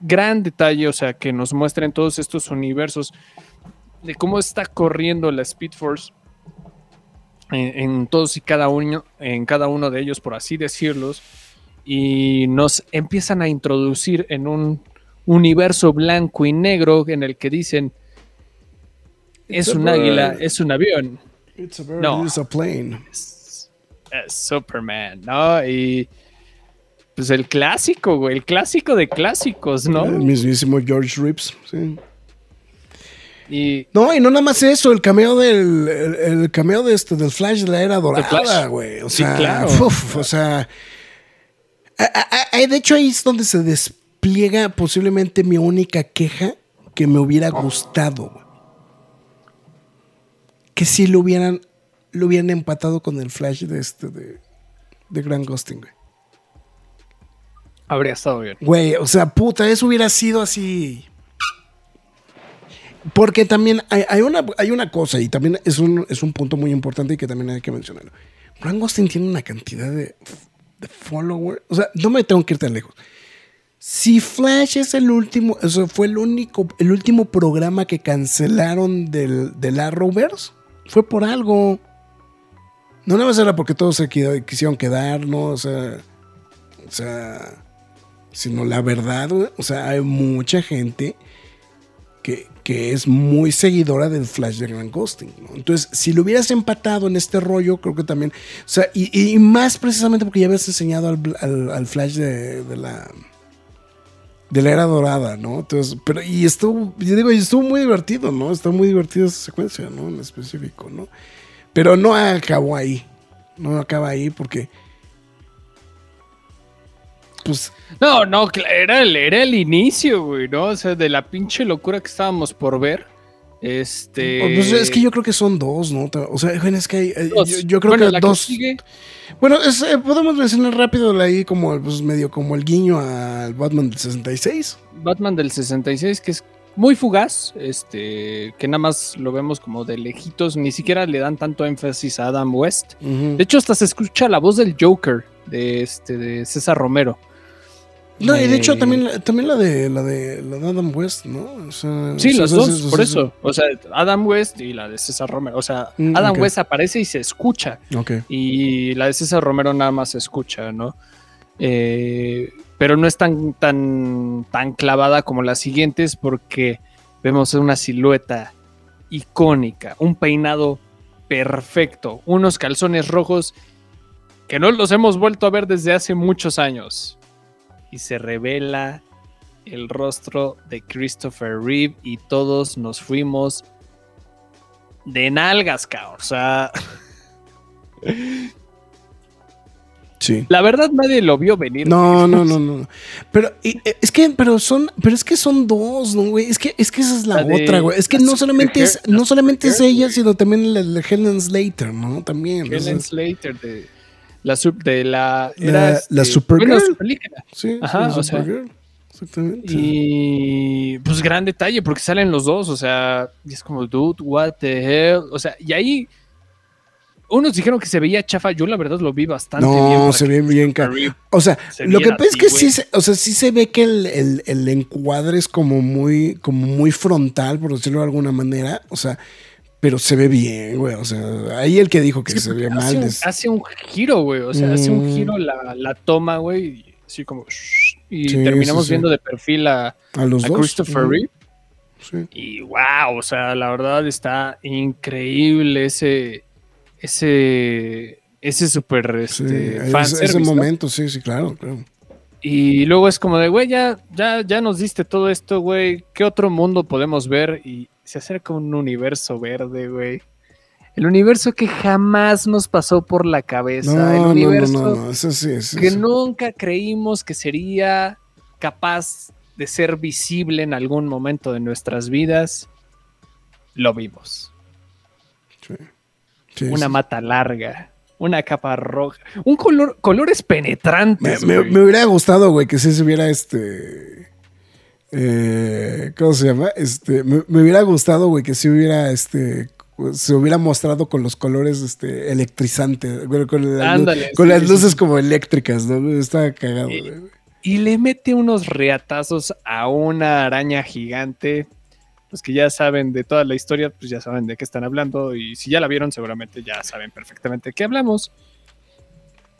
gran detalle, o sea, que nos muestren todos estos universos de cómo está corriendo la Speed Force en, en todos y cada uno, en cada uno de ellos, por así decirlos, y nos empiezan a introducir en un universo blanco y negro en el que dicen es It's un águila, es un avión, It's a bird, no. it's a plane. es, es Superman, ¿no? Y pues el clásico, güey, el clásico de clásicos, ¿no? El mismísimo George Rips, sí. Y No, y no nada más eso, el cameo del el, el cameo de este del Flash de la era dorada, güey. O Sí, sea, claro. o sea, de hecho ahí es donde se despliega posiblemente mi única queja que me hubiera gustado. güey. Que si lo hubieran lo hubieran empatado con el Flash de este de, de Grant Gustin, güey. Habría estado bien. Güey, o sea, puta, eso hubiera sido así. Porque también hay, hay una, hay una cosa, y también es un, es un punto muy importante y que también hay que mencionarlo. Grant Gustin tiene una cantidad de, followers. O sea, no me tengo que ir tan lejos. Si Flash es el último, o sea, fue el único, el último programa que cancelaron del, del Arrowverse, fue por algo. No nada más era porque todos se quisieron quedar, ¿no? O sea, o sea, sino la verdad, o sea, hay mucha gente que, que es muy seguidora del Flash de Grant Gustin, ¿no? Entonces, si lo hubieras empatado en este rollo, creo que también, o sea, y, y más precisamente porque ya habías enseñado al, al- al Flash de, de la de la era dorada, ¿no? Entonces, pero y estuvo, yo digo, y estuvo muy divertido, ¿no? Está muy divertida esa secuencia, ¿no? En específico, ¿no? Pero no acabó ahí, no acaba ahí porque, pues, No, no, era el, era el inicio, güey, ¿no? O sea, de la pinche locura que estábamos por ver. Este. Pues es que yo creo que son dos, ¿no? O sea, es que hay, eh, yo, yo creo Bueno, que la dos. sigue, Bueno, es, eh, podemos mencionar rápido ahí como pues, medio como el guiño al Batman del 66. Batman del 66, que es muy fugaz, este, que nada más lo vemos como de lejitos, ni siquiera le dan tanto énfasis a Adam West. De hecho, hasta se escucha la voz del Joker de este de César Romero. No, y de hecho también, la- también la de la de la de Adam West, ¿no? O sea, Sí, o sea, los sí, dos, por sí. eso. O sea, Adam West y la de César Romero. O sea, Mm, Adam. West aparece y se escucha. Ok. Y la de César Romero nada más se escucha, ¿no? Eh, pero no es tan, tan, tan clavada como las siguientes porque vemos una silueta icónica, un peinado perfecto, unos calzones rojos que no los hemos vuelto a ver desde hace muchos años. Y se revela el rostro de Christopher Reeve y todos nos fuimos de nalgas, cabrón. O sea, <laughs> Sí. la verdad nadie lo vio venir. <laughs> No, no, no, no. Pero y, eh, es que, pero son, pero es que son dos, ¿no, güey? Es que, es que esa es la, otra, güey. Es que no solamente es, no solamente es ella, sino también la, la Helen Slater, ¿no? También. Helen Slater de la sub de la La- era, la este, Supergirl. bueno, Superliga. sí, Ajá, o sea, Supergirl. Exactamente. Y pues gran detalle porque salen los dos, o sea, y es como dude, what the hell, o sea, y ahí unos dijeron que se veía chafa, yo la verdad lo vi bastante bien. no, se ve bien, ca- Reeve O sea, se lo que pasa es que sí, se, o sea, sí se ve que el, el- el encuadre es como muy, como muy frontal, por decirlo de alguna manera. O sea, pero se ve bien, güey. O sea, ahí el que dijo que Sí, se ve mal. un, es- hace un giro, güey. O sea, hace un Mm. giro la, la toma, güey. y Así como. shh, Y Sí, terminamos sí, viendo de perfil a, a los a dos. Christopher Ujú, Reeve. sí. Y wow, o sea, la verdad está increíble ese. Ese. Ese super este, ese, fanservice, ese ¿no? momento, sí, sí, claro, claro. Y luego es como de, güey, ya, ya, ya nos diste todo esto, güey. ¿Qué otro mundo podemos ver? Y se acerca un universo verde, güey. El universo que jamás nos pasó por la cabeza. No, el universo no, no, eso sí, eso que sí. nunca creímos que sería capaz de ser visible en algún momento de nuestras vidas. Lo vimos. Sí. Sí, Una sí. mata larga, una capa roja, un color, colores penetrantes. me- me hubiera gustado, güey, que si se hubiera este. Eh, ¿Cómo se llama? Este, me, me hubiera gustado, güey, que si hubiera este. Se hubiera mostrado con los colores este, electrizantes, güey, con, la- Ándale, con sí, las luces sí. como eléctricas, ¿no? Estaba cagado, Y- güey. y le mete unos reatazos a una araña gigante. Los que ya saben de toda la historia, pues ya saben de qué están hablando. Y si ya la vieron, seguramente ya saben perfectamente de qué hablamos.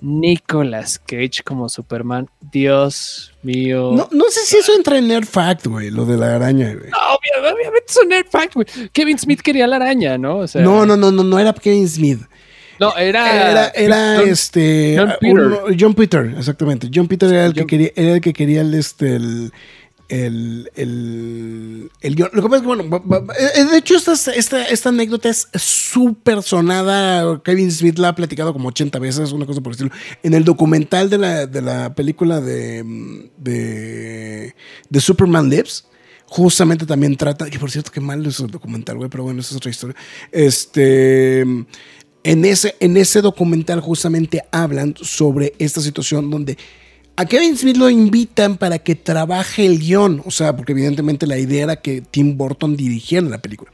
Nicolas Cage como Superman. Dios mío. No, no sé si eso entra en Nerd Fact, güey, lo de la araña, güey. Obvia- obviamente es un nerd fact, güey. Kevin Smith quería la araña, ¿no? O sea, No, no, no, no, no era Kevin Smith. No, era. Era, era John- este. John Peter. John Peter, exactamente. John Peter era el que quería, era el que quería el este el. El, el, el guion. Lo que pasa es que, bueno, va- eh, de hecho, esta, esta, esta anécdota es súper sonada. Kevin Smith la ha platicado como 80 veces, una cosa por el estilo. En el documental de la, de la película de, de, de Superman Lives, justamente también trata, que por cierto, qué mal es el documental, güey, pero bueno, esa es otra historia. Este, en ese, en ese documental justamente hablan sobre esta situación donde a Kevin Smith lo invitan para que trabaje el guion, o sea, porque evidentemente la idea era que Tim Burton dirigiera la película.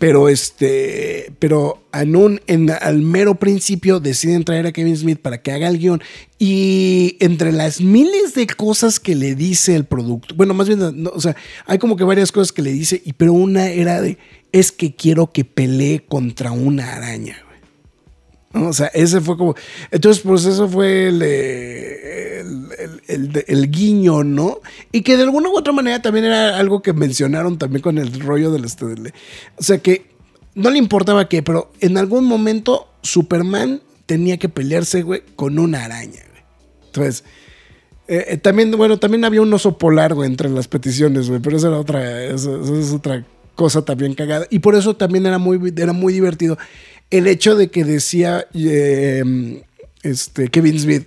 Pero este, pero en un, en, al mero principio deciden traer a Kevin Smith para que haga el guion. Y entre las miles de cosas que le dice el producto, bueno, más bien, no, o sea, hay como que varias cosas que le dice, pero una era de, es que quiero que pelee contra una araña. ¿No? O sea, ese fue como. Entonces, pues eso fue el, eh, el, el- guiño, ¿no? Y que de alguna u otra manera también era algo que mencionaron también con el rollo del. este, o sea, que no le importaba qué, pero en algún momento Superman tenía que pelearse, güey, con una araña, güey. Entonces. eh, eh, también, bueno, también había un oso polar, güey, entre las peticiones, güey, pero esa era otra, esa- esa es otra cosa también cagada. Y por eso también era muy, era muy divertido el hecho de que decía eh, este, Kevin Smith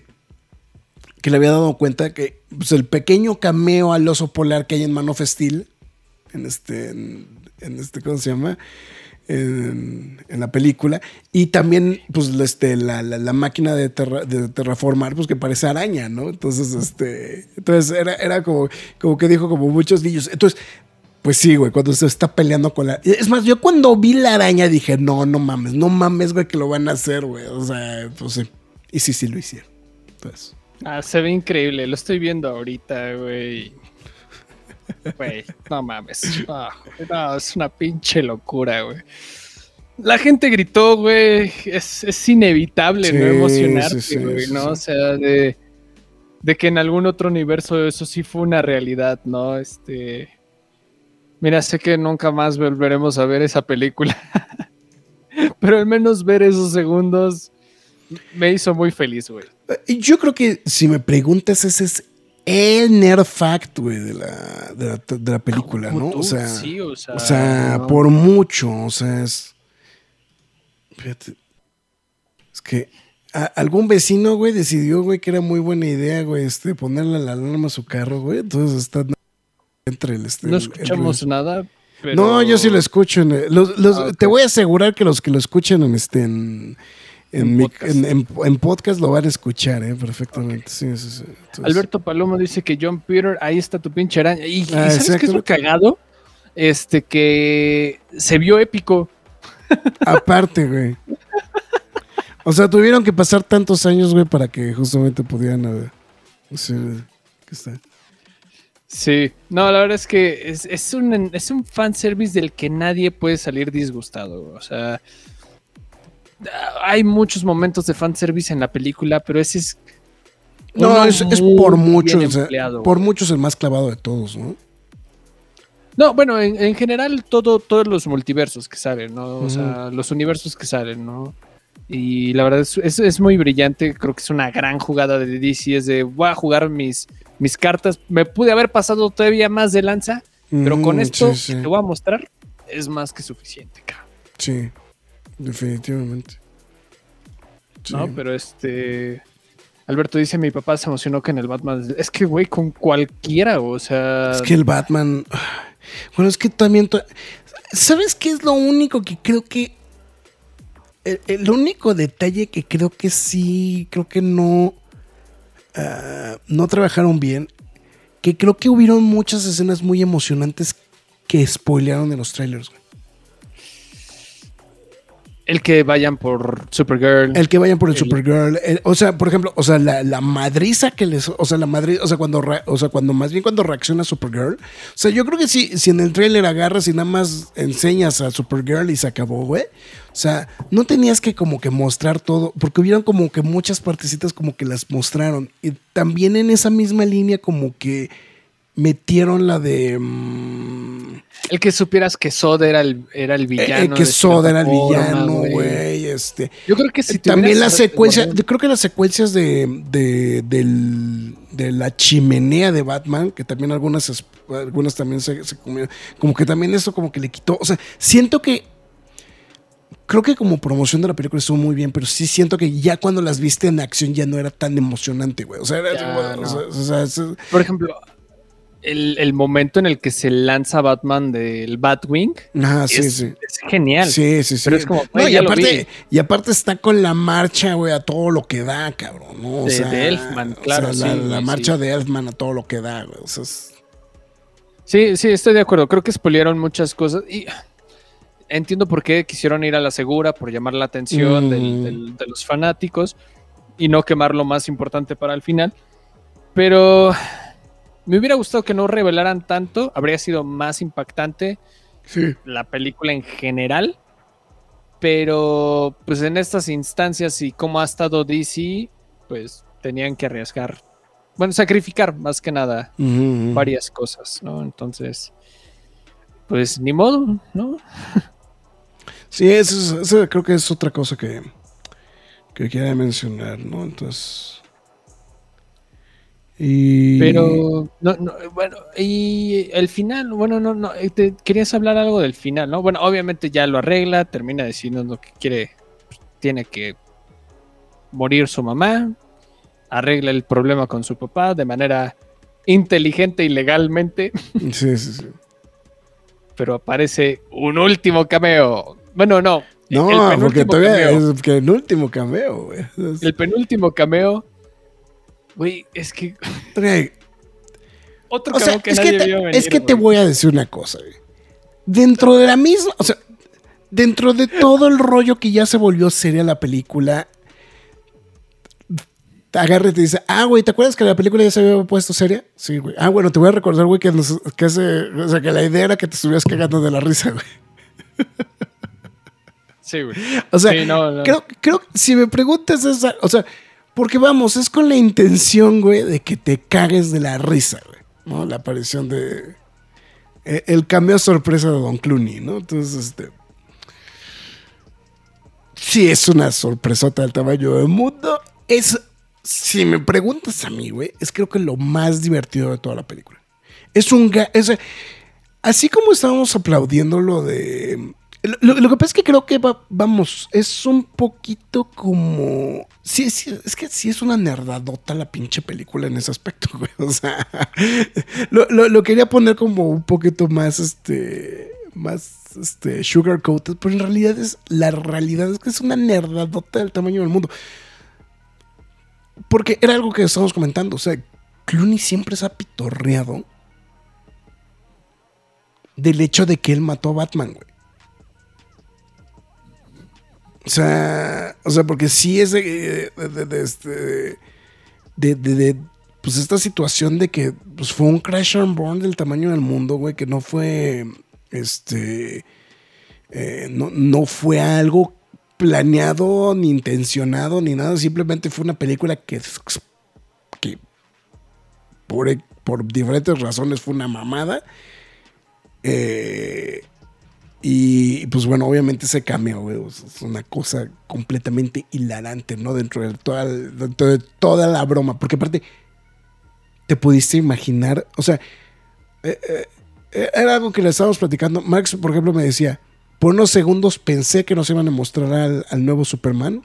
que le había dado cuenta que pues, el pequeño cameo al oso polar que hay en Man of Steel, en este, en, este, ¿cómo se llama? En, en la película. Y también, pues, este, la, la, la máquina de, terra- de terraformar, pues que parece araña, ¿no? Entonces, este, entonces era, era como, como que dijo como muchos niños. Entonces, pues sí, güey, cuando se está peleando con la... Es más, yo cuando vi la araña dije, no, no mames, no mames, güey, que lo van a hacer, güey. O sea, pues sí. Y sí, sí lo hicieron. Entonces, Ah, se ve increíble, lo estoy viendo ahorita, güey. Güey, no mames. No, es una pinche locura, güey. La gente gritó, güey. Es, es inevitable no emocionarte, sí, sí, güey, ¿no? O sea, de, de que en algún otro universo eso sí fue una realidad, ¿no? Este. Mira, sé que nunca más volveremos a ver esa película. <laughs> Pero al menos ver esos segundos me hizo muy feliz, güey. Y Yo creo que si me preguntas, ese es el nerd fact, güey, de la, de la, de la película, ¿no? tú, O sea, sí, o sea, o sea no. por mucho, o sea, es... Fíjate, es que a- algún vecino, güey, decidió, güey, que era muy buena idea, güey, este, ponerle la alarma a su carro, güey, entonces está entre el... Este, No el- el escuchamos nada. Pero... No, yo sí lo escucho. en el- los- los- Ah. Te voy a asegurar que los que lo escuchan en este en, en, En mi- podcast. en- en- en podcast lo van a escuchar, eh, perfectamente. Sí, sí, sí. Entonces- Alberto Palomo dice que John Peter, ahí está tu pinche araña. Y, y Ah, ¿sabes qué es lo cagado? Este que se vio épico. <laughs> Aparte, güey. O sea, tuvieron que pasar tantos años, güey, para que justamente pudieran haber. Sí, que está. Sí. No, la verdad es que es, es un, es un fanservice del que nadie puede salir disgustado. O sea, hay muchos momentos de fanservice en la película, pero ese es. No, es, es por bien mucho, o sea, empleado, por güey. mucho es el más clavado de todos, ¿no? No, bueno, en, en general todo, todos los multiversos que salen, ¿no? O sea, los universos que salen, ¿no? Y la verdad es, es, es muy brillante, creo que es una gran jugada de DC, es de voy a jugar mis, mis cartas, me pude haber pasado todavía más de lanza, pero con Mm, esto sí, sí. que te voy a mostrar es más que suficiente, cabrón. Sí, definitivamente. Sí. ¿no? Pero este. Alberto dice: Mi papá se emocionó que en el Batman. Es que, güey, con cualquiera, o sea. Es que el Batman. Bueno, es que también. ¿Sabes qué es lo único que creo que. El, el único detalle que creo que sí. Creo que no. No trabajaron bien. Que creo que hubieron muchas escenas muy emocionantes que spoilearon en los trailers. güey. El que vayan por Supergirl. El que vayan por el, El- Supergirl. el- o sea, por ejemplo, o sea, la, la madriza que les. O sea, la madriza. O sea, cuando. re- o sea, cuando más bien cuando reacciona Supergirl. O sea, yo creo que si, si en el trailer agarras y nada más enseñas a Supergirl y se acabó, güey. O sea, no tenías que como que mostrar todo. Porque hubieron como que muchas partecitas como que las mostraron. Y también en esa misma línea como que metieron la de. mm, El que supieras que Soda era el, era el eh, villano. que de Soda era el villano, güey. Este. Yo creo que si te También secuencias, guardado- yo creo que las secuencias de, de, del- de la chimenea de Batman, que también algunas, algunas también se, se comieron, como que también eso como que le quitó, o sea, siento que, creo que como promoción de la película estuvo muy bien, pero sí siento que ya cuando las viste en acción ya no era tan emocionante, güey, o sea, era, Ya, o no. sea, o sea, es- Por ejemplo, el, el momento en el que se lanza Batman del Batwing ajá, sí, es, sí. es genial. Sí, sí, sí. Pero es como, No, y, aparte, y aparte está con la marcha, güey, a todo lo que da, cabrón. ¿no? O De- sea, de Elfman, o claro, sea, la, sí, la marcha de Elfman a todo lo que da, güey. O sea, es- Sí, sí, estoy de acuerdo. Creo que spoilearon muchas cosas y entiendo por qué quisieron ir a la segura, por llamar la atención Mm. del- del- de los fanáticos y no quemar lo más importante para el final. Pero me hubiera gustado que no revelaran tanto, habría sido más impactante sí. la película en general. Pero pues en estas instancias y cómo ha estado DC, pues tenían que arriesgar, bueno, sacrificar más que nada varias cosas, ¿no? Entonces, pues ni modo, ¿no? Sí, eso, es- eso creo que es otra cosa que, que quería mencionar, ¿no? Entonces. Y. Pero, no, no, bueno, y el final, bueno, no, no, eh, te- querías hablar algo del final, ¿no? Bueno, obviamente ya lo arregla, termina diciendo lo que quiere, tiene que morir su mamá, arregla el problema con su papá de manera inteligente y legalmente. Sí, sí, sí. pero aparece un último cameo. Bueno, no. No, el porque todavía cameo. es que el último cameo, güey. El penúltimo cameo. Güey, es que otro O sea, que es nadie que, te, vio venir, es que te voy a decir una cosa, güey. Dentro de la misma, o sea, dentro de todo el rollo que ya se volvió seria la película, agarra y te dice, ah, güey, ¿te acuerdas que la película ya se había puesto seria? Sí, güey. Ah, bueno, te voy a recordar, güey, que, nos- que, hace- o sea, que la idea era que te estuvieras cagando de la risa, güey. Sí, güey. O sea, Sí, no, no. creo, creo que si me preguntas esa, o sea, porque vamos, es con la intención, güey, de que te cagues de la risa, güey, ¿no? La aparición de... eh, El cambio sorpresa de Don Clooney, ¿no? Entonces, este... Sí, es una sorpresota del tamaño del mundo. Es, si me preguntas a mí, güey, es creo que lo más divertido de toda la película. Es un... es- así como estábamos aplaudiendo lo de... Lo, que pasa es que creo que va- vamos, es un poquito como. Sí, es que sí es una nerdadota la pinche película en ese aspecto, güey. O sea, <laughs> lo quería poner como un poquito más, este, más, este, sugar coated, pero en realidad es, la realidad es que es una nerdadota del tamaño del mundo. Porque era algo que estábamos comentando, o sea, Clooney siempre se ha pitorreado del hecho de que él mató a Batman, güey. O sea, o sea, porque sí es de, de, de- de este, de, pues esta situación de que pues fue un crash and burn del tamaño del mundo, güey, que no fue, este, eh, no, no fue algo planeado, ni intencionado, ni nada, simplemente fue una película que, que por, por diferentes razones fue una mamada. Eh, y pues bueno, obviamente ese cameo, güey, es una cosa completamente hilarante, ¿no? Dentro de toda, el- dentro de toda la broma. Porque aparte, te pudiste imaginar, o sea, eh, eh, eh, era algo que le estábamos platicando. Max, por ejemplo, me decía, por unos segundos pensé que nos iban a mostrar al, al nuevo Superman.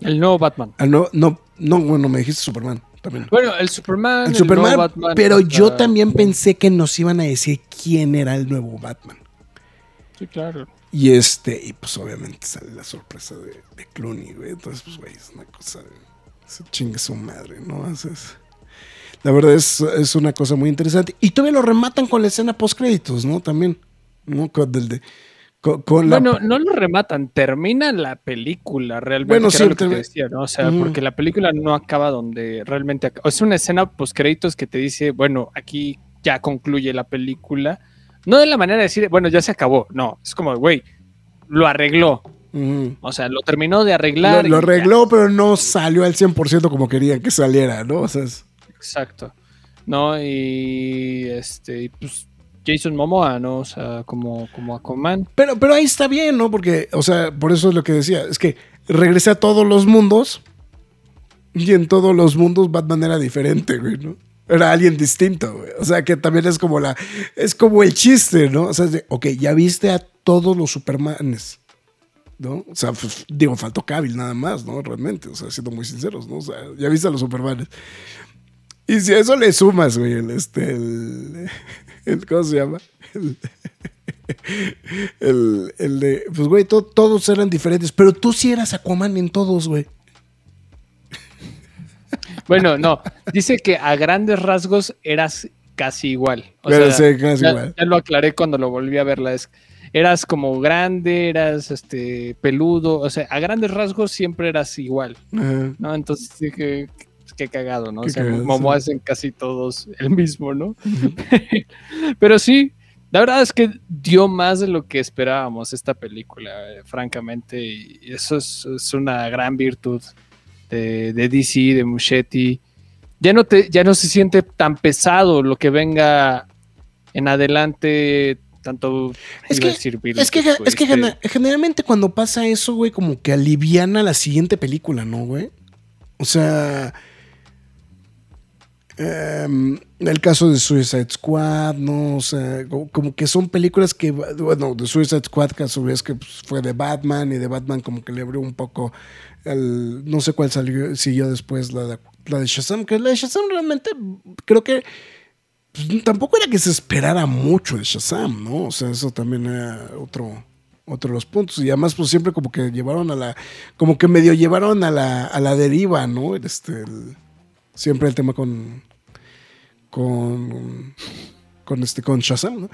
El nuevo Batman. Al nuevo, no, no, bueno, me dijiste Superman también. Bueno, el Superman. El Superman, Batman, pero yo también pensé que nos iban a decir quién era el nuevo Batman. Sí, claro. Y este, y pues obviamente sale la sorpresa de, de Clooney, güey. Entonces, pues, güey, es una cosa. Se chingue su madre, ¿no? La verdad es, es una cosa muy interesante. Y todavía lo rematan con la escena post créditos, ¿no? También. ¿no? Con, del de- con- con la- Bueno, no lo rematan, termina la película realmente. Bueno, sí, era lo que te decía, ¿no? O sea, porque la película no acaba donde realmente acaba. Es una escena post créditos que te dice, bueno, aquí ya concluye la película. No de la manera de decir, bueno, ya se acabó. No, es como, güey, lo arregló. O sea, lo terminó de Lo, arreglar. lo ya. arregló, pero no salió al 100% como querían que saliera, ¿no? O sea, es- Exacto. ¿No? Y este, pues Jason Momoa, ¿no? O sea, como, como Aquaman. Pero, pero ahí está bien, ¿no? Porque, o sea, por eso es lo que decía. Es que regresé a todos los mundos. Y en todos los mundos Batman era diferente, güey, ¿no? Era alguien distinto, güey. O sea, que también es como la. Es como el chiste, ¿no? O sea, es de, ok, ya viste a todos los Supermanes. ¿No? O sea, pues, digo, faltó Cavill nada más, ¿no? Realmente, o sea, siendo muy sinceros, ¿no? O sea, ya viste a los Supermanes. Y si a eso le sumas, güey, el, este, el, <laughs> ¿cómo se llama? El, <laughs> el, el de, pues, güey, to- todos eran diferentes, pero tú sí eras Aquaman en todos, güey. Bueno, no. Dice que a grandes rasgos eras casi igual. O Pero sea, sí, casi ya, igual. ya lo aclaré cuando lo volví a verla. Es, eras como grande, eras este peludo. O sea, a grandes rasgos siempre eras igual. Ajá. ¿no? Entonces dije, qué cagado, ¿no? Qué o sea, cagado, sí. hacen casi todos el mismo, ¿no? <laughs> Pero sí, la verdad es que dio más de lo que esperábamos esta película, eh, francamente, y eso es, es una gran virtud de, de DC, de Muschetti. Ya no, te, ya no se siente tan pesado lo que venga en adelante, tanto... Es que- Es que, es que este, gene- generalmente cuando pasa eso, güey, como que aliviana la siguiente película, ¿no, güey? O sea, em, el caso de Suicide Squad, ¿no? O sea, co- como, que son películas que, bueno, de Suicide Squad, que a su vez que pues, fue de Batman y de Batman como que le abrió un poco no sé cuál salió, siguió después la de, la de Shazam, que la de Shazam realmente creo que pues, tampoco era que se esperara mucho de Shazam, ¿no? O sea, eso también era otro, otro de los puntos. Y además, pues siempre como que llevaron a la, como que medio llevaron a la, a la deriva, ¿no? Este, siempre el tema con, con, con este, con Shazam, ¿no?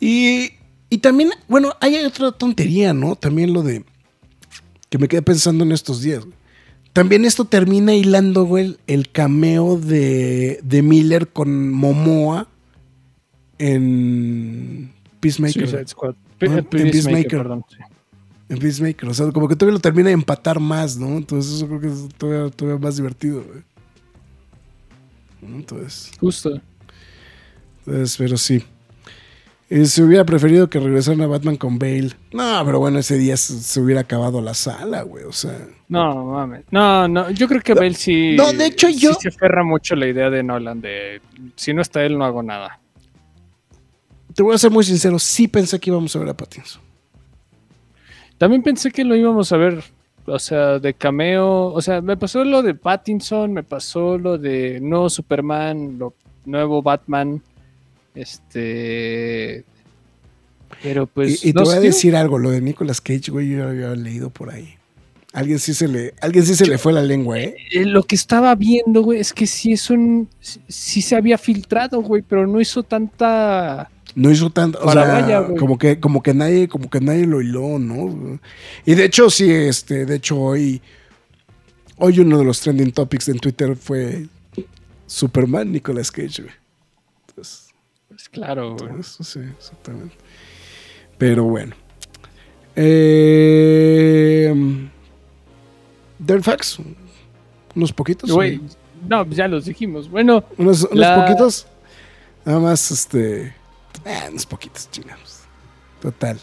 Y, y también, bueno, hay otra tontería, ¿no? También lo de, que me quedé pensando en estos días, güey. También esto termina hilando, güey, el cameo de, de Miller con Momoa en Peacemaker. Squad. En Peacemaker, Peacemaker. perdón. sí. En Peacemaker. O sea, como que todavía lo termina de empatar más, ¿no? Entonces eso creo que es todavía, todavía más divertido, güey. Entonces, Justo. entonces, pero sí. Eh, se hubiera preferido que regresaran a Batman con Bale. No, pero bueno, ese día se, se hubiera acabado la sala, güey. O sea. No, mames. No, no, yo creo que Bale sí. no, de hecho, sí yo- se aferra mucho la idea de Nolan de si no está él, no hago nada. Te voy a ser muy sincero, sí pensé que íbamos a ver a Pattinson. También pensé que lo íbamos a ver, o sea, de cameo. O sea, me pasó lo de Pattinson, me pasó lo de nuevo Superman, lo nuevo Batman. Este. Pero pues. y y te no voy a decir algo, lo de Nicolas Cage, güey, yo lo había leído por ahí. Alguien sí se le, alguien sí se le fue la lengua, ¿eh? Eh, Lo que estaba viendo, güey, es que sí es un. sí- se había filtrado, güey, pero no hizo tanta. No hizo tanto, o sea, vaya, como que, como que nadie, como que nadie lo hiló, ¿no? Y de hecho, sí, este, de hecho, hoy, hoy uno de los trending topics en Twitter fue Superman Nicolas Cage, güey. Entonces, Pues claro, güey. Eso sí, exactamente. Pero bueno. Eh, Dirt Facts. Unos poquitos. Güey, no, ya los dijimos. Bueno, Unos, unos La- poquitos. Nada más, este. eh, unos poquitos, chingados. Total.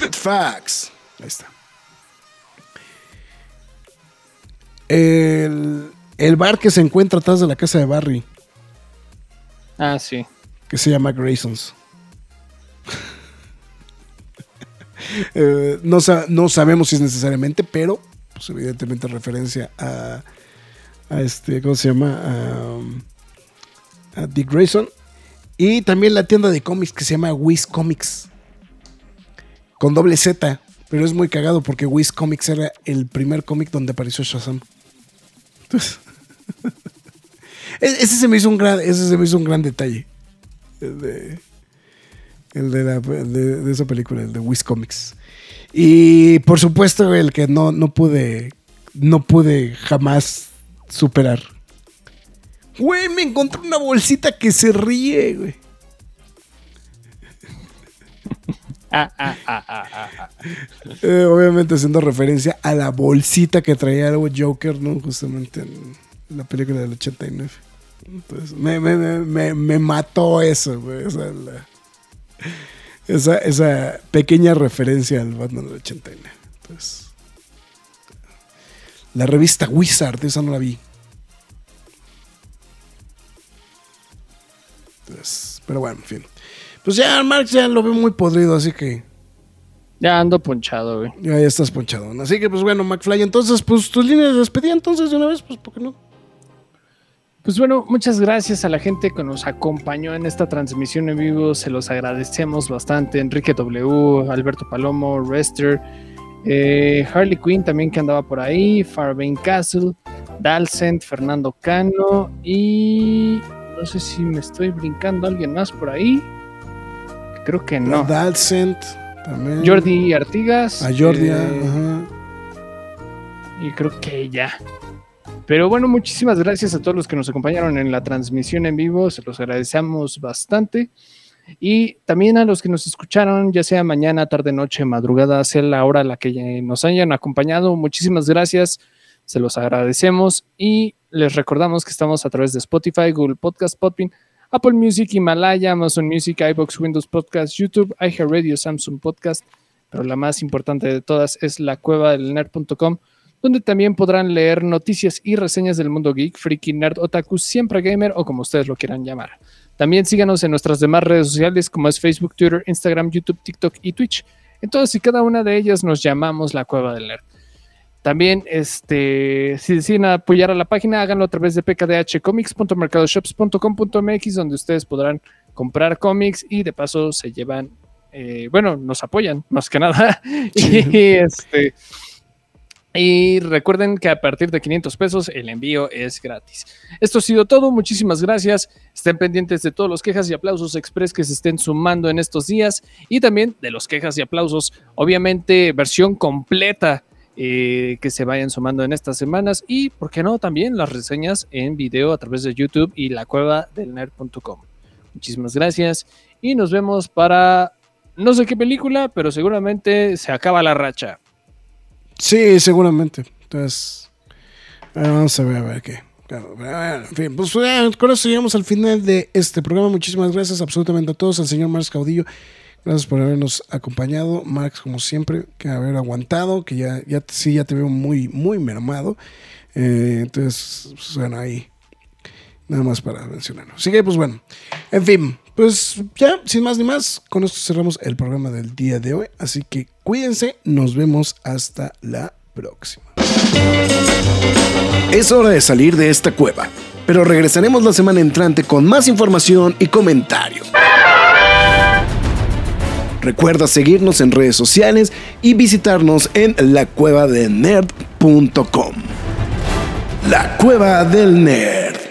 Dirt Facts. Ahí está. El, el bar que se encuentra atrás de la casa de Barry. ah, sí. que se llama Graysons. <laughs> Eh, no, sa- no sabemos si es necesariamente, pero pues, evidentemente referencia a, a este, ¿cómo se llama? A, a Dick Grayson. Y también la tienda de cómics que se llama Wiz Comics. Con doble Z. Pero es muy cagado porque Wiz Comics era el primer cómic donde apareció Shazam. Entonces, <laughs> ese se me hizo un gran, ese se me hizo un gran detalle. El de, el de, la- de- de esa película, el de Wiz Comics. Y por supuesto, el que no, no pude, no pude jamás superar. Güey, me encontré una bolsita que se ríe, güey. <laughs> Ah, ah, ah, ah, ah, ah. Eh, obviamente haciendo referencia a la bolsita que traía el Joker, ¿no? Justamente en la película del 89. Entonces, me, me, me, me- me mató eso, güey. O sea, la- esa, esa pequeña referencia al Batman del 89. Entonces, la revista Wizard, esa no la vi. Entonces, pero bueno, en fin. Pues ya, Marx ya lo veo muy podrido, así que Ya ando ponchado, güey. ya, ya estás ponchado. Así que, pues bueno, McFly, entonces, pues tus líneas de despedida, entonces, de una vez, pues, ¿por qué no? Pues bueno, muchas gracias a la gente que nos acompañó en esta transmisión en vivo. Se los agradecemos bastante. Enrique W, Alberto Palomo, Rester, eh, Harley Quinn también que andaba por ahí, Farbane Castle, Dalcent, Fernando Cano y no sé si me estoy brincando alguien más por ahí. Creo que no. Dalcent, también. Jordi Artigas. A Jordi, eh, ajá. y creo que ya. Pero bueno, muchísimas gracias a todos los que nos acompañaron en la transmisión en vivo, se los agradecemos bastante. Y también a los que nos escucharon, ya sea mañana, tarde, noche, madrugada, sea la hora a la que nos hayan acompañado, muchísimas gracias, se los agradecemos. Y les recordamos que estamos a través de Spotify, Google Podcast, Podbean, Apple Music, Himalaya, Amazon Music, iBox, Windows Podcast, YouTube, iHeartRadio, Samsung Podcast, pero la más importante de todas es la cueva del nerd.com donde también podrán leer noticias y reseñas del mundo geek, freaky, nerd, otaku, siempre gamer o como ustedes lo quieran llamar. También síganos en nuestras demás redes sociales como es Facebook, Twitter, Instagram, YouTube, TikTok y Twitch. En todas y cada una de ellas nos llamamos la Cueva del Nerd. También, este, si deciden apoyar a la página, háganlo a través de pkdhcomics.mercadoshops.com.mx, donde ustedes podrán comprar cómics y de paso se llevan, eh, bueno, nos apoyan más que nada. <laughs> y este. Y recuerden que a partir de 500 pesos el envío es gratis. Esto ha sido todo. Muchísimas gracias. Estén pendientes de todos los quejas y aplausos express que se estén sumando en estos días y también de los quejas y aplausos, obviamente versión completa eh, que se vayan sumando en estas semanas y, ¿por qué no? También las reseñas en video a través de YouTube y la cueva del nerd.com. Muchísimas gracias y nos vemos para no sé qué película, pero seguramente se acaba la racha. Sí, seguramente. Entonces, vamos a ver, a ver qué. en fin, pues con eso llegamos al final de este programa. Muchísimas gracias absolutamente a todos, al señor Marx Caudillo. Gracias por habernos acompañado, Marx, como siempre, que haber aguantado, que ya, ya sí, ya te veo muy, muy mermado. Eh, entonces, pues, bueno, ahí nada más para mencionarlo. Así que, pues bueno, en fin, pues ya, sin más ni más, con esto cerramos el programa del día de hoy. Así que cuídense, nos vemos hasta la próxima. Es hora de salir de esta cueva, pero regresaremos la semana entrante con más información y comentarios. Recuerda seguirnos en redes sociales y visitarnos en lacuevadelnerd.com. La Cueva del Nerd.